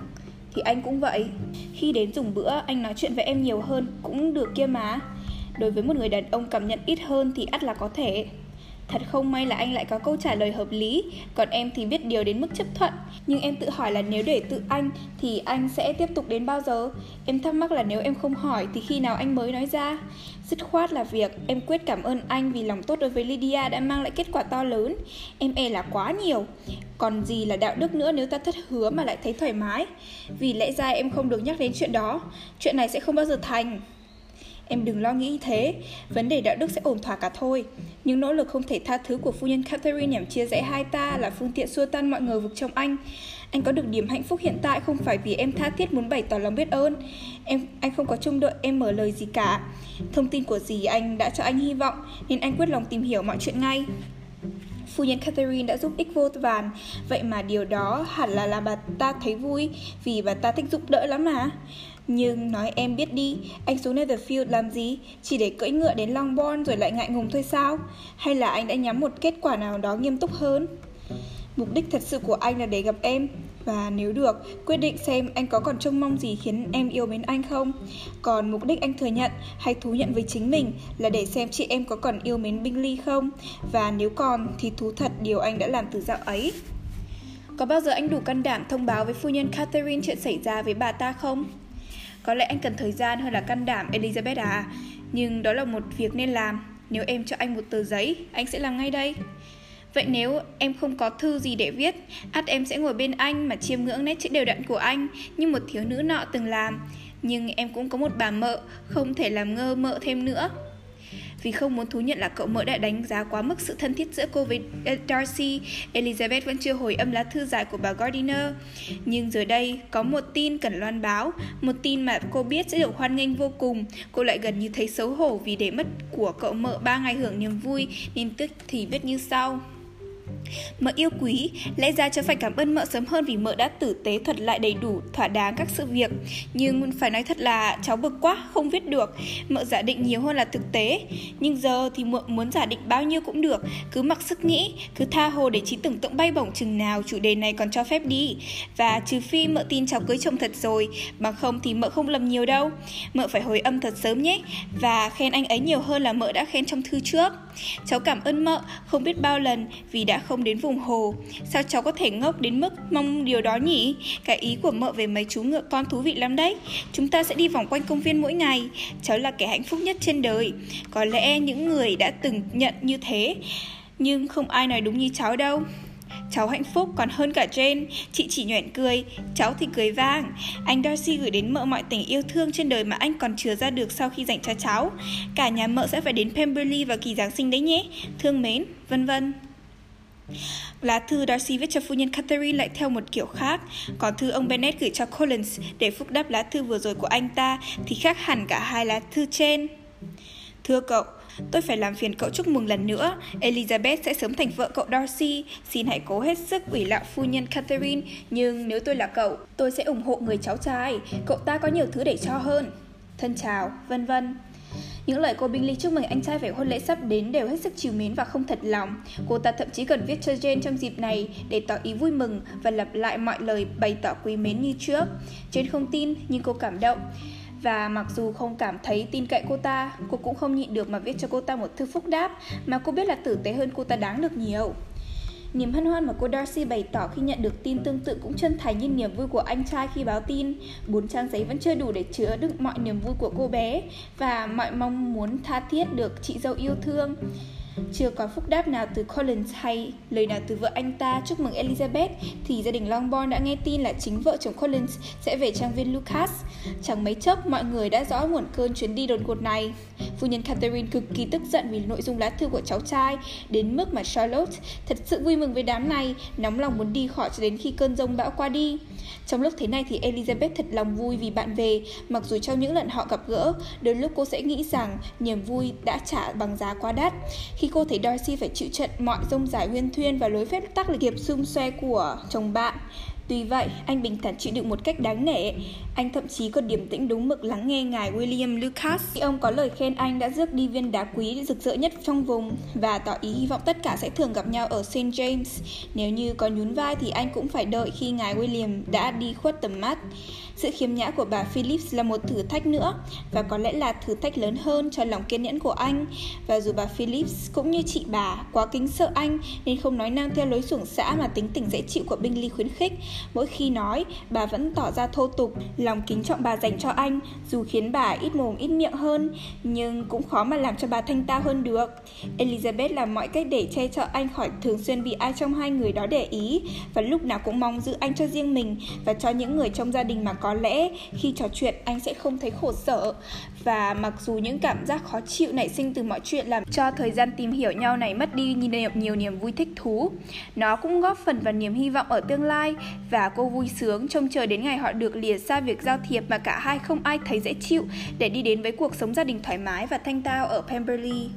Thì anh cũng vậy. Khi đến dùng bữa, anh nói chuyện với em nhiều hơn, Cũng được kia mà. Đối với một người đàn ông cảm nhận ít hơn thì ắt là có thể. Thật không may là anh lại có câu trả lời hợp lý, Còn em thì biết điều đến mức chấp thuận. Nhưng em tự hỏi là nếu để tự anh, Thì anh sẽ tiếp tục đến bao giờ? Em thắc mắc là nếu em không hỏi Thì khi nào anh mới nói ra? Dứt khoát là việc. Em quyết cảm ơn anh Vì lòng tốt đối với Lydia đã mang lại kết quả to lớn. Em e là quá nhiều. Còn gì là đạo đức nữa nếu ta thất hứa mà lại thấy thoải mái? Vì lẽ ra em không được nhắc đến chuyện đó. Chuyện này sẽ không bao giờ thành. Em đừng lo nghĩ thế, vấn đề đạo đức sẽ ổn thỏa cả thôi. Những nỗ lực không thể tha thứ của phu nhân Catherine nhằm chia rẽ hai ta là phương tiện xua tan mọi ngờ vực trong anh. Anh có được điểm hạnh phúc hiện tại không phải vì em tha thiết muốn bày tỏ lòng biết ơn. Em anh không có trông đợi em mở lời gì cả. Thông tin của dì anh đã cho anh hy vọng nên anh quyết lòng tìm hiểu mọi chuyện ngay. Phu nhân Catherine đã giúp ích vô vàn Vậy mà điều đó hẳn là làm bà ta thấy vui Vì bà ta thích giúp đỡ lắm mà nhưng nói em biết đi, anh xuống Netherfield làm gì? Chỉ để cưỡi ngựa đến Longbourn rồi lại ngại ngùng thôi sao? Hay là anh đã nhắm một kết quả nào đó nghiêm túc hơn? Mục đích thật sự của anh là để gặp em và nếu được, quyết định xem anh có còn trông mong gì khiến em yêu mến anh không. Còn mục đích anh thừa nhận hay thú nhận với chính mình là để xem chị em có còn yêu mến binh ly không. Và nếu còn thì thú thật điều anh đã làm từ dạo ấy. Có bao giờ anh đủ can đảm thông báo với phu nhân Catherine chuyện xảy ra với bà ta không? Có lẽ anh cần thời gian hơn là can đảm Elizabeth à. Nhưng đó là một việc nên làm. Nếu em cho anh một tờ giấy Anh sẽ làm ngay đây. Vậy nếu em không có thư gì để viết ắt em sẽ ngồi bên anh mà chiêm ngưỡng nét chữ đều đặn của anh Như một thiếu nữ nọ từng làm Nhưng em cũng có một bà mợ Không thể làm ngơ mợ thêm nữa vì không muốn thú nhận là cậu mợ đã đánh giá quá mức sự thân thiết giữa cô với ờ, Darcy, Elizabeth vẫn chưa hồi âm lá thư dài của bà Gardiner. Nhưng giờ đây, có một tin cần loan báo, một tin mà cô biết sẽ được hoan nghênh vô cùng. Cô lại gần như thấy xấu hổ vì để mất của cậu mợ ba ngày hưởng niềm vui, nên tức thì viết như sau. Mợ yêu quý, lẽ ra cháu phải cảm ơn mợ sớm hơn vì mợ đã tử tế thuật lại đầy đủ, thỏa đáng các sự việc. Nhưng phải nói thật là cháu bực quá, không viết được. Mợ giả định nhiều hơn là thực tế. Nhưng giờ thì mợ muốn giả định bao nhiêu cũng được, cứ mặc sức nghĩ, cứ tha hồ để trí tưởng tượng bay bổng chừng nào chủ đề này còn cho phép đi. Và trừ phi mợ tin cháu cưới chồng thật rồi, bằng không thì mợ không lầm nhiều đâu. Mợ phải hồi âm thật sớm nhé, và khen anh ấy nhiều hơn là mợ đã khen trong thư trước. Cháu cảm ơn mợ, không biết bao lần vì đã không đến vùng hồ. Sao cháu có thể ngốc đến mức mong điều đó nhỉ? Cái ý của mợ về mấy chú ngựa con thú vị lắm đấy. Chúng ta sẽ đi vòng quanh công viên mỗi ngày. Cháu là kẻ hạnh phúc nhất trên đời. Có lẽ những người đã từng nhận như thế Nhưng không ai nói đúng như cháu đâu. Cháu hạnh phúc còn hơn cả Jane Chị chỉ nhoẻn cười. Cháu thì cười vang. Anh Darcy gửi đến mợ mọi tình yêu thương trên đời mà anh còn chứa ra được sau khi dành cho cháu. Cả nhà mợ sẽ phải đến Pemberley vào kỳ Giáng sinh đấy nhé. Thương mến, vân vân. Lá thư Darcy viết cho phu nhân Catherine lại theo một kiểu khác, còn thư ông Bennet gửi cho Collins để phúc đáp lá thư vừa rồi của anh ta thì khác hẳn cả hai lá thư trên. Thưa cậu, tôi phải làm phiền cậu chúc mừng lần nữa. Elizabeth sẽ sớm thành vợ cậu Darcy. Xin hãy cố hết sức ủy lạo phu nhân Catherine. Nhưng nếu tôi là cậu, tôi sẽ ủng hộ người cháu trai. Cậu ta có nhiều thứ để cho hơn. Thân chào, vân vân. Những lời cô Bingley chúc mừng anh trai về hôn lễ sắp đến đều hết sức chiều mến và không thật lòng. Cô ta thậm chí còn viết cho Jane trong dịp này để tỏ ý vui mừng và lặp lại mọi lời bày tỏ quý mến như trước. Jane không tin nhưng cô cảm động. Và mặc dù không cảm thấy tin cậy cô ta, cô cũng không nhịn được mà viết cho cô ta một thư phúc đáp mà cô biết là tử tế hơn cô ta đáng được nhiều. Niềm hân hoan mà cô Darcy bày tỏ khi nhận được tin tương tự cũng chân thành như niềm vui của anh trai khi báo tin. Bốn trang giấy vẫn chưa đủ để chứa đựng mọi niềm vui của cô bé và mọi mong muốn tha thiết được chị dâu yêu thương. Chưa có phúc đáp nào từ Collins hay lời nào từ vợ anh ta chúc mừng Elizabeth thì gia đình Longbourn đã nghe tin là chính vợ chồng Collins sẽ về trang viên Lucas. Chẳng mấy chốc mọi người đã rõ nguồn cơn chuyến đi đột ngột này. Phu nhân Catherine cực kỳ tức giận vì nội dung lá thư của cháu trai đến mức mà Charlotte thật sự vui mừng với đám này, nóng lòng muốn đi khỏi cho đến khi cơn rông bão qua đi. Trong lúc thế này thì Elizabeth thật lòng vui vì bạn về, mặc dù trong những lần họ gặp gỡ, đôi lúc cô sẽ nghĩ rằng niềm vui đã trả bằng giá quá đắt. Khi cô thấy Darcy phải chịu trận mọi rông giải huyên thuyên và lối phép tắc nghiệp xung xoe của chồng bạn, Tuy vậy, anh bình thản chịu đựng một cách đáng nể. Anh thậm chí còn điềm tĩnh đúng mực lắng nghe ngài William Lucas. Khi ông có lời khen anh đã rước đi viên đá quý rực rỡ nhất trong vùng và tỏ ý hy vọng tất cả sẽ thường gặp nhau ở St. James. Nếu như có nhún vai thì anh cũng phải đợi khi ngài William đã đi khuất tầm mắt. Sự khiếm nhã của bà Phillips là một thử thách nữa và có lẽ là thử thách lớn hơn cho lòng kiên nhẫn của anh. Và dù bà Phillips cũng như chị bà quá kính sợ anh nên không nói năng theo lối xuồng xã mà tính tình dễ chịu của Bingley khuyến khích. Mỗi khi nói, bà vẫn tỏ ra thô tục, lòng kính trọng bà dành cho anh dù khiến bà ít mồm ít miệng hơn nhưng cũng khó mà làm cho bà thanh tao hơn được. Elizabeth làm mọi cách để che chở anh khỏi thường xuyên bị ai trong hai người đó để ý và lúc nào cũng mong giữ anh cho riêng mình và cho những người trong gia đình mà có lẽ khi trò chuyện anh sẽ không thấy khổ sở và mặc dù những cảm giác khó chịu nảy sinh từ mọi chuyện làm cho thời gian tìm hiểu nhau này mất đi nhiều, nhiều niềm vui thích thú nó cũng góp phần vào niềm hy vọng ở tương lai và cô vui sướng trông chờ đến ngày họ được lìa xa việc giao thiệp mà cả hai không ai thấy dễ chịu để đi đến với cuộc sống gia đình thoải mái và thanh tao ở Pemberley.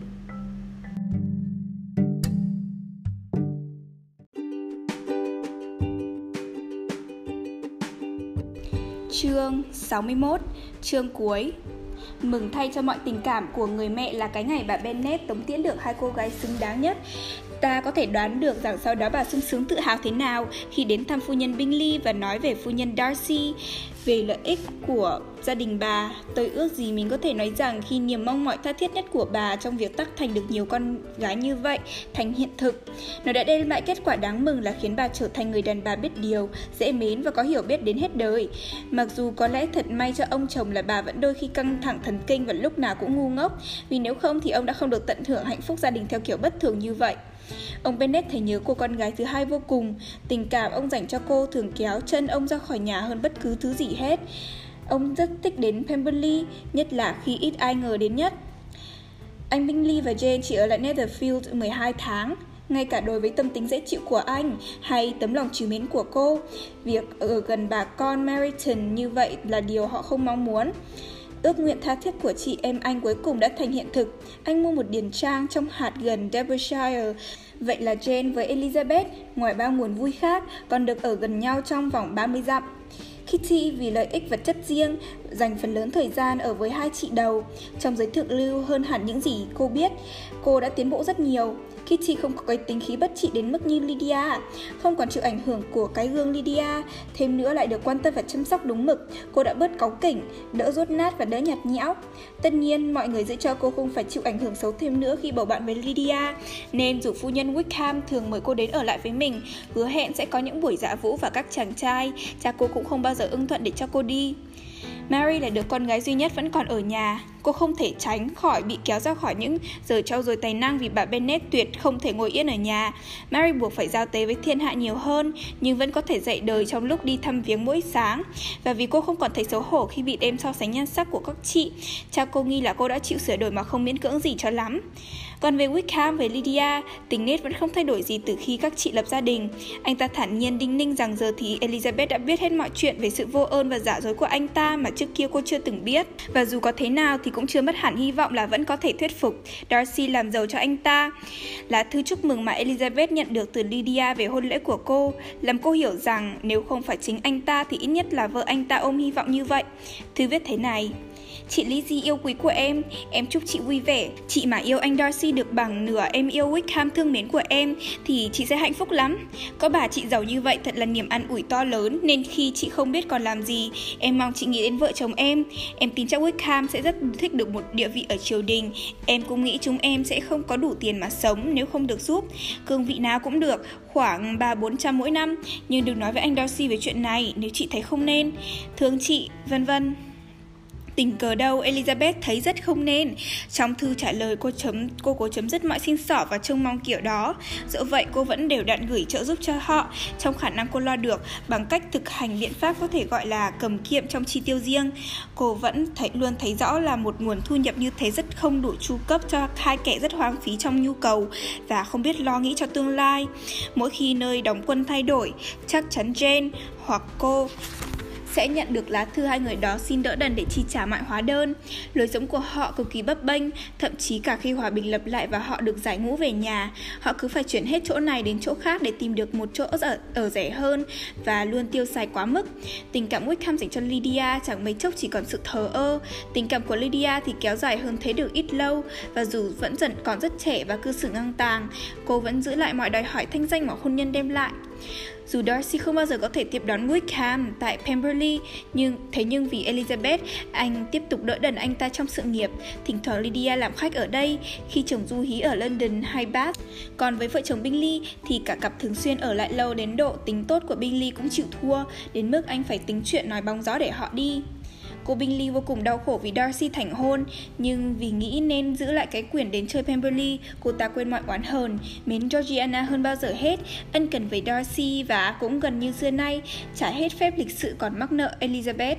Chương 61, chương cuối. Mừng thay cho mọi tình cảm của người mẹ là cái ngày bà Bennet tống tiễn được hai cô gái xứng đáng nhất. Ta có thể đoán được rằng sau đó bà sung sướng tự hào thế nào khi đến thăm phu nhân Bingley và nói về phu nhân Darcy về lợi ích của gia đình bà. Tôi ước gì mình có thể nói rằng khi niềm mong mỏi tha thiết nhất của bà trong việc tác thành được nhiều con gái như vậy thành hiện thực. Nó đã đem lại kết quả đáng mừng là khiến bà trở thành người đàn bà biết điều, dễ mến và có hiểu biết đến hết đời. Mặc dù có lẽ thật may cho ông chồng là bà vẫn đôi khi căng thẳng thần kinh và lúc nào cũng ngu ngốc, vì nếu không thì ông đã không được tận hưởng hạnh phúc gia đình theo kiểu bất thường như vậy. Ông Bennett thấy nhớ cô con gái thứ hai vô cùng, tình cảm ông dành cho cô thường kéo chân ông ra khỏi nhà hơn bất cứ thứ gì hết. Ông rất thích đến Pemberley, nhất là khi ít ai ngờ đến nhất. Anh Bingley và Jane chỉ ở lại Netherfield 12 tháng, ngay cả đối với tâm tính dễ chịu của anh hay tấm lòng trìu mến của cô. Việc ở gần bà con Meriton như vậy là điều họ không mong muốn. Ước nguyện tha thiết của chị em anh cuối cùng đã thành hiện thực. Anh mua một điền trang trong hạt gần Derbyshire. Vậy là Jane với Elizabeth, ngoài bao nguồn vui khác, còn được ở gần nhau trong vòng 30 dặm. Kitty vì lợi ích vật chất riêng dành phần lớn thời gian ở với hai chị đầu. Trong giới thượng lưu hơn hẳn những gì cô biết, cô đã tiến bộ rất nhiều. Kitty không có cái tính khí bất trị đến mức như Lydia, không còn chịu ảnh hưởng của cái gương Lydia, thêm nữa lại được quan tâm và chăm sóc đúng mực. Cô đã bớt cáu kỉnh, đỡ rốt nát và đỡ nhạt nhẽo. Tất nhiên, mọi người giữ cho cô không phải chịu ảnh hưởng xấu thêm nữa khi bầu bạn với Lydia, nên dù phu nhân Wickham thường mời cô đến ở lại với mình, hứa hẹn sẽ có những buổi dạ vũ và các chàng trai, cha cô cũng không bao giờ ưng thuận để cho cô đi. Mary là đứa con gái duy nhất vẫn còn ở nhà. Cô không thể tránh khỏi bị kéo ra khỏi những giờ trau dồi tài năng vì bà Bennett tuyệt không thể ngồi yên ở nhà. Mary buộc phải giao tế với thiên hạ nhiều hơn, nhưng vẫn có thể dạy đời trong lúc đi thăm viếng mỗi sáng. Và vì cô không còn thấy xấu hổ khi bị đem so sánh nhan sắc của các chị, cha cô nghi là cô đã chịu sửa đổi mà không miễn cưỡng gì cho lắm. Còn về Wickham với Lydia, tình nết vẫn không thay đổi gì từ khi các chị lập gia đình. Anh ta thản nhiên đinh ninh rằng giờ thì Elizabeth đã biết hết mọi chuyện về sự vô ơn và giả dối của anh ta mà trước kia cô chưa từng biết. Và dù có thế nào thì cũng chưa mất hẳn hy vọng là vẫn có thể thuyết phục Darcy làm giàu cho anh ta. Lá thư chúc mừng mà Elizabeth nhận được từ Lydia về hôn lễ của cô, làm cô hiểu rằng nếu không phải chính anh ta thì ít nhất là vợ anh ta ôm hy vọng như vậy. Thư viết thế này. Chị Lizzie yêu quý của em, em chúc chị vui vẻ. Chị mà yêu anh Darcy được bằng nửa em yêu Wickham thương mến của em thì chị sẽ hạnh phúc lắm. Có bà chị giàu như vậy thật là niềm an ủi to lớn nên khi chị không biết còn làm gì, em mong chị nghĩ đến vợ chồng em. Em tin chắc Wickham sẽ rất thích được một địa vị ở triều đình. Em cũng nghĩ chúng em sẽ không có đủ tiền mà sống nếu không được giúp. Cương vị nào cũng được, khoảng 3-400 mỗi năm. Nhưng đừng nói với anh Darcy về chuyện này nếu chị thấy không nên. Thương chị, vân vân. Tình cờ đâu, Elizabeth thấy rất không nên. Trong thư trả lời, cô chấm, cô cố chấm dứt mọi xin xỏ và trông mong kiểu đó. Dẫu vậy, cô vẫn đều đặn gửi trợ giúp cho họ. Trong khả năng cô lo được, Bằng cách thực hành biện pháp có thể gọi là cầm kiệm trong chi tiêu riêng. Cô vẫn thấy, luôn thấy rõ là một nguồn thu nhập như thế rất không đủ chu cấp cho hai kẻ rất hoang phí trong nhu cầu Và không biết lo nghĩ cho tương lai. Mỗi khi nơi đóng quân thay đổi, Chắc chắn Jane hoặc cô sẽ nhận được lá thư hai người đó xin đỡ đần để chi trả mọi hóa đơn. Lối sống của họ cực kỳ bấp bênh, thậm chí cả khi hòa bình lập lại và họ được giải ngũ về nhà, họ cứ phải chuyển hết chỗ này đến chỗ khác để tìm được một chỗ ở, ở rẻ hơn và luôn tiêu xài quá mức. Tình cảm Wickham dành cho Lydia chẳng mấy chốc chỉ còn sự thờ ơ. Tình cảm của Lydia thì kéo dài hơn thế được ít lâu và dù vẫn dần còn rất trẻ và cư xử ngang tàng, cô vẫn giữ lại mọi đòi hỏi thanh danh mà hôn nhân đem lại. Dù Darcy không bao giờ có thể tiếp đón Wickham tại Pemberley, nhưng thế nhưng vì Elizabeth, anh tiếp tục đỡ đần anh ta trong sự nghiệp. Thỉnh thoảng Lydia làm khách ở đây khi chồng du hí ở London hay Bath. Còn với vợ chồng Bingley thì cả cặp thường xuyên ở lại lâu đến độ tính tốt của Bingley cũng chịu thua, đến mức anh phải tính chuyện nói bóng gió để họ đi. Cô Bingley vô cùng đau khổ vì Darcy thành hôn, nhưng vì nghĩ nên giữ lại cái quyền đến chơi Pemberley, cô ta quên mọi oán hờn, mến Georgiana hơn bao giờ hết, ân cần với Darcy và cũng gần như xưa nay, trả hết phép lịch sự còn mắc nợ Elizabeth.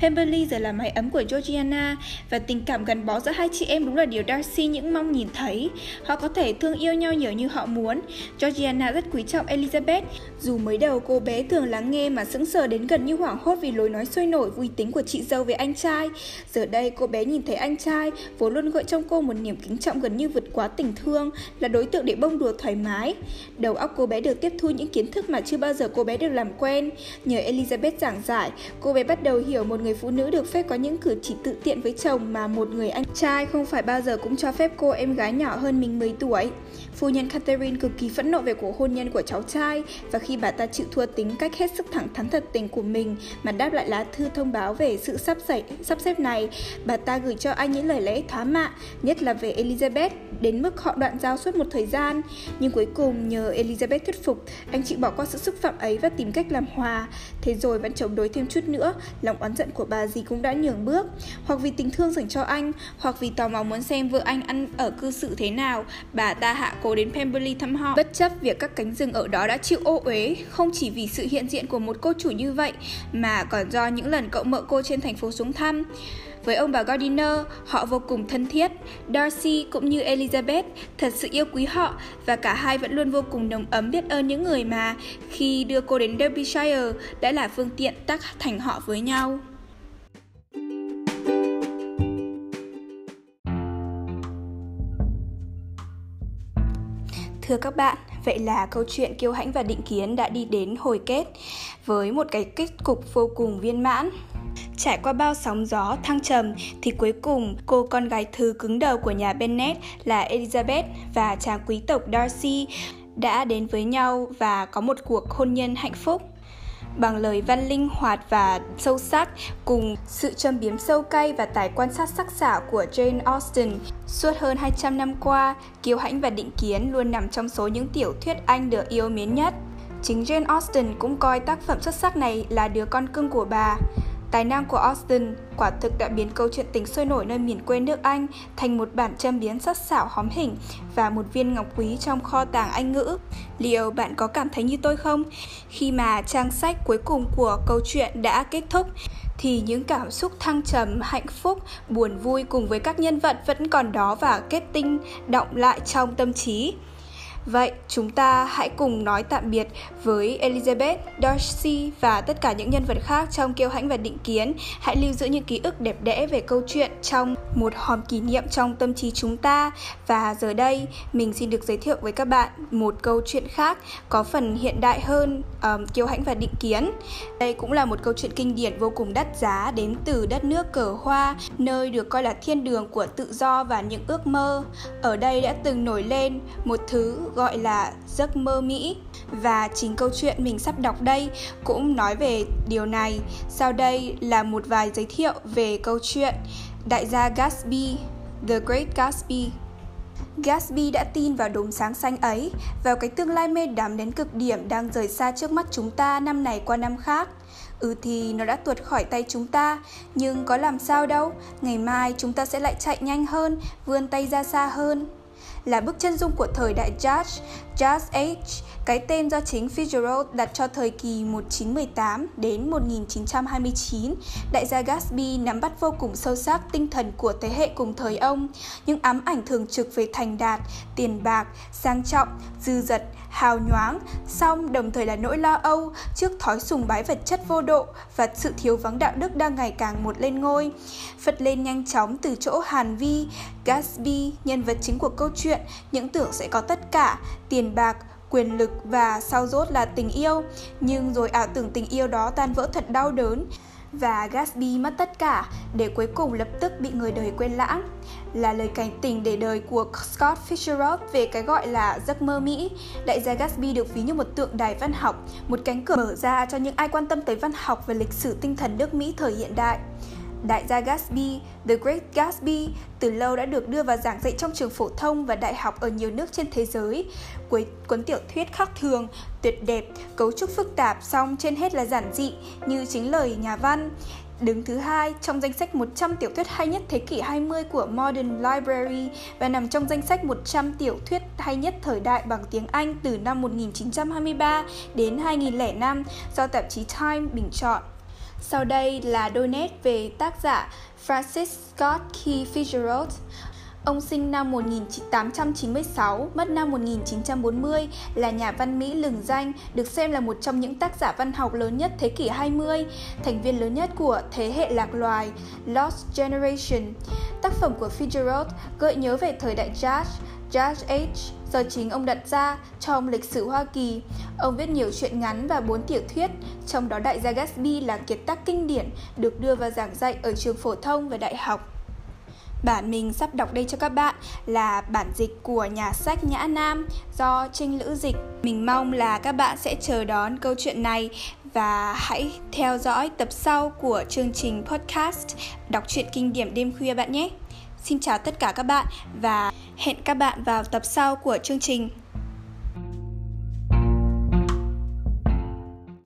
Pemberley giờ là mái ấm của Georgiana và tình cảm gắn bó giữa hai chị em đúng là điều Darcy những mong nhìn thấy. Họ có thể thương yêu nhau nhiều như họ muốn. Georgiana rất quý trọng Elizabeth, dù mới đầu cô bé thường lắng nghe mà sững sờ đến gần như hoảng hốt vì lối nói sôi nổi vui tính của chị dâu về anh trai. Giờ đây cô bé nhìn thấy anh trai, vốn luôn gợi trong cô một niềm kính trọng gần như vượt quá tình thương, là đối tượng để bông đùa thoải mái. Đầu óc cô bé được tiếp thu những kiến thức mà chưa bao giờ cô bé được làm quen. Nhờ Elizabeth giảng giải, cô bé bắt đầu hiểu một người phụ nữ được phép có những cử chỉ tự tiện với chồng mà một người anh trai không phải bao giờ cũng cho phép cô em gái nhỏ hơn mình 10 tuổi. Phu nhân Catherine cực kỳ phẫn nộ về cuộc hôn nhân của cháu trai và khi bà ta chịu thua tính cách hết sức thẳng thắn thật tình của mình mà đáp lại lá thư thông báo về sự sắp xếp, sắp xếp này, bà ta gửi cho anh những lời lẽ thoá mạ, nhất là về Elizabeth, đến mức họ đoạn giao suốt một thời gian. Nhưng cuối cùng nhờ Elizabeth thuyết phục, anh chịu bỏ qua sự xúc phạm ấy và tìm cách làm hòa. Thế rồi vẫn chống đối thêm chút nữa, lòng oán giận của bà dì cũng đã nhường bước. Hoặc vì tình thương dành cho anh, hoặc vì tò mò muốn xem vợ anh ăn ở cư xử thế nào, bà ta hạ cố đến Pemberley thăm họ. Bất chấp việc các cánh rừng ở đó đã chịu ô uế, không chỉ vì sự hiện diện của một cô chủ như vậy, mà còn do những lần cậu mợ cô trên thành phố xuống thăm. Với ông bà Gardiner, họ vô cùng thân thiết. Darcy cũng như Elizabeth thật sự yêu quý họ và cả hai vẫn luôn vô cùng nồng ấm biết ơn những người mà khi đưa cô đến Derbyshire đã là phương tiện tác thành họ với nhau. Thưa các bạn, vậy là câu chuyện Kiêu Hãnh và Định Kiến đã đi đến hồi kết với một cái kết cục vô cùng viên mãn. Trải qua bao sóng gió thăng trầm thì cuối cùng cô con gái thứ cứng đầu của nhà Bennet là Elizabeth và chàng quý tộc Darcy đã đến với nhau và có một cuộc hôn nhân hạnh phúc bằng lời văn linh hoạt và sâu sắc cùng sự châm biếm sâu cay và tài quan sát sắc sảo của Jane Austen. Suốt hơn 200 năm qua, Kiều Hãnh và Định Kiến luôn nằm trong số những tiểu thuyết Anh được yêu mến nhất. Chính Jane Austen cũng coi tác phẩm xuất sắc này là đứa con cưng của bà. Tài năng của Austen quả thực đã biến câu chuyện tình sôi nổi nơi miền quê nước Anh thành một bản châm biến sắc sảo hóm hình và một viên ngọc quý trong kho tàng Anh ngữ. Liệu bạn có cảm thấy như tôi không? Khi mà trang sách cuối cùng của câu chuyện đã kết thúc, thì những cảm xúc thăng trầm, hạnh phúc, buồn vui cùng với các nhân vật vẫn còn đó và kết tinh động lại trong tâm trí. Vậy chúng ta hãy cùng nói tạm biệt với Elizabeth, Darcy và tất cả những nhân vật khác trong Kiêu Hãnh và Định Kiến. Hãy lưu giữ những ký ức đẹp đẽ về câu chuyện trong một hòm kỷ niệm trong tâm trí chúng ta. Và giờ đây, mình xin được giới thiệu với các bạn một câu chuyện khác có phần hiện đại hơn um, Kiêu Hãnh và Định Kiến. Đây cũng là một câu chuyện kinh điển vô cùng đắt giá đến từ đất nước cờ hoa, nơi được coi là thiên đường của tự do và những ước mơ. Ở đây đã từng nổi lên một thứ gọi là giấc mơ Mỹ và chính câu chuyện mình sắp đọc đây cũng nói về điều này. Sau đây là một vài giới thiệu về câu chuyện Đại gia Gatsby, The Great Gatsby. Gatsby đã tin vào đốm sáng xanh ấy, vào cái tương lai mê đắm đến cực điểm đang rời xa trước mắt chúng ta năm này qua năm khác. Ừ thì nó đã tuột khỏi tay chúng ta, nhưng có làm sao đâu, ngày mai chúng ta sẽ lại chạy nhanh hơn, vươn tay ra xa hơn là bức chân dung của thời đại Jazz, Jazz Age, cái tên do chính Fitzgerald đặt cho thời kỳ 1918 đến 1929. Đại gia Gatsby nắm bắt vô cùng sâu sắc tinh thần của thế hệ cùng thời ông, những ám ảnh thường trực về thành đạt, tiền bạc, sang trọng, dư dật, hào nhoáng, song đồng thời là nỗi lo âu trước thói sùng bái vật chất vô độ và sự thiếu vắng đạo đức đang ngày càng một lên ngôi. Phật lên nhanh chóng từ chỗ Hàn Vi, Gatsby, nhân vật chính của câu chuyện, những tưởng sẽ có tất cả, tiền bạc, quyền lực và sau rốt là tình yêu. Nhưng rồi ảo tưởng tình yêu đó tan vỡ thật đau đớn và Gatsby mất tất cả để cuối cùng lập tức bị người đời quên lãng là lời cảnh tỉnh để đời của Scott Fitzgerald về cái gọi là giấc mơ Mỹ. Đại gia Gatsby được ví như một tượng đài văn học, một cánh cửa mở ra cho những ai quan tâm tới văn học và lịch sử tinh thần nước Mỹ thời hiện đại. Đại gia Gatsby, The Great Gatsby, từ lâu đã được đưa vào giảng dạy trong trường phổ thông và đại học ở nhiều nước trên thế giới. Cuối cuốn tiểu thuyết khác thường, tuyệt đẹp, cấu trúc phức tạp, song trên hết là giản dị, như chính lời nhà văn. Đứng thứ hai trong danh sách 100 tiểu thuyết hay nhất thế kỷ 20 của Modern Library và nằm trong danh sách 100 tiểu thuyết hay nhất thời đại bằng tiếng Anh từ năm 1923 đến 2005 do tạp chí Time bình chọn. Sau đây là đôi nét về tác giả Francis Scott Key Fitzgerald. Ông sinh năm 1896, mất năm 1940, là nhà văn Mỹ lừng danh, được xem là một trong những tác giả văn học lớn nhất thế kỷ 20, thành viên lớn nhất của thế hệ lạc loài, Lost Generation. Tác phẩm của Fitzgerald gợi nhớ về thời đại jazz, Jazz Age do chính ông đặt ra trong lịch sử Hoa Kỳ. Ông viết nhiều truyện ngắn và bốn tiểu thuyết, trong đó Đại gia Gatsby là kiệt tác kinh điển được đưa vào giảng dạy ở trường phổ thông và đại học. Bản mình sắp đọc đây cho các bạn là bản dịch của nhà sách Nhã Nam do Trinh Lữ dịch. Mình mong là các bạn sẽ chờ đón câu chuyện này và hãy theo dõi tập sau của chương trình podcast đọc truyện kinh điển đêm khuya bạn nhé. Xin chào tất cả các bạn và hẹn các bạn vào tập sau của chương trình.